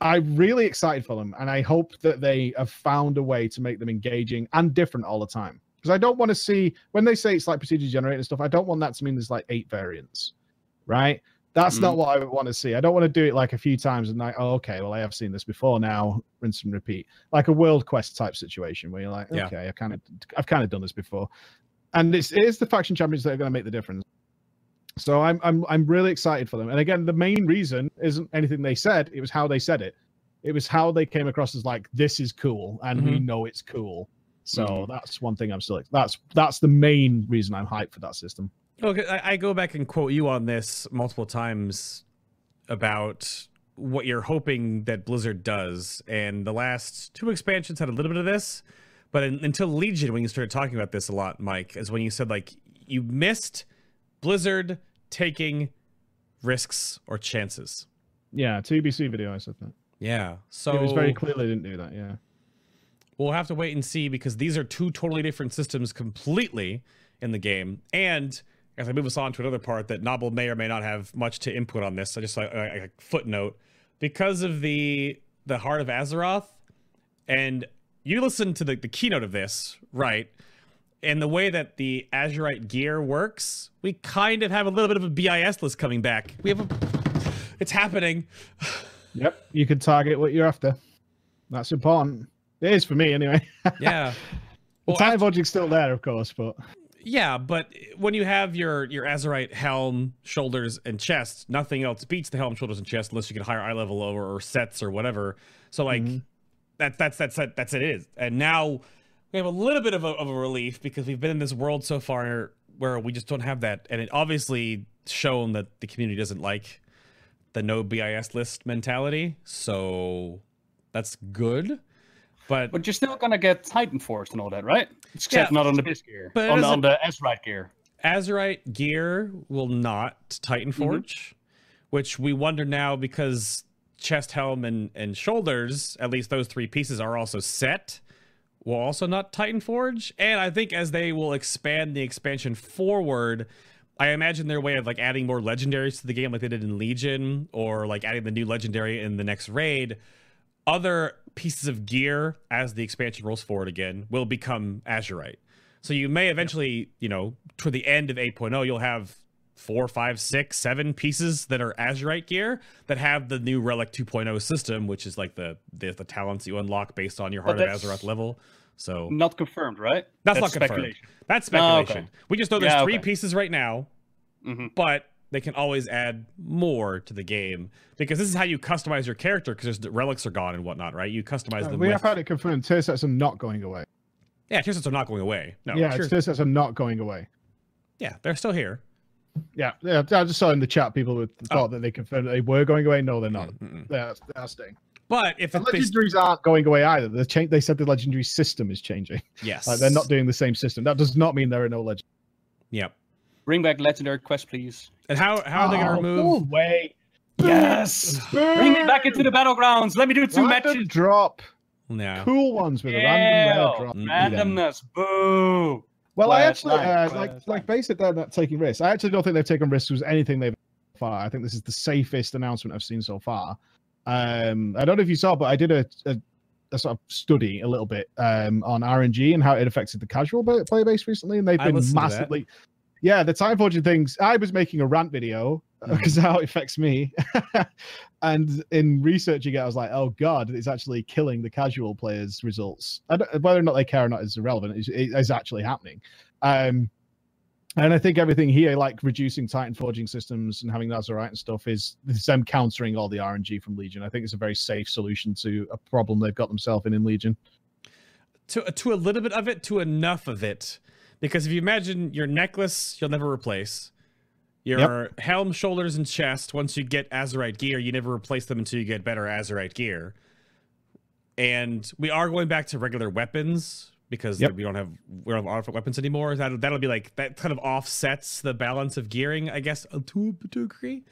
i'm really excited for them and i hope that they have found a way to make them engaging and different all the time. Because i don't want to see when they say it's like procedure generated and stuff i don't want that to mean there's like eight variants right that's not what I want to see. I don't want to do it like a few times and like, oh, okay, well, I have seen this before now, rinse and repeat, like a world quest type situation where you're like, Yeah. okay, I kind of, I've kind of done this before. and it's it is the faction champions that are going to make the difference. So I'm I'm I'm really excited for them. And again, the main reason isn't anything they said; it was how they said it. It was how they came across as like this is cool, and we Mhm. know it's cool. So Mhm. that's one thing I'm still. That's that's the main reason I'm hyped for that system. Okay, I, I go back and quote you on this multiple times about what you're hoping that Blizzard does, and the last two expansions had a little bit of this, but in, until Legion, when you started talking about this a lot, Mike, is when you said like you missed Blizzard taking risks or chances. Yeah, TBC video. I said that. Yeah, so it was very clear they didn't do that. Yeah. we'll have to wait and see because these are two totally different systems completely in the game. And as I move us on to another part that Nobbel may or may not have much to input on this, I just like a, a footnote because of the the Heart of Azeroth, and you listen to the, the keynote of this, right? And the way that the Azerite gear works, we kind of have a little bit of a BIS list coming back. We have a, it's happening. Yep. You can target what you're after. That's important. It is for me anyway. Yeah. the Well, time after- logic's still there, of course, but Yeah, but when you have your your Azerite helm, shoulders, and chest, nothing else beats the helm, shoulders, and chest unless you get higher eye level over or sets or whatever. So like Mhm. that's that's that's that's that's it is. And now we have a little bit of a, of a relief because we've been in this world so far where we just don't have that, and it obviously shown that the community doesn't like the no BIS list mentality. So that's good. But But you're still gonna get Titan Forge and all that, right? Except Yeah. not on the BIS gear. But on, the, on the Azerite gear. Azerite gear will not Titan Forge, mm-hmm. which we wonder now because chest, helm, and, and shoulders, at least those three pieces are also set, will also not Titan Forge. And I think as they will expand the expansion forward, I imagine their way of like adding more legendaries to the game like they did in Legion or like adding the new legendary in the next raid, other pieces of gear as the expansion rolls forward again will become Azerite. So you may eventually, you know, toward the end of 8.0, you'll have four, five, six, seven pieces that are Azerite gear that have the new Relic 2.0 system, which is like the the, the talents you unlock based on your Heart of that's- Azeroth level. So Not confirmed, right? that's, not confirmed. speculation. That's Oh, okay. speculation. We just know there's Yeah, three okay. pieces right now, Mhm. but they can always add more to the game because this is how you customize your character because the relics are gone and whatnot, right? You customize Uh, them. we with... have had it confirmed. Tier sets are not going away. Yeah, tier sets are not going away. No, yeah, sure. tier sets are not going away. yeah, they're still here. Yeah, yeah. I just saw in the chat people would oh. thought that they confirmed that they were going away. No, they're not. Mm-mm. They're, they're staying. But if the it, they, legendaries aren't going away either. They change. They said the legendary system is changing. yes, Like they're not doing the same system. That does not mean there are no legends. Yep. Bring back legendary quest, please. And how how are they going to remove? Way. Yes. Bring me back into the battlegrounds. Let me do two Random matches. drop. Yeah. Cool ones with a Yeah. random rare drop. Mm. Randomness. Boo. Well, I actually uh, like line. like basic they're not taking risks. I actually don't think they've taken risks with anything they've far. I think this is the safest announcement I've seen so far. Um, I don't know if you saw, but I did a, a, a sort of study a little bit um, on RNG and how it affected the casual ba- player base recently, and they've I been listened to that. massively. Yeah, the time forging things. I was making a rant video because how it affects me, and in researching it, I was like, "Oh God, it's actually killing the casual players' results. I don't, whether or not they care or not is irrelevant. It's, it is actually happening." Um, and I think everything here, like reducing Titan forging systems and having Nazarite and stuff, is, is them countering all the RNG from Legion. I think it's a very safe solution to a problem they've got themselves in in Legion. To to a little bit of it, to enough of it, because if you imagine your necklace, you'll never replace. Your helm, shoulders, and chest. Once you get Azerite gear, you never replace them until you get better Azerite gear. And we are going back to regular weapons because Yep. we don't have we don't have automatic weapons anymore. That that'll be like that kind of offsets the balance of gearing, I guess, uh, to a degree.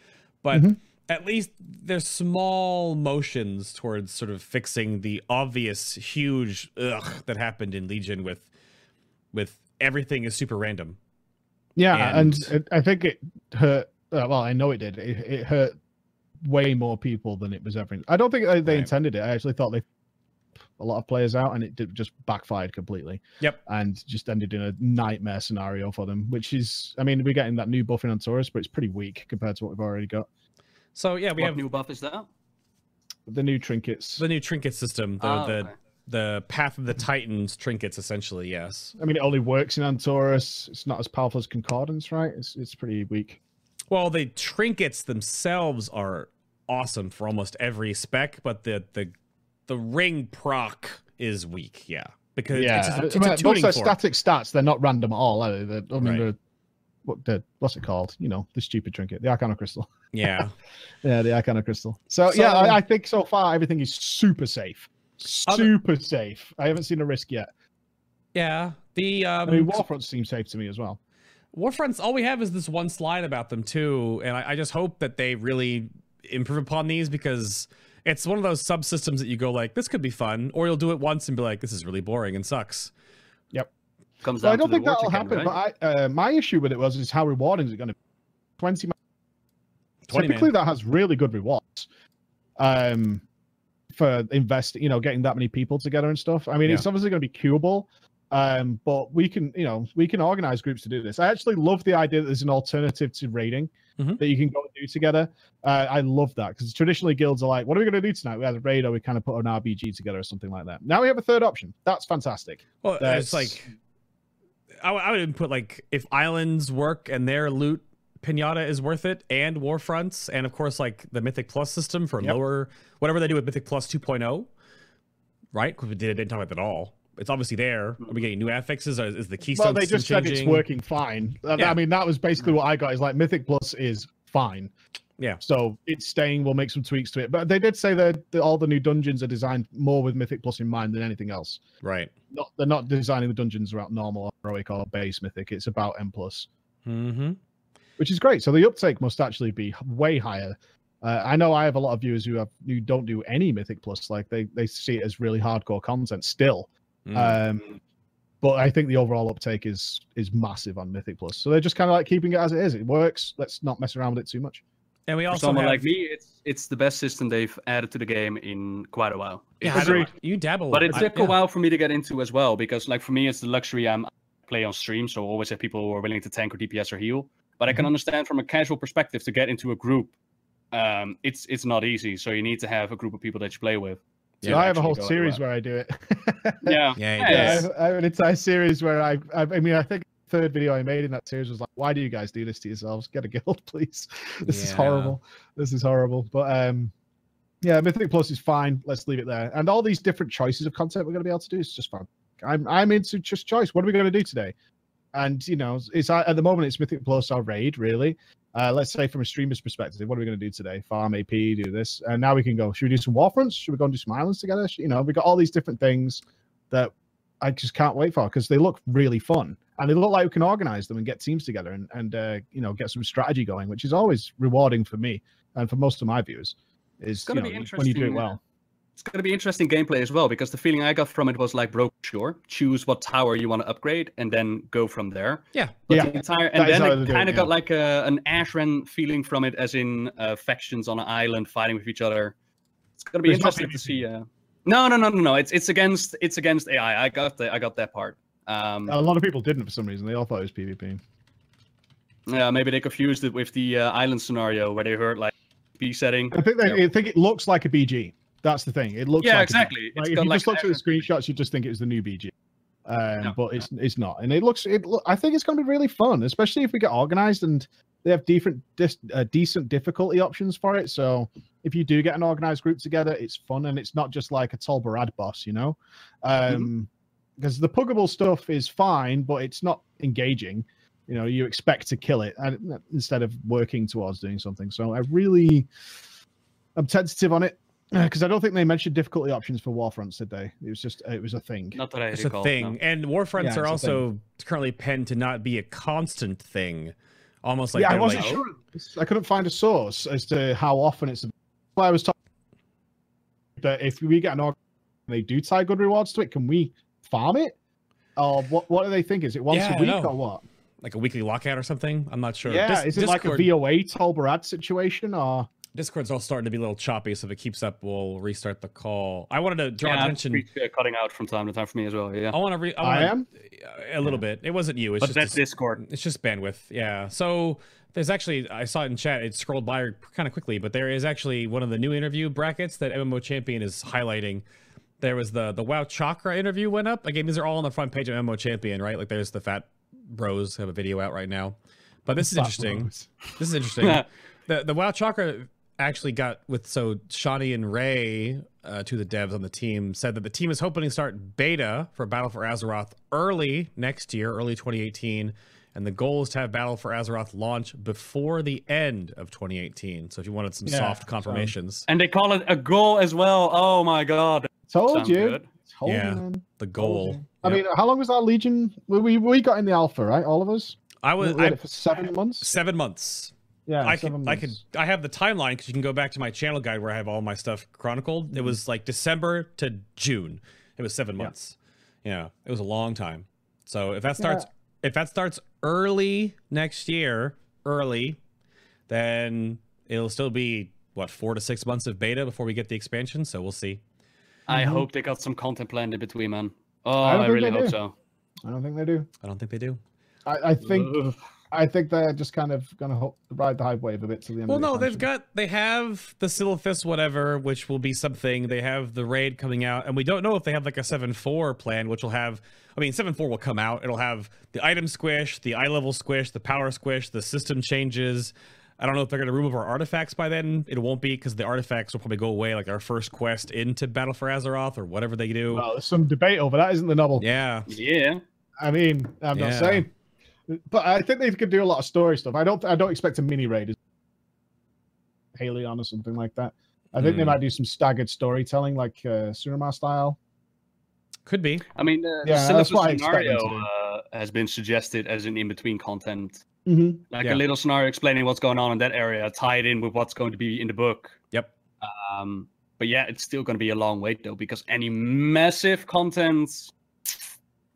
But Mhm. at least there's small motions towards sort of fixing the obvious huge ugh that happened in Legion with with everything is super random. Yeah, and, And- it, I think it hurt. Uh, well, I know it did. It, it hurt way more people than it was ever. I don't think they, they Right. intended it. I actually thought they a lot of players out, and it did, just backfired completely. Yep. and just ended in a nightmare scenario for them. Which is, I mean, we're getting that new buffing Antorus, but it's pretty weak compared to what we've already got. So yeah, we what have new buff is that? The new trinkets. the new trinket system, the Ah, the okay. The Path of the Titans trinkets, essentially. Yes. I mean, it only works in Antorus. It's not as powerful as Concordance, right? It's it's pretty weak. Well, the trinkets themselves are awesome for almost every spec, but the the the ring proc is weak. Yeah, because yeah, it's, just, it's I mean, a tuning static stats. They're not random at all. Are they? They're, I mean, Right. they're, what the what's it called? You know, the stupid trinket, the Arcana Crystal. Yeah. Yeah, the Arcana Crystal. So, So- yeah, I, um, I think so far everything is super safe. Other- Super safe. I haven't seen a risk yet. Yeah. The um I mean, Warfront seems safe to me as well. Warfronts, all we have is this one slide about them too, and I, I just hope that they really improve upon these because it's one of those subsystems that you go like, this could be fun, or you'll do it once and be like, this is really boring and sucks. Yep. Comes So down I don't think that'll happen. right? But I, uh, my issue with it was is how rewarding is it going to be? Twenty. man- 20 Typically, man. that has really good rewards. Um, for investing, you know, getting that many people together and stuff. I mean, it's obviously going to be queuable. Um, but we can, you know, we can organize groups to do this. I actually love the idea that there's an alternative to raiding Mhm. that you can go and do together. Uh, I love that because traditionally guilds are like, what are we going to do tonight? We had a raid or we kind of put an RBG together or something like that. Now we have a third option. That's fantastic. Well, it's like I, would- I would even put like if islands work and their loot pinata is worth it, and Warfronts, and of course like the Mythic Plus system for Yep. lower whatever they do with Mythic Plus 2.0, right? Because we did, didn't talk about that at all. It's obviously there. Are we getting new affixes? Is, is the keystone Well, they just said it's working fine. Uh, Yeah. I mean, that was basically what I got. Is like Mythic Plus is fine. Yeah. So it's staying. We'll make some tweaks to it, but they did say that that all the new dungeons are designed more with Mythic Plus in mind than anything else. Right. Not, they're not designing the dungeons around normal heroic or base Mythic. It's about M plus, Mm-hmm. Which is great. So the uptake must actually be way higher. Uh, I know I have a lot of viewers who have who don't do any Mythic Plus. Like they they see it as really hardcore content still. Mm. Um, but I think the overall uptake is is massive on Mythic Plus. So they're just kind of like keeping it as it is. It works. Let's not mess around with it too much. and we For also someone have, like me, it's it's the best system they've added to the game in quite a while. yeah, I don't- Agreed. you dabble, but it I- took yeah. a while for me to get into as well because like for me it's the luxury I'm I play on stream, so always have people who are willing to tank or DPS or heal. But I can Mhm. understand from a casual perspective to get into a group, um, it's it's not easy. So you need to have a group of people that you play with. So to I have a whole series where I do it. Yeah, Yeah, Yeah, yeah, I have, I have an entire series where I, I, I mean, I think the third video I made in that series was like, why do you guys do this to yourselves? Get a guild, please. This is horrible. This is horrible. But um, yeah, Mythic Plus is fine. Let's leave it there. And all these different choices of content we're going to be able to do is just fun. I'm I'm into just choice. What are we going to do today? And you know, it's at the moment it's Mythic Plus or raid really. Uh, let's say from a streamer's perspective, what are we going to do today? Farm AP, do this, and now we can go. Should we do some Warfronts? Should we go and do some islands together? You know, we got all these different things that I just can't wait for because they look really fun and they look like we can organize them and get teams together and and uh, you know get some strategy going, which is always rewarding for me and for most of my viewers. Is gonna you be know, when you do it well. It's going to be interesting gameplay as well because the feeling I got from it was like broke sure choose what tower you want to upgrade and then go from there. Yeah. But Yeah, the entire and is then how it they do it, kind of yeah. got like a, an Ashran feeling from it, as in uh, factions on an island fighting with each other. It's going to be But it's not interesting to see. Uh... No, no, no, no, no. It's it's against it's against AI. I got the I got that part. Um, A lot of people didn't for some reason. They all thought it was PvP. yeah, maybe they confused it with the uh, island scenario where they heard like B setting. I think they, I think it looks like a BG. That's the thing. It looks Yeah, like exactly. It's Like, if you like just look at the screenshots, you just think it was the new BG. Um, No, but it's it's not, and it looks it. Look, I think it's going to be really fun, especially if we get organized and they have different dis, uh, decent difficulty options for it. So if you do get an organized group together, it's fun and it's not just like a Tol Barad boss, you know. Um, because the puggable stuff is fine, but it's not engaging. You know, you expect to kill it and, instead of working towards doing something. So I really, I'm tentative on it because I don't think they mentioned difficulty options for Warfronts, did they? It was just it was a thing. Not that I It's recall. a thing. no. And Warfronts Yeah, are also currently penned to not be a constant thing. Almost like yeah, I wasn't like, sure. I couldn't find a source as to how often it's. Well, I was talking that if we get an org, they do tie good rewards to it, can we farm it? Or what? What do they think? Is it once Yeah, I a week or what? like a weekly lockout or something. I'm not sure. Yeah, Dis- is it like a Discord- VOA Tol Barad situation or? Discord's all starting to be a little choppy, so if it keeps up, we'll restart the call. I wanted to draw Yeah, attention. it's uh, cutting out from time to time for me as well. Yeah, I want to. Re- I, I wanna, am. a little bit. It wasn't you. It's but just that's a- Discord. It's just bandwidth. Yeah. So there's actually I saw it in chat. It scrolled by kind of quickly, but there is actually one of the new interview brackets that MMO Champion is highlighting. There was the the WoW Chakra interview went up. Again, these are all on the front page of MMO Champion, right? Like there's the Fat Bros have a video out right now. But this is Fat interesting. Bros. This is interesting. the the WoW Chakra actually got with so Shawnee and Ray, uh, two of the devs on the team, said that the team is hoping to start beta for Battle for Azeroth early next year, early 2018. And the goal is to have Battle for Azeroth launch before the end of 2018. So if you wanted some Yeah, soft so- confirmations, And they call it a goal as well. Oh my god. Told Sounds you. good. Told Yeah. man. the goal. I Yep. mean, how long was that Legion? We, we we got in the alpha, right? All of us. I was had I, it for seven months. seven months. Yeah, I seven could, I could. I have the timeline because you can go back to my channel guide where I have all my stuff chronicled. It was like December to June. It was seven Yeah. months. Yeah, it was a long time. So if that starts, if that starts early next year, early, then it'll still be what four to six months of beta before we get the expansion. So we'll see. I Mhm. hope they got some content planned in between, man. Oh, I I, really hope do. so. I don't think they do. I don't think they do. I, I think Ugh. I think they're just kind of gonna ride the hype wave a bit to the end. Well, of the no, they've got they have the Silithus whatever, which will be something. They have the raid coming out, and we don't know if they have like a seven four plan, which will have. I mean, seven four will come out. It'll have the item squish, the eye level squish, the power squish, the system changes. I don't know if they're going to remove our artifacts by then. It won't be because the artifacts will probably go away, like our first quest into Battle for Azeroth or whatever they do. Well, there's some debate over that, isn't the Nobbel? yeah, Yeah. I mean, I'm not saying, but I think they could do a lot of story stuff. I don't. I don't expect a mini raid, Halion or something like that. I think they Hmm. might do some staggered storytelling, like uh, Suramar style. could be. I mean, the, Yeah, that's what I expect them scenario to uh, has been suggested as an in-between content, Mm-hmm. like Yeah. a little scenario explaining what's going on in that area, tied in with what's going to be in the book. Yep. Um, but yeah, it's still going to be a long wait though, because any massive content,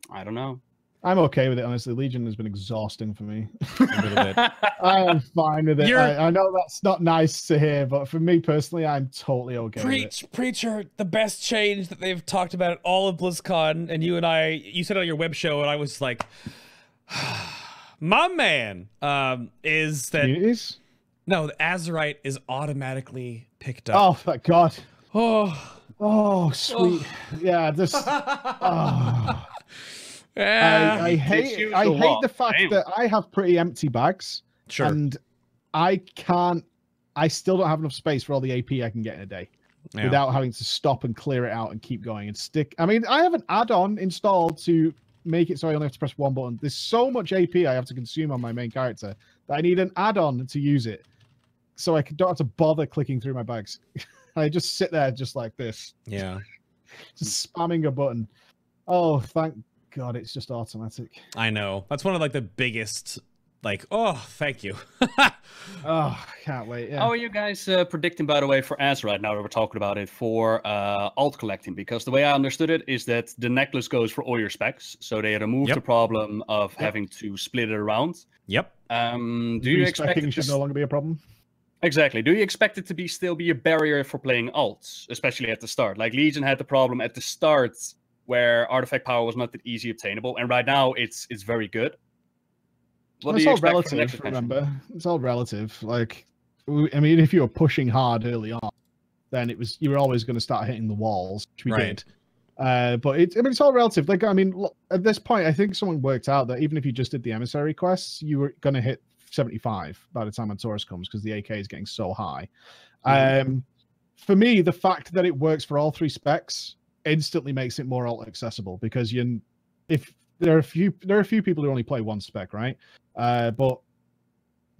I don't know. I'm okay with it, honestly. Legion has been exhausting for me. A bit. I am fine with it. I, I know that's not nice to hear, but for me personally, I'm totally okay with it. Preach, preacher, the best change that they've talked about at all of BlizzCon, and you and I, you said it on your web show, and I was like, my man, um, is that Communities? no, the Azerite is automatically picked up. Oh, thank God. Oh, Oh, sweet. Yeah, just. oh. Yeah, I, I hate I the hate what? the fact Damn. that I have pretty empty bags sure. and I can't I still don't have enough space for all the AP I can get in a day Yeah. without having to stop and clear it out and keep going and stick. I mean, I have an add-on installed to make it so I only have to press one button. There's so much AP I have to consume on my main character that I need an add-on to use it. So I don't have to bother clicking through my bags. I just sit there just like this, yeah, just spamming a button. Oh, thank God it's just automatic. I know. That's one of like the biggest, like, oh, thank you. Oh, I can't wait. Yeah. How are you guys uh, predicting, by the way, for Azerite now that we're talking about it, for uh, alt collecting? Because the way I understood it is that the necklace goes for all your specs. So they removed Yep. the problem of having to split it around. yep. Um, do you expect it to should s- no longer be a problem? Exactly. Do you expect it to be still be a barrier for playing alts, especially at the start? Like Legion had the problem at the start where artifact power was not that easy obtainable, and right now it's it's very good. What it's all expect for the next relative. Remember, it's all relative. Like, I mean, if you were pushing hard early on, then it was you were always going to start hitting the walls, which we Right. did. Uh, but it's I mean, it's all relative. Like, I mean, at this point, I think someone worked out that even if you just did the emissary quests, you were going to hit 75 by the time Antorus comes because the AK is getting so high. Um, for me, the fact that it works for all three specs instantly makes it more alt accessible because you, if there are a few, there are a few people who only play one spec, right? Uh, but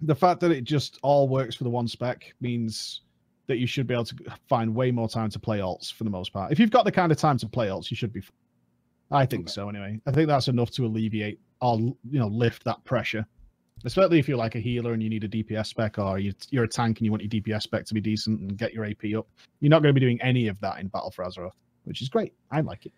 the fact that it just all works for the one spec means that you should be able to find way more time to play alts for the most part. If you've got the kind of time to play alts, you should be. I think Okay. so anyway. I think that's enough to alleviate or you know lift that pressure, especially if you're like a healer and you need a DPS spec, or you, you're a tank and you want your DPS spec to be decent and get your AP up. You're not going to be doing any of that in Battle for Azeroth, which is great. I like it.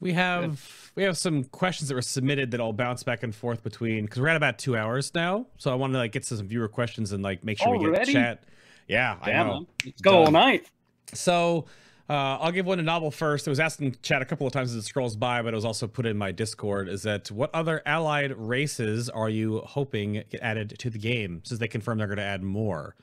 We have we have some questions that were submitted that I'll bounce back and forth between because we're at about two hours now. So I want to like get to some viewer questions and like make sure we Already? get chat. Yeah, I Damn, know. Let's go all night. So uh, I'll give one to Nobbel first. It was asked in chat a couple of times as it scrolls by, but it was also put in my Discord. Is that what other allied races are you hoping get added to the game? Since they confirm they're going to add more.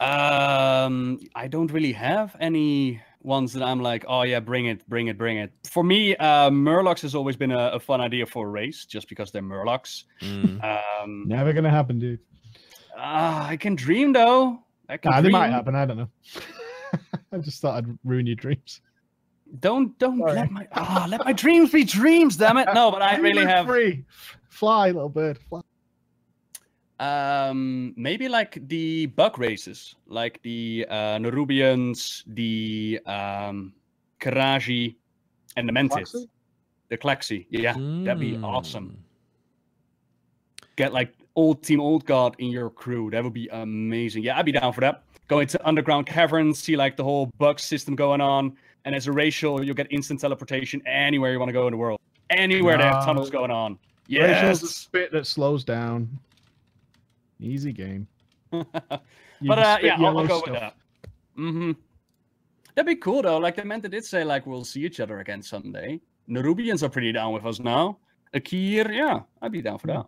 Um, I don't really have any ones that I'm like, oh yeah, bring it, bring it, bring it. For me, uh, Murlocs has always been a, a fun idea for a race, just because they're Murlocs. Mm. Um, Never gonna happen, dude. ah, I can dream though. I can Nah, they might happen. I don't know. I just thought I'd ruin your dreams. Don't don't Sorry. let my ah let my dreams be dreams. Damn it! No, but I really have free. Fly, little bird. Fly. Um maybe like the bug races, like the uh, Nerubians, the um Qiraji, and the Mentis, Klaxxi? the Klaxxi. Yeah, that'd be Mm. awesome. Get like old team old god in your crew. That would be amazing. Yeah, I'd be down for that. Go into underground caverns, see like the whole bug system going on, and as a racial, you'll get instant teleportation anywhere you want to go in the world. Anywhere they have tunnels going on. Rachel's a Yes. spit that slows down. Easy game. But uh, yeah, I'll, I'll go stuff. with that. Mm-hmm. That'd be cool though. Like the Mantid did say, like we'll see each other again someday. Nerubians are pretty down with us now. Aqir, yeah, I'd be down for that.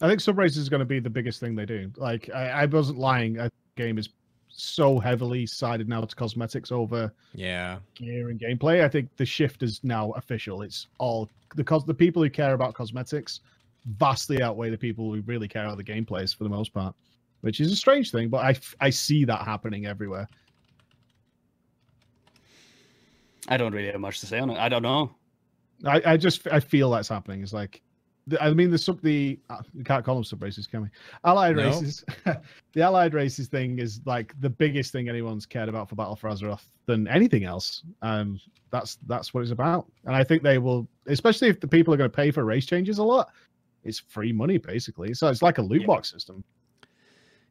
I think sub races is going to be the biggest thing they do. Like I, I wasn't lying. A game is so heavily sided now to cosmetics over Yeah. gear and gameplay. I think the shift is now official. It's all the because the people who care about cosmetics vastly outweigh the people who really care about the gameplays for the most part, which is a strange thing. But I, I see that happening everywhere. I don't really have much to say on it. I don't know. I, I just I feel that's happening. It's like I mean the sub the uh, you can't call them sub races, can we? Allied No. races. the allied races thing is like the biggest thing anyone's cared about for Battle for Azeroth than anything else. Um, that's that's what it's about, and I think they will, especially if the people are going to pay for race changes a lot. It's free money basically, so it's like a loot Yeah. box system.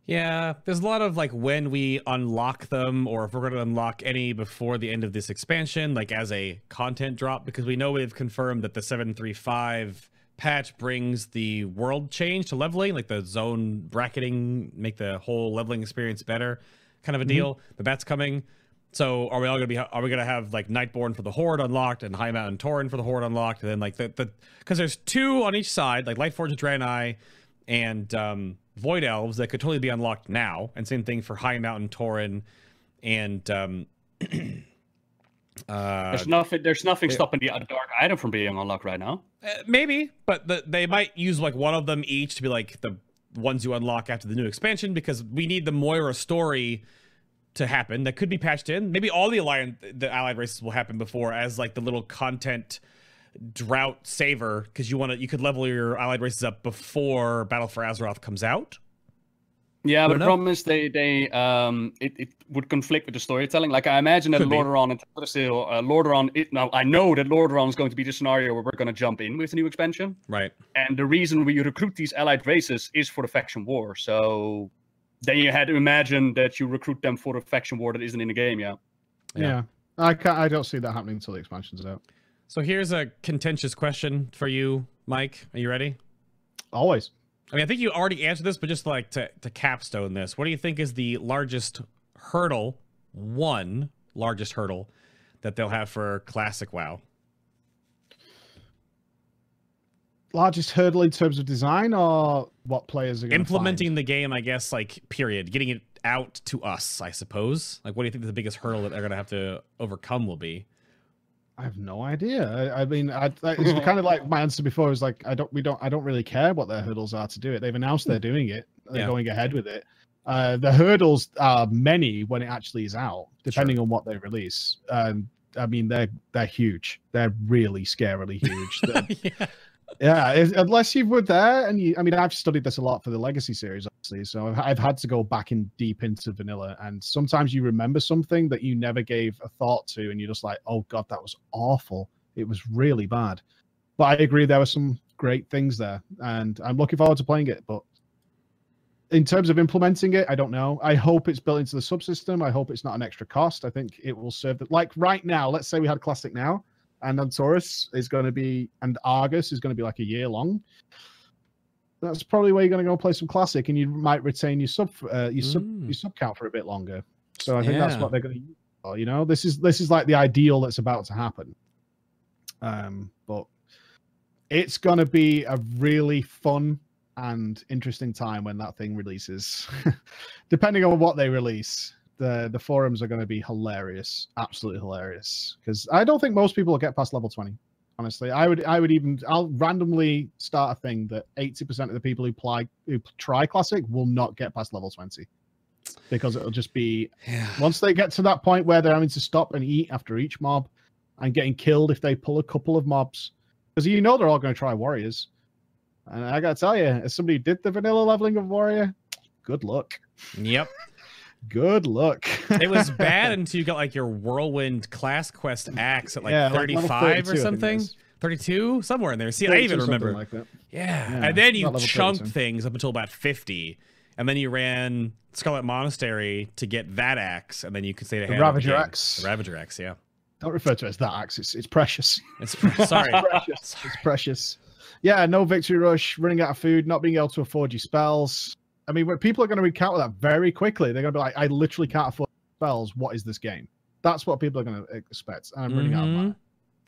Yeah, there's a lot of like when we unlock them, or if we're going to unlock any before the end of this expansion, like as a content drop, because we know we've confirmed that the 735 patch brings the world change to leveling, like the zone bracketing, make the whole leveling experience better, kind of a Mhm. deal. But that's coming. So are we all gonna be? Are we gonna have like Nightborne for the Horde unlocked and Highmountain Tauren for the Horde unlocked, and then like the the because there's two on each side, like Lightforge and Draenei, and um, Void Elves that could totally be unlocked now, and same thing for Highmountain Tauren, and um, uh, There's nothing. There's nothing yeah. stopping the Dark Iron from being unlocked right now. uh, maybe, but the, they might use like one of them each to be like the ones you unlock after the new expansion because we need the Moira story to happen. That could be patched in. Maybe all the alliance, the allied races will happen before as like the little content drought saver because you want to you could level your allied races up before Battle for Azeroth comes out. Yeah, but the know. problem is they they um it, it would conflict with the storytelling. Like I imagine that Could. Lordaeron and Teldrassil, uh, Lordaeron. It, now I know that Lordaeron is going to be the scenario where we're going to jump in with the new expansion, Right. and the reason we recruit these allied races is for the faction war. So then you had to imagine that you recruit them for the faction war that isn't in the game. Yeah. Yeah. Yeah, I can't. I don't see that happening until the expansion's out. So here's a contentious question for you, Mike. Are you ready? Always. I mean, I think you already answered this, but just like to, to capstone this, what do you think is the largest hurdle, one largest hurdle that they'll have for Classic WoW? Largest hurdle in terms of design, or what players are going Implementing the game, I guess, like, period. Getting it out to us, I suppose. Like, what do you think the biggest hurdle that they're going to have to overcome will be? I have no idea. I, I mean, I, I- it's kind of like my answer before is like I don't, we don't, I don't really care what their hurdles are to do it. They've announced they're doing it. They're Yeah. going ahead with it. Uh, the hurdles are many when it actually is out, depending on what they release. Um, I mean, they're they're huge. They're really scarily huge. They're- yeah. Yeah, unless you were there, and you, I mean, I've studied this a lot for the Legacy series, obviously. So I've, I've had to go back in deep into vanilla, and sometimes you remember something that you never gave a thought to, and you're just like, "Oh God, that was awful. It was really bad." But I agree, there were some great things there, and I'm looking forward to playing it. But in terms of implementing it, I don't know. I hope it's built into the subsystem. I hope it's not an extra cost. I think it will serve. The, like right now, let's say we had Classic now and then Antorus is going to be, and Argus is going to be like a year long. That's probably where you're going to go play some classic, and you might retain your sub, uh, your sub, Mm. your sub count for a bit longer. So I think that's what they're going to. use. for, You know, this is this is like the ideal that's about to happen. Um, but it's going to be a really fun and interesting time when that thing releases, depending on what they release. The the forums are going to be hilarious, absolutely hilarious. Because I don't think most people will get past level twenty. Honestly, I would I would even I'll randomly start a thing that eighty percent of the people who play who try classic will not get past level twenty because it'll just be Yeah. once they get to that point where they're having to stop and eat after each mob and getting killed if they pull a couple of mobs because you know they're all going to try warriors and i gotta tell you as somebody who did the vanilla leveling of warrior good luck Yep. Good luck It was bad until you got like your whirlwind class quest axe at like Yeah, 35 32, I or something. 32 somewhere in there. See, I even remember. like yeah. Yeah, and then you chunked things up until about 50. And then you ran Scarlet Monastery to get that axe, and then you could say to The Ravager axe. The Ravager axe, yeah. don't refer to it as that axe it's, it's precious It's sorry. precious it's precious yeah no victory rush running out of food not being able to afford your spells i mean when people are going to encounter that very quickly they're going to be like i literally can't afford spells what is this game that's what people are going to expect and i'm running out of money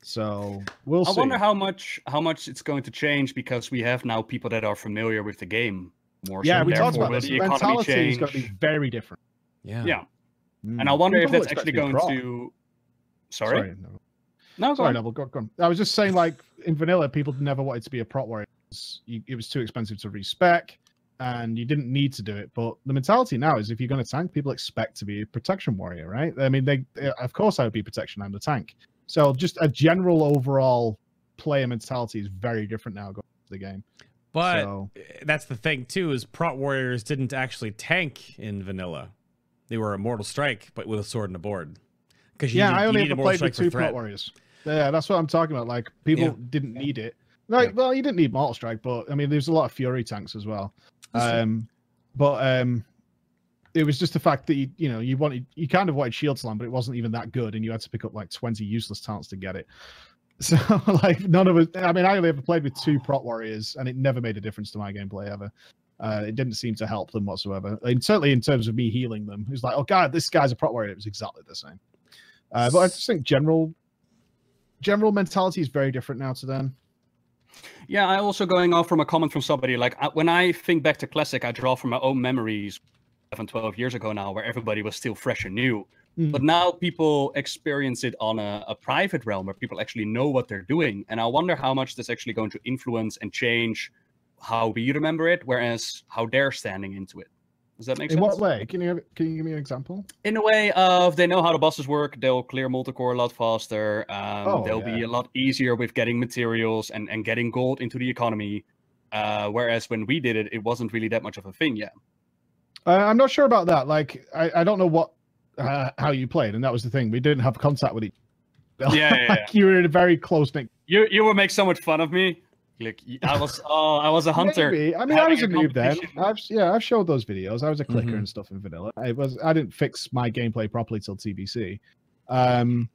so we'll see. I see wonder how much how much it's going to change because we have now people that are familiar with the game more. yeah so we talked therefore about this the economy mentality is going to be very different Yeah. Yeah, Mm. and I wonder if that's actually going pro. to. Sorry, no. no, go Sorry, on. Neville. Go, go on. I was just saying, like in vanilla, people never wanted to be a prot warrior. It was, you, it was too expensive to respec, and you didn't need to do it. But the mentality now is, if you're going to tank, people expect to be a protection warrior, right? I mean, they, they- of course I would be protection and a tank. So just a general overall player mentality is very different now going into the game. But so, that's the thing too is prot warriors didn't actually tank in vanilla. They were a mortal strike, but with a sword and a board. Because yeah, need, I only ever played with two prot warriors. Yeah, that's what I'm talking about. Like people Yeah. didn't need it. Like, Yeah. well, you didn't need mortal strike, but I mean, there's a lot of fury tanks as well. Um, but um, it was just the fact that you, you know, you wanted, you kind of wanted shield slam, but it wasn't even that good, and you had to pick up like 20 useless talents to get it. So like none of us. I mean, I only ever played with two prot warriors, and it never made a difference to my gameplay ever. Uh, it didn't seem to help them whatsoever. And certainly in terms of me healing them, it was like, oh god, this guy's a prot warrior. It was exactly the same. Uh, but I just think general general mentality is very different now to then. Yeah, I also going off from a comment from somebody like I, when I think back to classic, I draw from my own memories, 11, 12 years ago now, where everybody was still fresh and new. Mm. But now people experience it on a, a private realm where people actually know what they're doing, and I wonder how much that's actually going to influence and change how we remember it, whereas how they're standing into it. Does that make In sense? what way? Can you can you give me an example? in a way of they know how the bosses work they'll clear Molten Core a lot faster um, Oh, they'll be a lot easier with getting materials and, and getting gold into the economy uh, whereas when we did it it wasn't really that much of a thing yet Uh, I'm not sure about that. Like, I, I don't know what uh, how you played, and that was the thing. We didn't have contact with each. Yeah, yeah, like you were in a very close knit. you you will make so much fun of me like y- i was oh i was a hunter Maybe. I mean, I was a a noob then. I've yeah, I've showed those videos. I was a clicker Mhm. and stuff in vanilla. I was I didn't fix my gameplay properly till TBC. Um,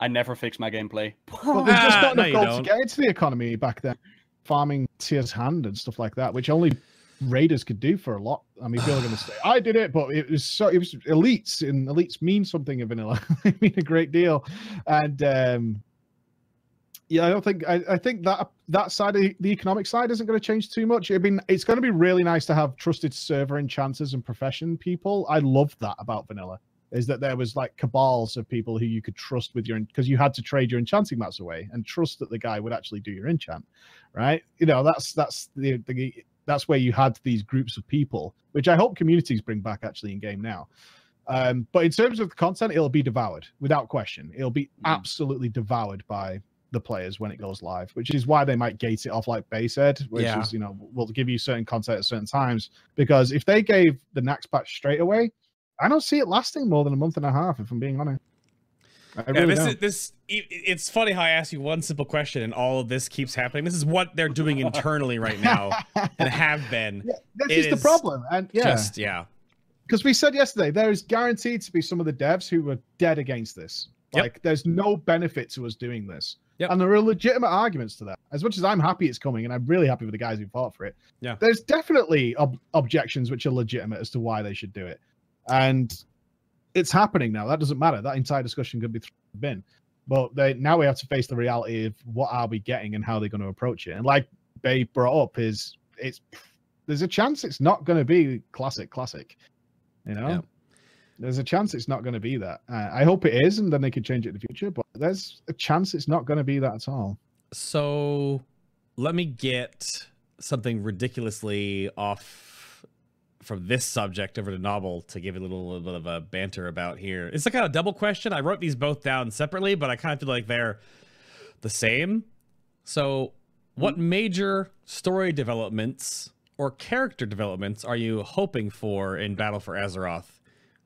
i never fixed my gameplay but there's just Ah, not no, enough you gold don't. to get into the economy back then. Farming Tier's hand and stuff like that, which only raiders could do for a lot. I mean, people are going to say I did it, but it was so it was elites, and elites mean something in vanilla. they mean a great deal, and um, yeah, I don't think I, I think that that side of the, the economic side isn't going to change too much. I mean, it's going to be really nice to have trusted server enchanters and profession people. I loved that about vanilla. Is that there was like cabals of people who you could trust with your because you had to trade your enchanting mats away and trust that the guy would actually do your enchant, right? You know, that's that's the, the that's where you had these groups of people, which I hope communities bring back actually in game now. Um, but in terms of the content, it'll be devoured without question. It'll be Mm. absolutely devoured by the players when it goes live, which is why they might gate it off like Bay said, which Yeah. is, you know, we'll give you certain content at certain times. Because if they gave the next patch straight away, I don't see it lasting more than a month and a half, if I'm being honest. I Yeah, really this don't. is this. It's funny how I ask you one simple question and all of this keeps happening. This is what they're doing internally right now and have been. Yeah, this is the problem. And yeah, Just yeah. because we said yesterday there is guaranteed to be some of the devs who were dead against this. Yep. Like, there's no benefit to us doing this. Yep. And there are legitimate arguments to that. As much as I'm happy it's coming, and I'm really happy with the guys who fought for it. Yeah. There's definitely ob- objections which are legitimate as to why they should do it, and it's happening now. That doesn't matter. That entire discussion could be thrown in bin. But they now we have to face the reality of what are we getting and how they're going to approach it. And like Bay brought up, is it's there's a chance it's not going to be classic, classic. You know. Yeah. There's a chance it's not going to be that. Uh, I hope it is, and then they can change it in the future. But there's a chance it's not going to be that at all. So let me get something ridiculously off from this subject over to Nobbel to give a little, little bit of a banter about here. It's a kind of a double question. I wrote these both down separately, but I kind of feel like they're the same. So, what major story developments or character developments are you hoping for in Battle for Azeroth?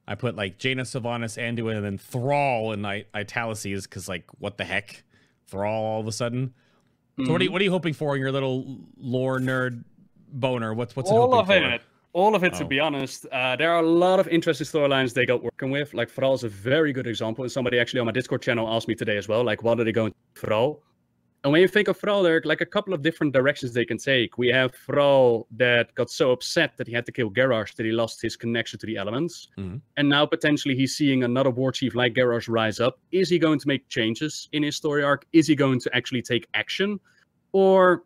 I put like Jaina, Sylvanas, Anduin, and then Thrall in I- italices because, like, what the heck? Thrall all of a sudden. So what are you what are you hoping for in your little lore nerd boner? What's what's it all hoping of for? it. All of it, to Oh. be honest. Uh, there are a lot of interesting storylines they got working with. Like Thrall is a very good example. And somebody actually on my Discord channel asked me today as well, like, what are they going to Thrall? And when you think of Thrall, there are like a couple of different directions they can take. We have Thrall that got so upset that he had to kill Garrosh that he lost his connection to the elements. Mhm. And now potentially he's seeing another war chief like Garrosh rise up. Is he going to make changes in his story arc? Is he going to actually take action? Or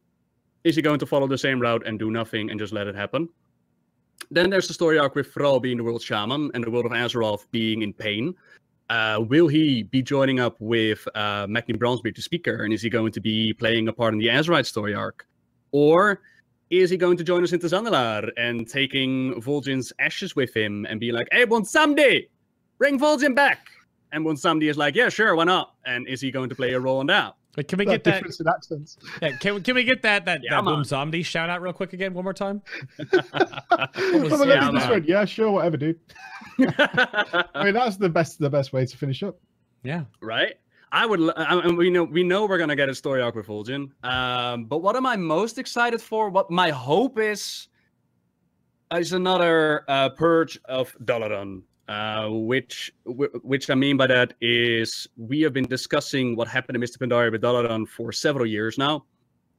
is he going to follow the same route and do nothing and just let it happen? Then there's the story arc with Thrall being the world shaman and the world of Azeroth being in pain. Uh, will he be joining up with uh, Magni Bronzebeard, the speaker, and is he going to be playing a part in the Azerite story arc? Or is he going to join us into Zandalar and taking Vol'jin's ashes with him and be like, hey, Bonsamdi, bring Vol'jin back? And Bonsamdi is like, yeah, sure, why not? And is he going to play a role in that? Wait, can we That get that? difference in accents. Yeah, can we can we get that that Yeah, that Boom. Zombie shout out real quick again one more time? Was- on, yeah, me just yeah, sure, whatever, dude. I mean, that's the best the best way to finish up. Yeah. right? I would. l- I mean, we know we know we're gonna get a story arc with Vol'jin. Um, but what am I most excited for? What my hope is is another uh, purge of Dalaran. Uh, which which I mean by that is we have been discussing what happened to Mists of Pandaria with Dalaran for several years now,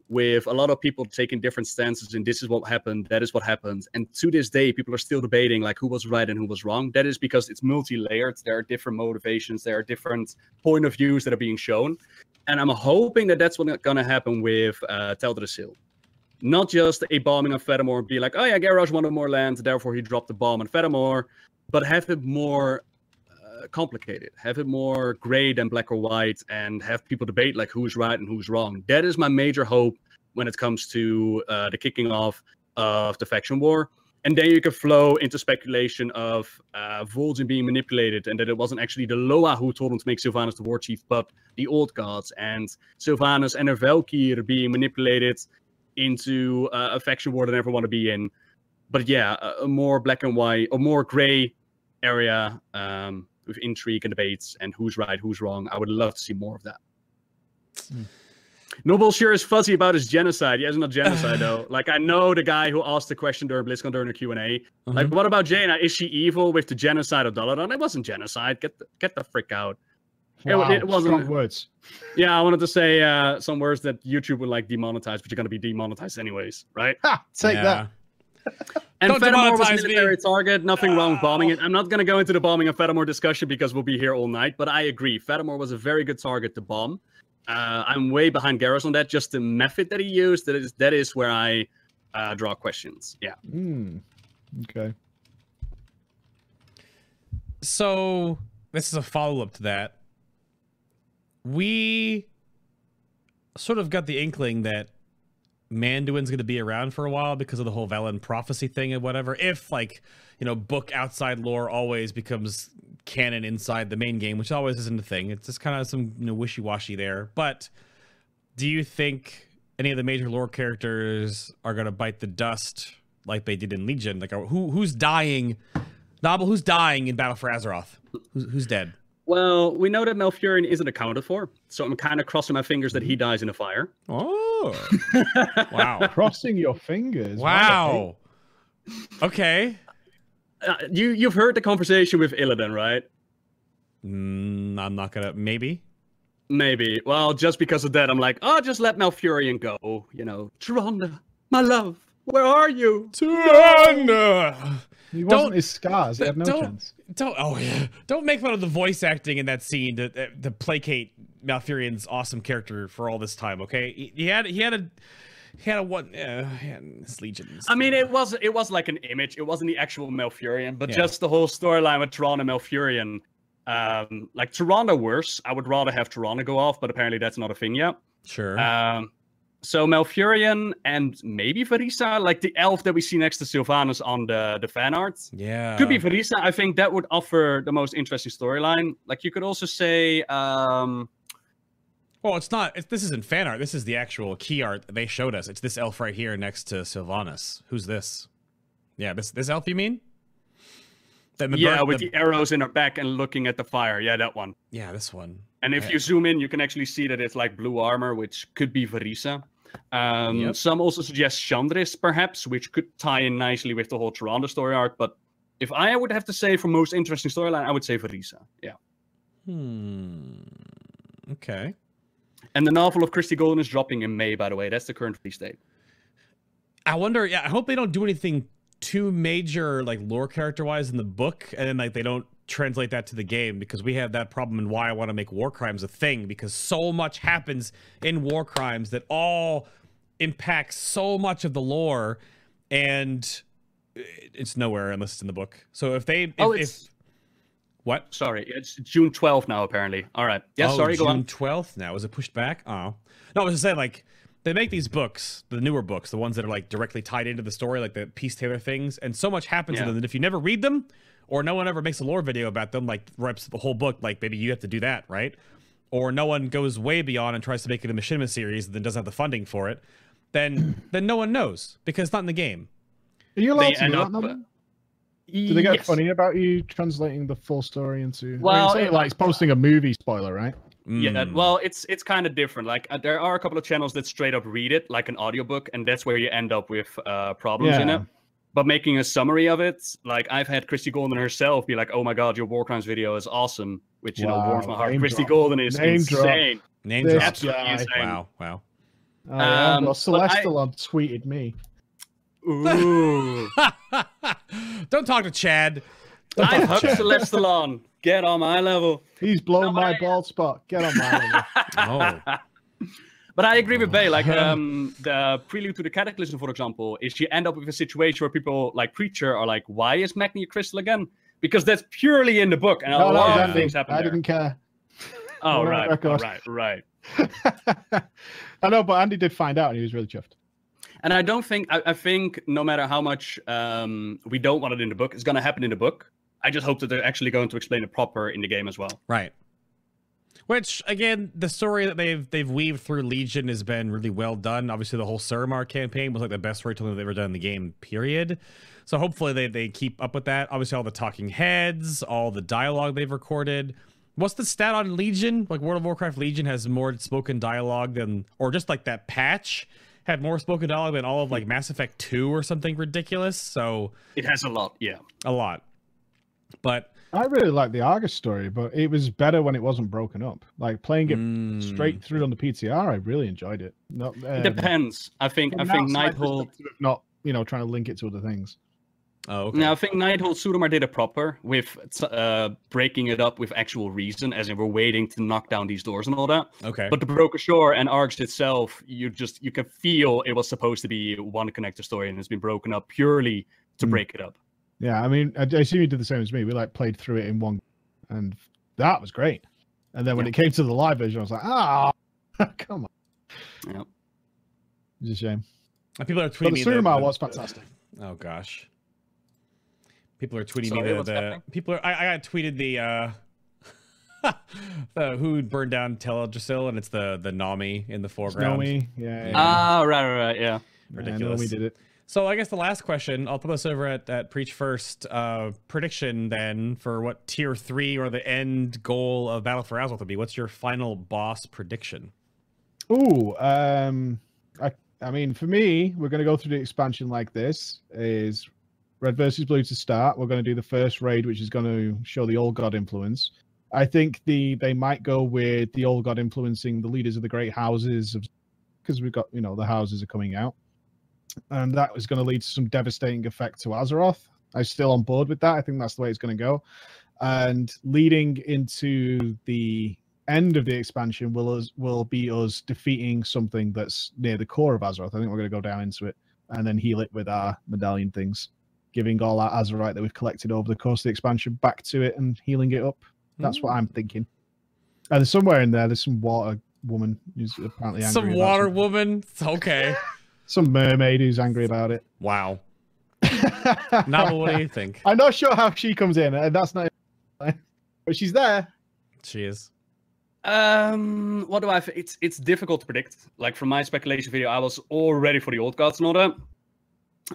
with a lot of people taking different stances and this is what happened, that is what happened. And to this day, people are still debating like who was right and who was wrong. That is because it's multi-layered. There are different motivations, there are different point of views that are being shown. And I'm hoping that that's what's to happen with uh, Teldrassil. Not just a bombing of Theramore, be like, oh yeah, Garrosh wanted more land, therefore he dropped the bomb on Theramore, but have it more uh, complicated, have it more gray than black or white, and have people debate like who's right and who's wrong. That is my major hope when it comes to uh, the kicking off of the faction war. And then you can flow into speculation of uh, Vol'jin being manipulated, and that it wasn't actually the Loa who told him to make Sylvanas the war chief, but the old gods, and Sylvanas and her Valkyr being manipulated into uh, a faction war they never want to be in. But yeah, a, a more black and white, or more gray area um, with intrigue and debates and who's right, who's wrong. I would love to see more of that. Hmm. Nobbel sure is fuzzy about his genocide. He has not genocide though. Like I know the guy who asked the question during BlizzCon during the Q and A. Like, Mhm. what about Jaina? Is she evil with the genocide of Dalaran? It wasn't genocide. Get the, get the frick out. It it wasn't- strong words. Yeah, I wanted to say uh, some words that YouTube would like demonetize, but you're gonna be demonetized anyways, right? Ha! Take yeah. that. And Don't Theramore was a demonetize me. target. Nothing wrong with bombing it. I'm not going to go into the bombing of Theramore discussion because we'll be here all night. But I agree. Theramore was a very good target to bomb. Uh, I'm way behind Garrosh on that. Just the method that he used, that is that is where I uh, draw questions. Yeah. Hmm. Okay. So this is a follow up to that. We sort of got the inkling that Manduin's going to be around for a while because of the whole Velen prophecy thing and whatever. If like you know, book outside lore always becomes canon inside the main game, which always isn't a thing. It's just kind of some you know, wishy washy there. But do you think any of the major lore characters are going to bite the dust like they did in Legion? Like, who who's dying? Nobbel, who's dying in Battle for Azeroth? Who's, who's dead? Well, we know that Malfurion isn't accounted for, so I'm kind of crossing my fingers that he dies in a fire. Oh, wow, Crossing your fingers. wow. Okay. Uh, you you've heard the conversation with Illidan, right? Mm, I'm not gonna. Maybe. Maybe. Well, just because of that, I'm like, oh, just let Malfurion go. You know, Tyrande, my love, where are you? Turn. He Don't- wasn't his scars. He had no don't- chance. Don't. Oh yeah. Don't make fun of the voice acting in that scene to to placate Malfurion's awesome character for all this time. Okay. He, he had he had a he had a one. Uh, his legions. I mean, it was it was like an image. It wasn't the actual Malfurion, but Yeah. just the whole storyline with Tyrande and Malfurion. Um, like Tyrande worse. I would rather have Tyrande go off, but apparently that's not a thing yet. sure. Um, so Malfurion and maybe Vereesa, like the elf that we see next to Sylvanas on the the fan art. yeah. Could be Vereesa. I think that would offer the most interesting storyline. Like you could also say, um, Well, it's not. It's, this isn't fan art. This is the actual key art they showed us. It's this elf right here next to Sylvanas. Who's this? Yeah, this this elf. You mean? The, the yeah, bird- with the- the arrows in her back and looking at the fire. Yeah, that one. yeah, this one. And if Yeah. you zoom in, you can actually see that it's like blue armor, which could be Vereesa. Um, Yep. Some also suggest Shandris, perhaps, which could tie in nicely with the whole Tyrande story arc. But if I would have to say for most interesting storyline, I would say Vereesa. Yeah. Hmm. Okay. And the novel of Christy Golden is dropping in May, by the way. That's the current release date. I wonder. Yeah, I hope they don't do anything too major, like lore character wise, in the book, and then like they don't translate that to the game because we have that problem and why I want to make war crimes a thing because so much happens in war crimes that all impacts so much of the lore and it's nowhere unless it's in the book. So if they if, Oh, if what? sorry, it's June 12th now, apparently. All right. Yeah, oh, sorry, June go on. 12th now. Was it pushed back? Oh. No, I was just saying, like, they make these books, the newer books, the ones that are, like, directly tied into the story, like the Peace Taylor things, and so much happens in them that if you never read them, or no one ever makes a lore video about them, like, reps the whole book, like, maybe you have to do that, right? Or no one goes way beyond and tries to make it a Machinima series and then doesn't have the funding for it, then then no one knows because it's not in the game. Are you allowed They to do up. that? uh, Do they get yes. funny about you translating the full story into? Well, I mean, it's like it's posting a movie spoiler, right? Yeah, Mm. well, it's it's kind of different. Like uh, there are a couple of channels that straight up read it like an audiobook, and that's where you end up with uh, problems in Yeah. it. But making a summary of it, like I've had Christy Golden herself be like, "Oh my god, your war crimes video is awesome," which you know warms my heart. name Christy drop. Golden is Name drop. insane. Name This drop. Absolutely guy. insane. Wow, wow. Oh, yeah, Um, well, but I- Celestalon tweeted me. Ooh, Don't talk to Chad. Don't I talk hope to Chad. Celestalon get on my level. He's blown No, my but I- bald spot. Get on my level. Oh. But I agree with Bay. Like um, the prelude to the Cataclysm, for example, is you end up with a situation where people like Preacher are like, "Why is Magni a crystal again?" Because that's purely in the book, and a No, no, lot yeah. of things happen I there. didn't care. Oh on right, record. right, right. I know, but Andy did find out, and he was really chuffed. And I don't think I, I think no matter how much um, we don't want it in the book, it's gonna happen in the book. I just hope that they're actually going to explain it proper in the game as well. Right. Which again, the story that they've they've weaved through Legion has been really well done. Obviously, the whole Suramar campaign was like the best storytelling they've ever done in the game. Period. So hopefully they they keep up with that. Obviously, all the talking heads, all the dialogue they've recorded. What's the stat on Legion? Like World of Warcraft Legion has more spoken dialogue than, or just like that patch had more spoken dialogue than all of like Mass Effect Two or something ridiculous. So It has a lot, yeah. a lot. But I really like the Argus story, but it was better when it wasn't broken up. Like playing it mm, straight through on the PTR, I really enjoyed it. Not, It um, depends. I think I think outside Nighthold not, you know, trying to link it to other things. Oh, okay. Now, I think Nighthold Suramar did it proper with uh, breaking it up with actual reason, as in we're waiting to knock down these doors and all that. okay. But the Broken Shore and Argus itself, you just you can feel it was supposed to be one connected story, and it's been broken up purely to Hmm. break it up. Yeah, I mean, I, I assume you did the same as me. We like played through it in one, and that was great. And then when Yeah. it came to the live version, I was like, ah, come on. Yep. It's a shame. And people are tweeting But tweeting the me Suramar the- was fantastic. Oh gosh. People are tweeting Sorry, me the, the people are I, I got tweeted the uh the who burned down Teldrassil and it's the the Nami in the foreground. Snowy, yeah, yeah. Ah, right, right, right, yeah. yeah, ridiculous. Naomi did it. So I guess the last question, I'll put this over at, at Preach First. Uh prediction then for what tier three or the end goal of Battle for Azeroth would be. What's your final boss prediction? Ooh, um, I, I mean, for me, we're going to go through the expansion like this: is red versus blue to start. We're going to do the first raid, which is going to show the old god influence. I think the they might go with the old god influencing the leaders of the great houses, because we've got you know the houses are coming out, and that is going to lead to some devastating effect to Azeroth. I'm still on board with that. I think that's the way it's going to go, and leading into the end of the expansion will us will be us defeating something that's near the core of Azeroth. I think we're going to go down into it and then heal it with our medallion things, giving all our Azerite that we've collected over the course of the expansion back to it and healing it up. That's what mm. I'm thinking. And there's somewhere in there. There's some water woman who's apparently angry Some water something. woman. It's okay. Some mermaid who's angry about it. wow. Nobbel, what do you think? I'm not sure how she comes in, and that's not. But she's there. She is. Um, what do I? Th- it's it's difficult to predict. Like from my speculation video, I was all ready for the old gods and all that.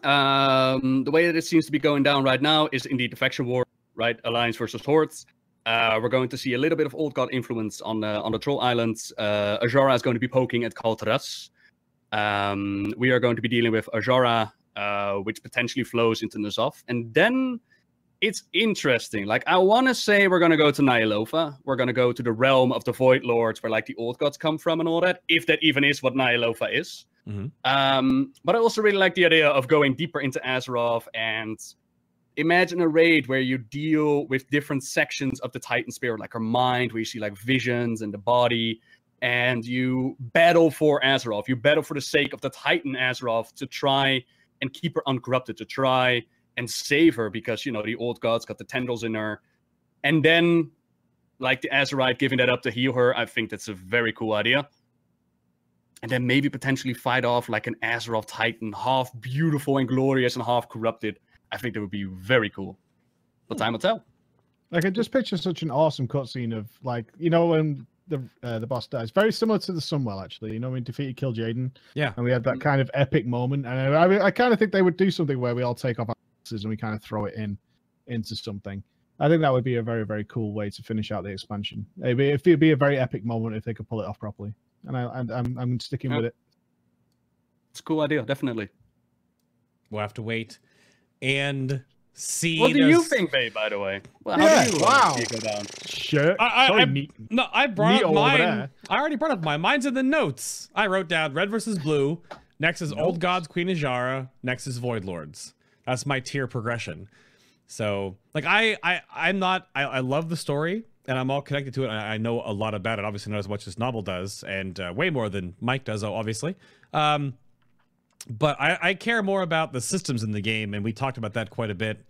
Um, the way that it seems to be going down right now is indeed the faction war, right? Alliance versus hordes. Uh, we're going to see a little bit of old god influence on the on the troll islands. Uh, Azshara is going to be poking at Kul Tiras. Um, we are going to be dealing with Azshara, uh, which potentially flows into N'Zoth, and then it's interesting. Like I want to say we're gonna go to Ny'alotha. We're gonna go to the realm of the Void Lords, where like the old gods come from and all that. If that even is what Ny'alotha is. Mhm. Um, but I also really like the idea of going deeper into Azeroth and imagine a raid where you deal with different sections of the Titan spirit, like her mind, where you see like visions and the body, and you battle for Azeroth. You battle for the sake of the Titan Azeroth to try and keep her uncorrupted, to try and save her because you know the old gods got the tendrils in her, and then like the Azerite giving that up to heal her. I think that's a very cool idea. And then maybe potentially fight off like an Azeroth Titan, half beautiful and glorious and half corrupted. I think that would be very cool. But hmm. time will tell. Like I just picture such an awesome cutscene of like you know when the uh, the boss dies, very similar to the Sunwell actually. You know we defeated Kil'jaeden, Yeah. and we had that kind of epic moment. And I, I, I kind of think they would do something where we all take off our axes and we kind of throw it in into something. I think that would be a very very cool way to finish out the expansion. It'd be, it'd be a very epic moment if they could pull it off properly. And I, I'm I'm, I'm sticking Yeah. with it. It's a cool idea, definitely. We'll have to wait and see. What do you think, babe, by the way? Well, Yeah, how do you wow. see go down? Sure. I- I- I- neat. No, I brought up over mine. there. I already brought up mine. Mine's in the notes. I wrote down red versus blue. Next is Old Gods, Queen Azshara. Next is Void Lords. That's my tier progression. So, like, I, I, I'm not. I, I love the story, and I'm all connected to it. I, I know a lot about it. Obviously, not as much as Nobbel does, and uh, way more than Mike does. Obviously, um, but I, I care more about the systems in the game, and we talked about that quite a bit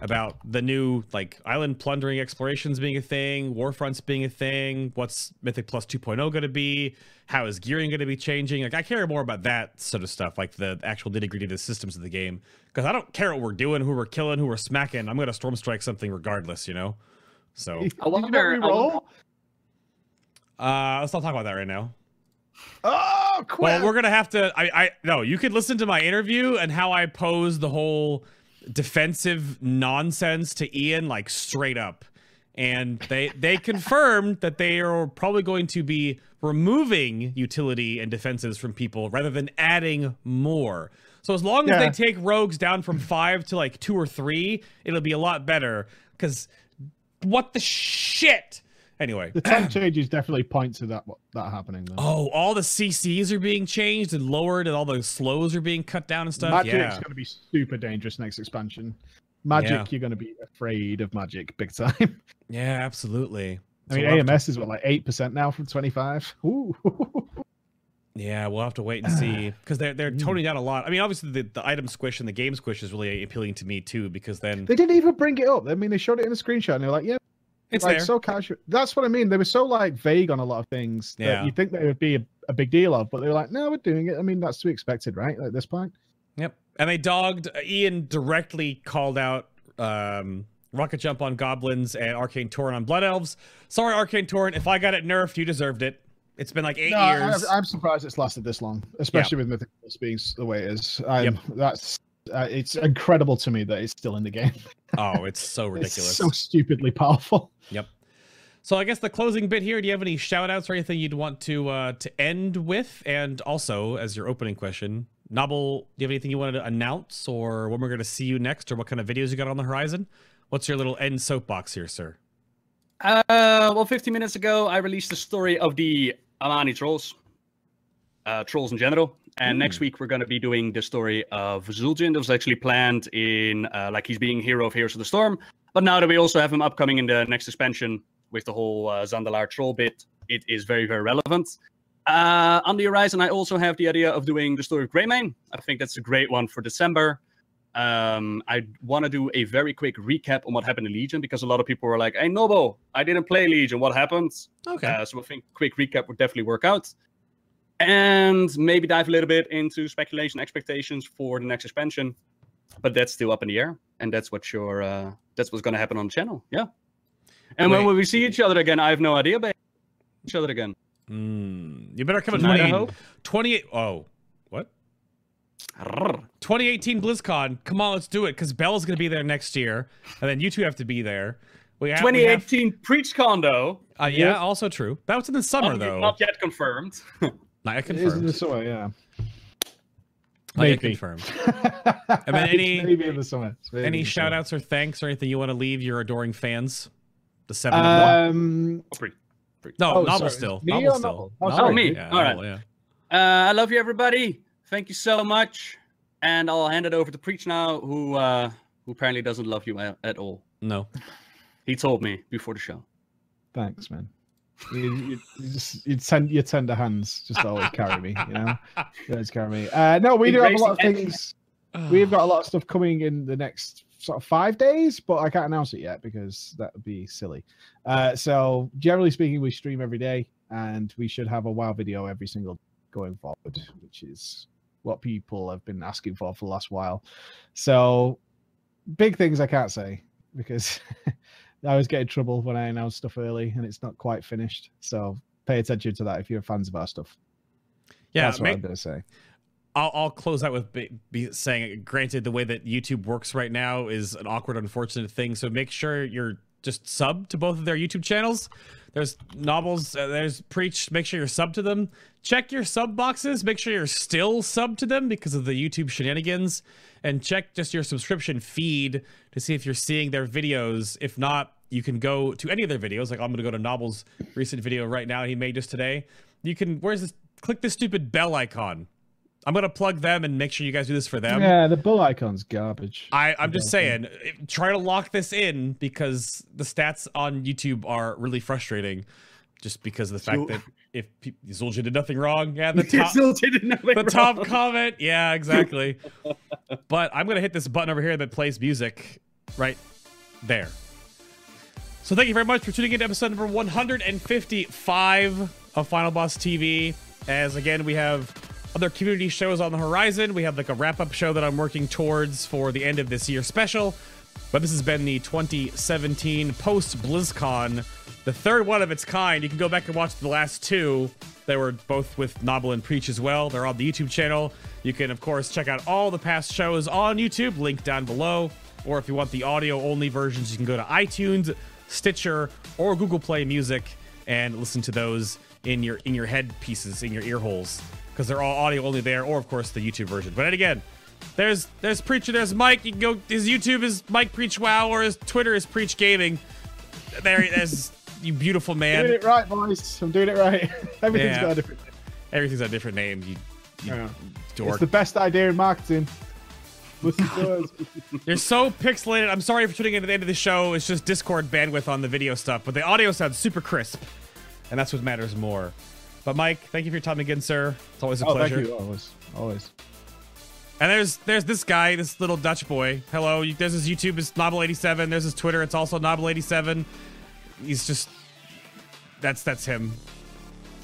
about the new like island plundering explorations being a thing, warfronts being a thing. What's Mythic Plus 2.0 going to be? How is gearing going to be changing? Like I care more about that sort of stuff, like the actual nitty gritty of the systems of the game, because I don't care what we're doing, who we're killing, who we're smacking. I'm going to storm strike something regardless, you know. So Did I you not wonder- I reroll? wonder- uh, let's not talk about that right now. Oh, quick. Well, we're gonna have to. I, I no. You could listen to my interview and how I pose the whole defensive nonsense to Ian, like straight up. And they they confirmed that they are probably going to be removing utility and defenses from people rather than adding more. So as long as they take rogues down from five to like two or three, it'll be a lot better. Because what the shit? Anyway, the tank changes definitely point to that that happening. Though. Oh, all the CCs are being changed and lowered, and all the slows are being cut down and stuff. Magic's yeah, going to be super dangerous next expansion. Magic, Yeah. you're going to be afraid of magic big time. yeah, absolutely. I So mean, we'll have to- AMS is what like eight percent now from twenty five. Ooh, yeah, we'll have to wait and see because they're Mm. they're toning down a lot. I mean, obviously the, the item squish and the game squish is really appealing to me too because then they didn't even bring it up. I mean, they showed it in a screenshot and they're like, yeah, it's like there. so casual. That's what I mean. They were so like vague on a lot of things that Yeah. you think they would be a, a big deal of, but they were like, no, we're doing it. I mean, that's to be expected, right? At this point. Yep. And they dogged Ian directly called out um Rocket Jump on goblins and Arcane Torrent on blood elves. Sorry, Arcane Torrent. If I got it nerfed, you deserved it. It's been like eight No, years. I, I'm surprised it's lasted this long, especially with Mythic being the way it is. I'm, That's uh, it's incredible to me that it's still in the game. oh, it's so It's ridiculous. so stupidly powerful. Yep. So I guess the closing bit here. Do you have any shout outs or anything you'd want to uh, to end with? And also, as your opening question, Nobbel, do you have anything you wanted to announce, or when we're going to see you next, or what kind of videos you got on the horizon? What's your little end soapbox here, sir? Uh, well, 15 minutes ago, I released the story of the Amani trolls, uh, trolls in general. And next week, we're going to be doing the story of Zul'jin. That was actually planned in, uh, like, he's being hero of Heroes of the Storm. But now that we also have him upcoming in the next expansion with the whole uh, Zandalar troll bit, it is very, very relevant. Uh, on the horizon, I also have the idea of doing the story of Greymane. I think that's a great one for December. Um, I want to do a very quick recap on what happened in Legion because a lot of people were like, "Hey, Nobo, I didn't play Legion. What happened?" Okay. Uh, so I think quick recap would definitely work out, and maybe dive a little bit into speculation expectations for the next expansion. But that's still up in the air, and that's what your uh, that's what's going to happen on the channel. Yeah. And when Wait. will we see each other again? I have no idea. Babe. Each other again. Mm, you better come in Tonight, I 20, hope. 28. Oh, what? Arrgh. 2018 BlizzCon. Come on, let's do it. Because Bell's going to be there next year, and then you two have to be there. We have, we have- 2018 Preach Condo. uh, yeah, also true. That was in the summer, Not, though. not yet confirmed. Not yet It is in confirmed. the summer, yeah. Not yet Maybe. confirmed. and then any- maybe in the summer. Maybe Any in shout outs or thanks or anything you want to leave your adoring fans? The seven of them? Um, Pre- No, oh, Nobbel sorry. still. Me Nobbel or still. Nobbel? Oh, Nobbel, sorry. me. Yeah, All right. Nobbel, yeah. Uh, I love you, everybody. Thank you so much. And I'll hand it over to Preach now, who uh, who apparently doesn't love you at, at all. No. He told me before the show. Thanks, man. You, you, just you tend your tender hands just always carry me, you know. Always carry me. Uh, no, we do have a lot of things. We've got a lot of stuff coming in the next sort of five days, but I can't announce it yet because that would be silly. Uh, so generally speaking, we stream every day, and we should have a WoW video every single going forward, which is what people have been asking for for the last while. So big things I can't say because I always get in trouble when I announce stuff early and it's not quite finished. So pay attention to that if you're fans of our stuff. Yeah, That's what make- I'm going to say. I'll, I'll close out with be, be saying, granted, the way that YouTube works right now is an awkward, unfortunate thing. So make sure you're just sub to both of their YouTube channels. There's Nobbels, uh, there's preach. Make sure you're sub to them. Check your sub boxes. Make sure you're still sub to them because of the YouTube shenanigans, and check just your subscription feed to see if you're seeing their videos. If not, you can go to any of their videos. Like I'm gonna go to Nobbel's recent video right now he made just today. You can where's this? Click this stupid bell icon. I'm gonna plug them and make sure you guys do this for them. yeah, the bull icon's garbage. I, I'm just saying, try to lock this in because the stats on YouTube are really frustrating. Just because of the fact So- that if pe- Zul'jin did nothing wrong, yeah, the top, still didn't the top wrong. comment, yeah, exactly. but I'm gonna hit this button over here that plays music right there. So thank you very much for tuning in to episode number 155 of Final Boss TV. As again, we have other community shows on the horizon. We have like a wrap-up show that I'm working towards for the end of this year special. But this has been the 2017 post BlizzCon, the third one of its kind. You can go back and watch the last two. They were both with Nobbel and Preach as well. They're on the YouTube channel. You can, of course, check out all the past shows on YouTube, link down below. Or if you want the audio only versions, you can go to iTunes, Stitcher, or Google Play Music and listen to those in your in your head pieces, in your ear holes, because they're all audio only there, or of course the YouTube version. But then again, there's there's Preacher, there's Mike. You can go his YouTube is Mike Preach Wow, or his Twitter is Preach Gaming. There, there's you beautiful man. doing it right, boys. I'm doing it right. Everything's Yeah. got a different. Everything's a different name. You, you Yeah. dork. It's the best idea in marketing. Listen to us. You're so pixelated. I'm sorry for tuning in at the end of the show. It's just Discord bandwidth on the video stuff, but the audio sounds super crisp, and that's what matters more. But Mike, thank you for your time again, sir. It's always a Oh, pleasure. thank you. Always, always. And there's there's this guy, this little Dutch boy. Hello, there's his YouTube, is Nobbel87. There's his Twitter, it's also Nobbel87. He's just that's that's him.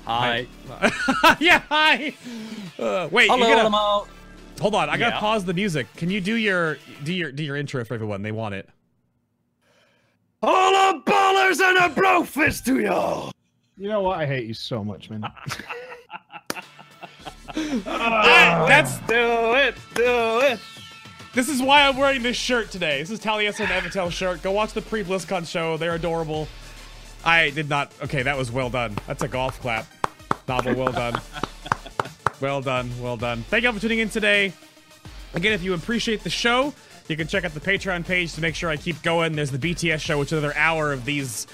Hi. yeah, hi. Uh, wait, Hello, you gotta, allemaal. hold on. I gotta Yeah. pause the music. Can you do your do your do your intro for everyone? They want it. All the ballers and a bro fist to y'all. You know what? I hate you so much, man. Ah, that's Do it. Do it. This is why I'm wearing this shirt today. This is Taliesin and Evitel shirt. Go watch the pre BlizzCon show. They're adorable. I did not. Okay, that was well done. That's a golf clap. Nobbel, well done. well done. Well done. Thank you all for tuning in today. Again, if you appreciate the show, you can check out the Patreon page to make sure I keep going. There's the BTS show, which is another hour of these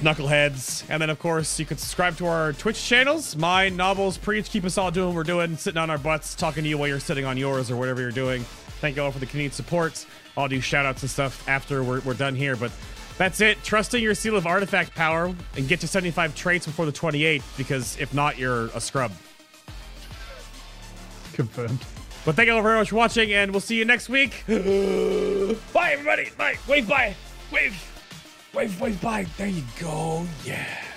Knuckleheads. And then, of course, you can subscribe to our Twitch channels. Mine, Nobbels, Preach, keep us all doing what we're doing, sitting on our butts, talking to you while you're sitting on yours or whatever you're doing. Thank you all for the continued support. I'll do shoutouts and stuff after we're, we're done here. But that's it. Trusting your seal of artifact power and get to 75 traits before the 28th, because if not, you're a scrub. Confirmed. But thank you all very much for watching, and we'll see you next week. bye, everybody. Bye. Wave bye. Wave. Wave, wave, bye. There you go. Yeah.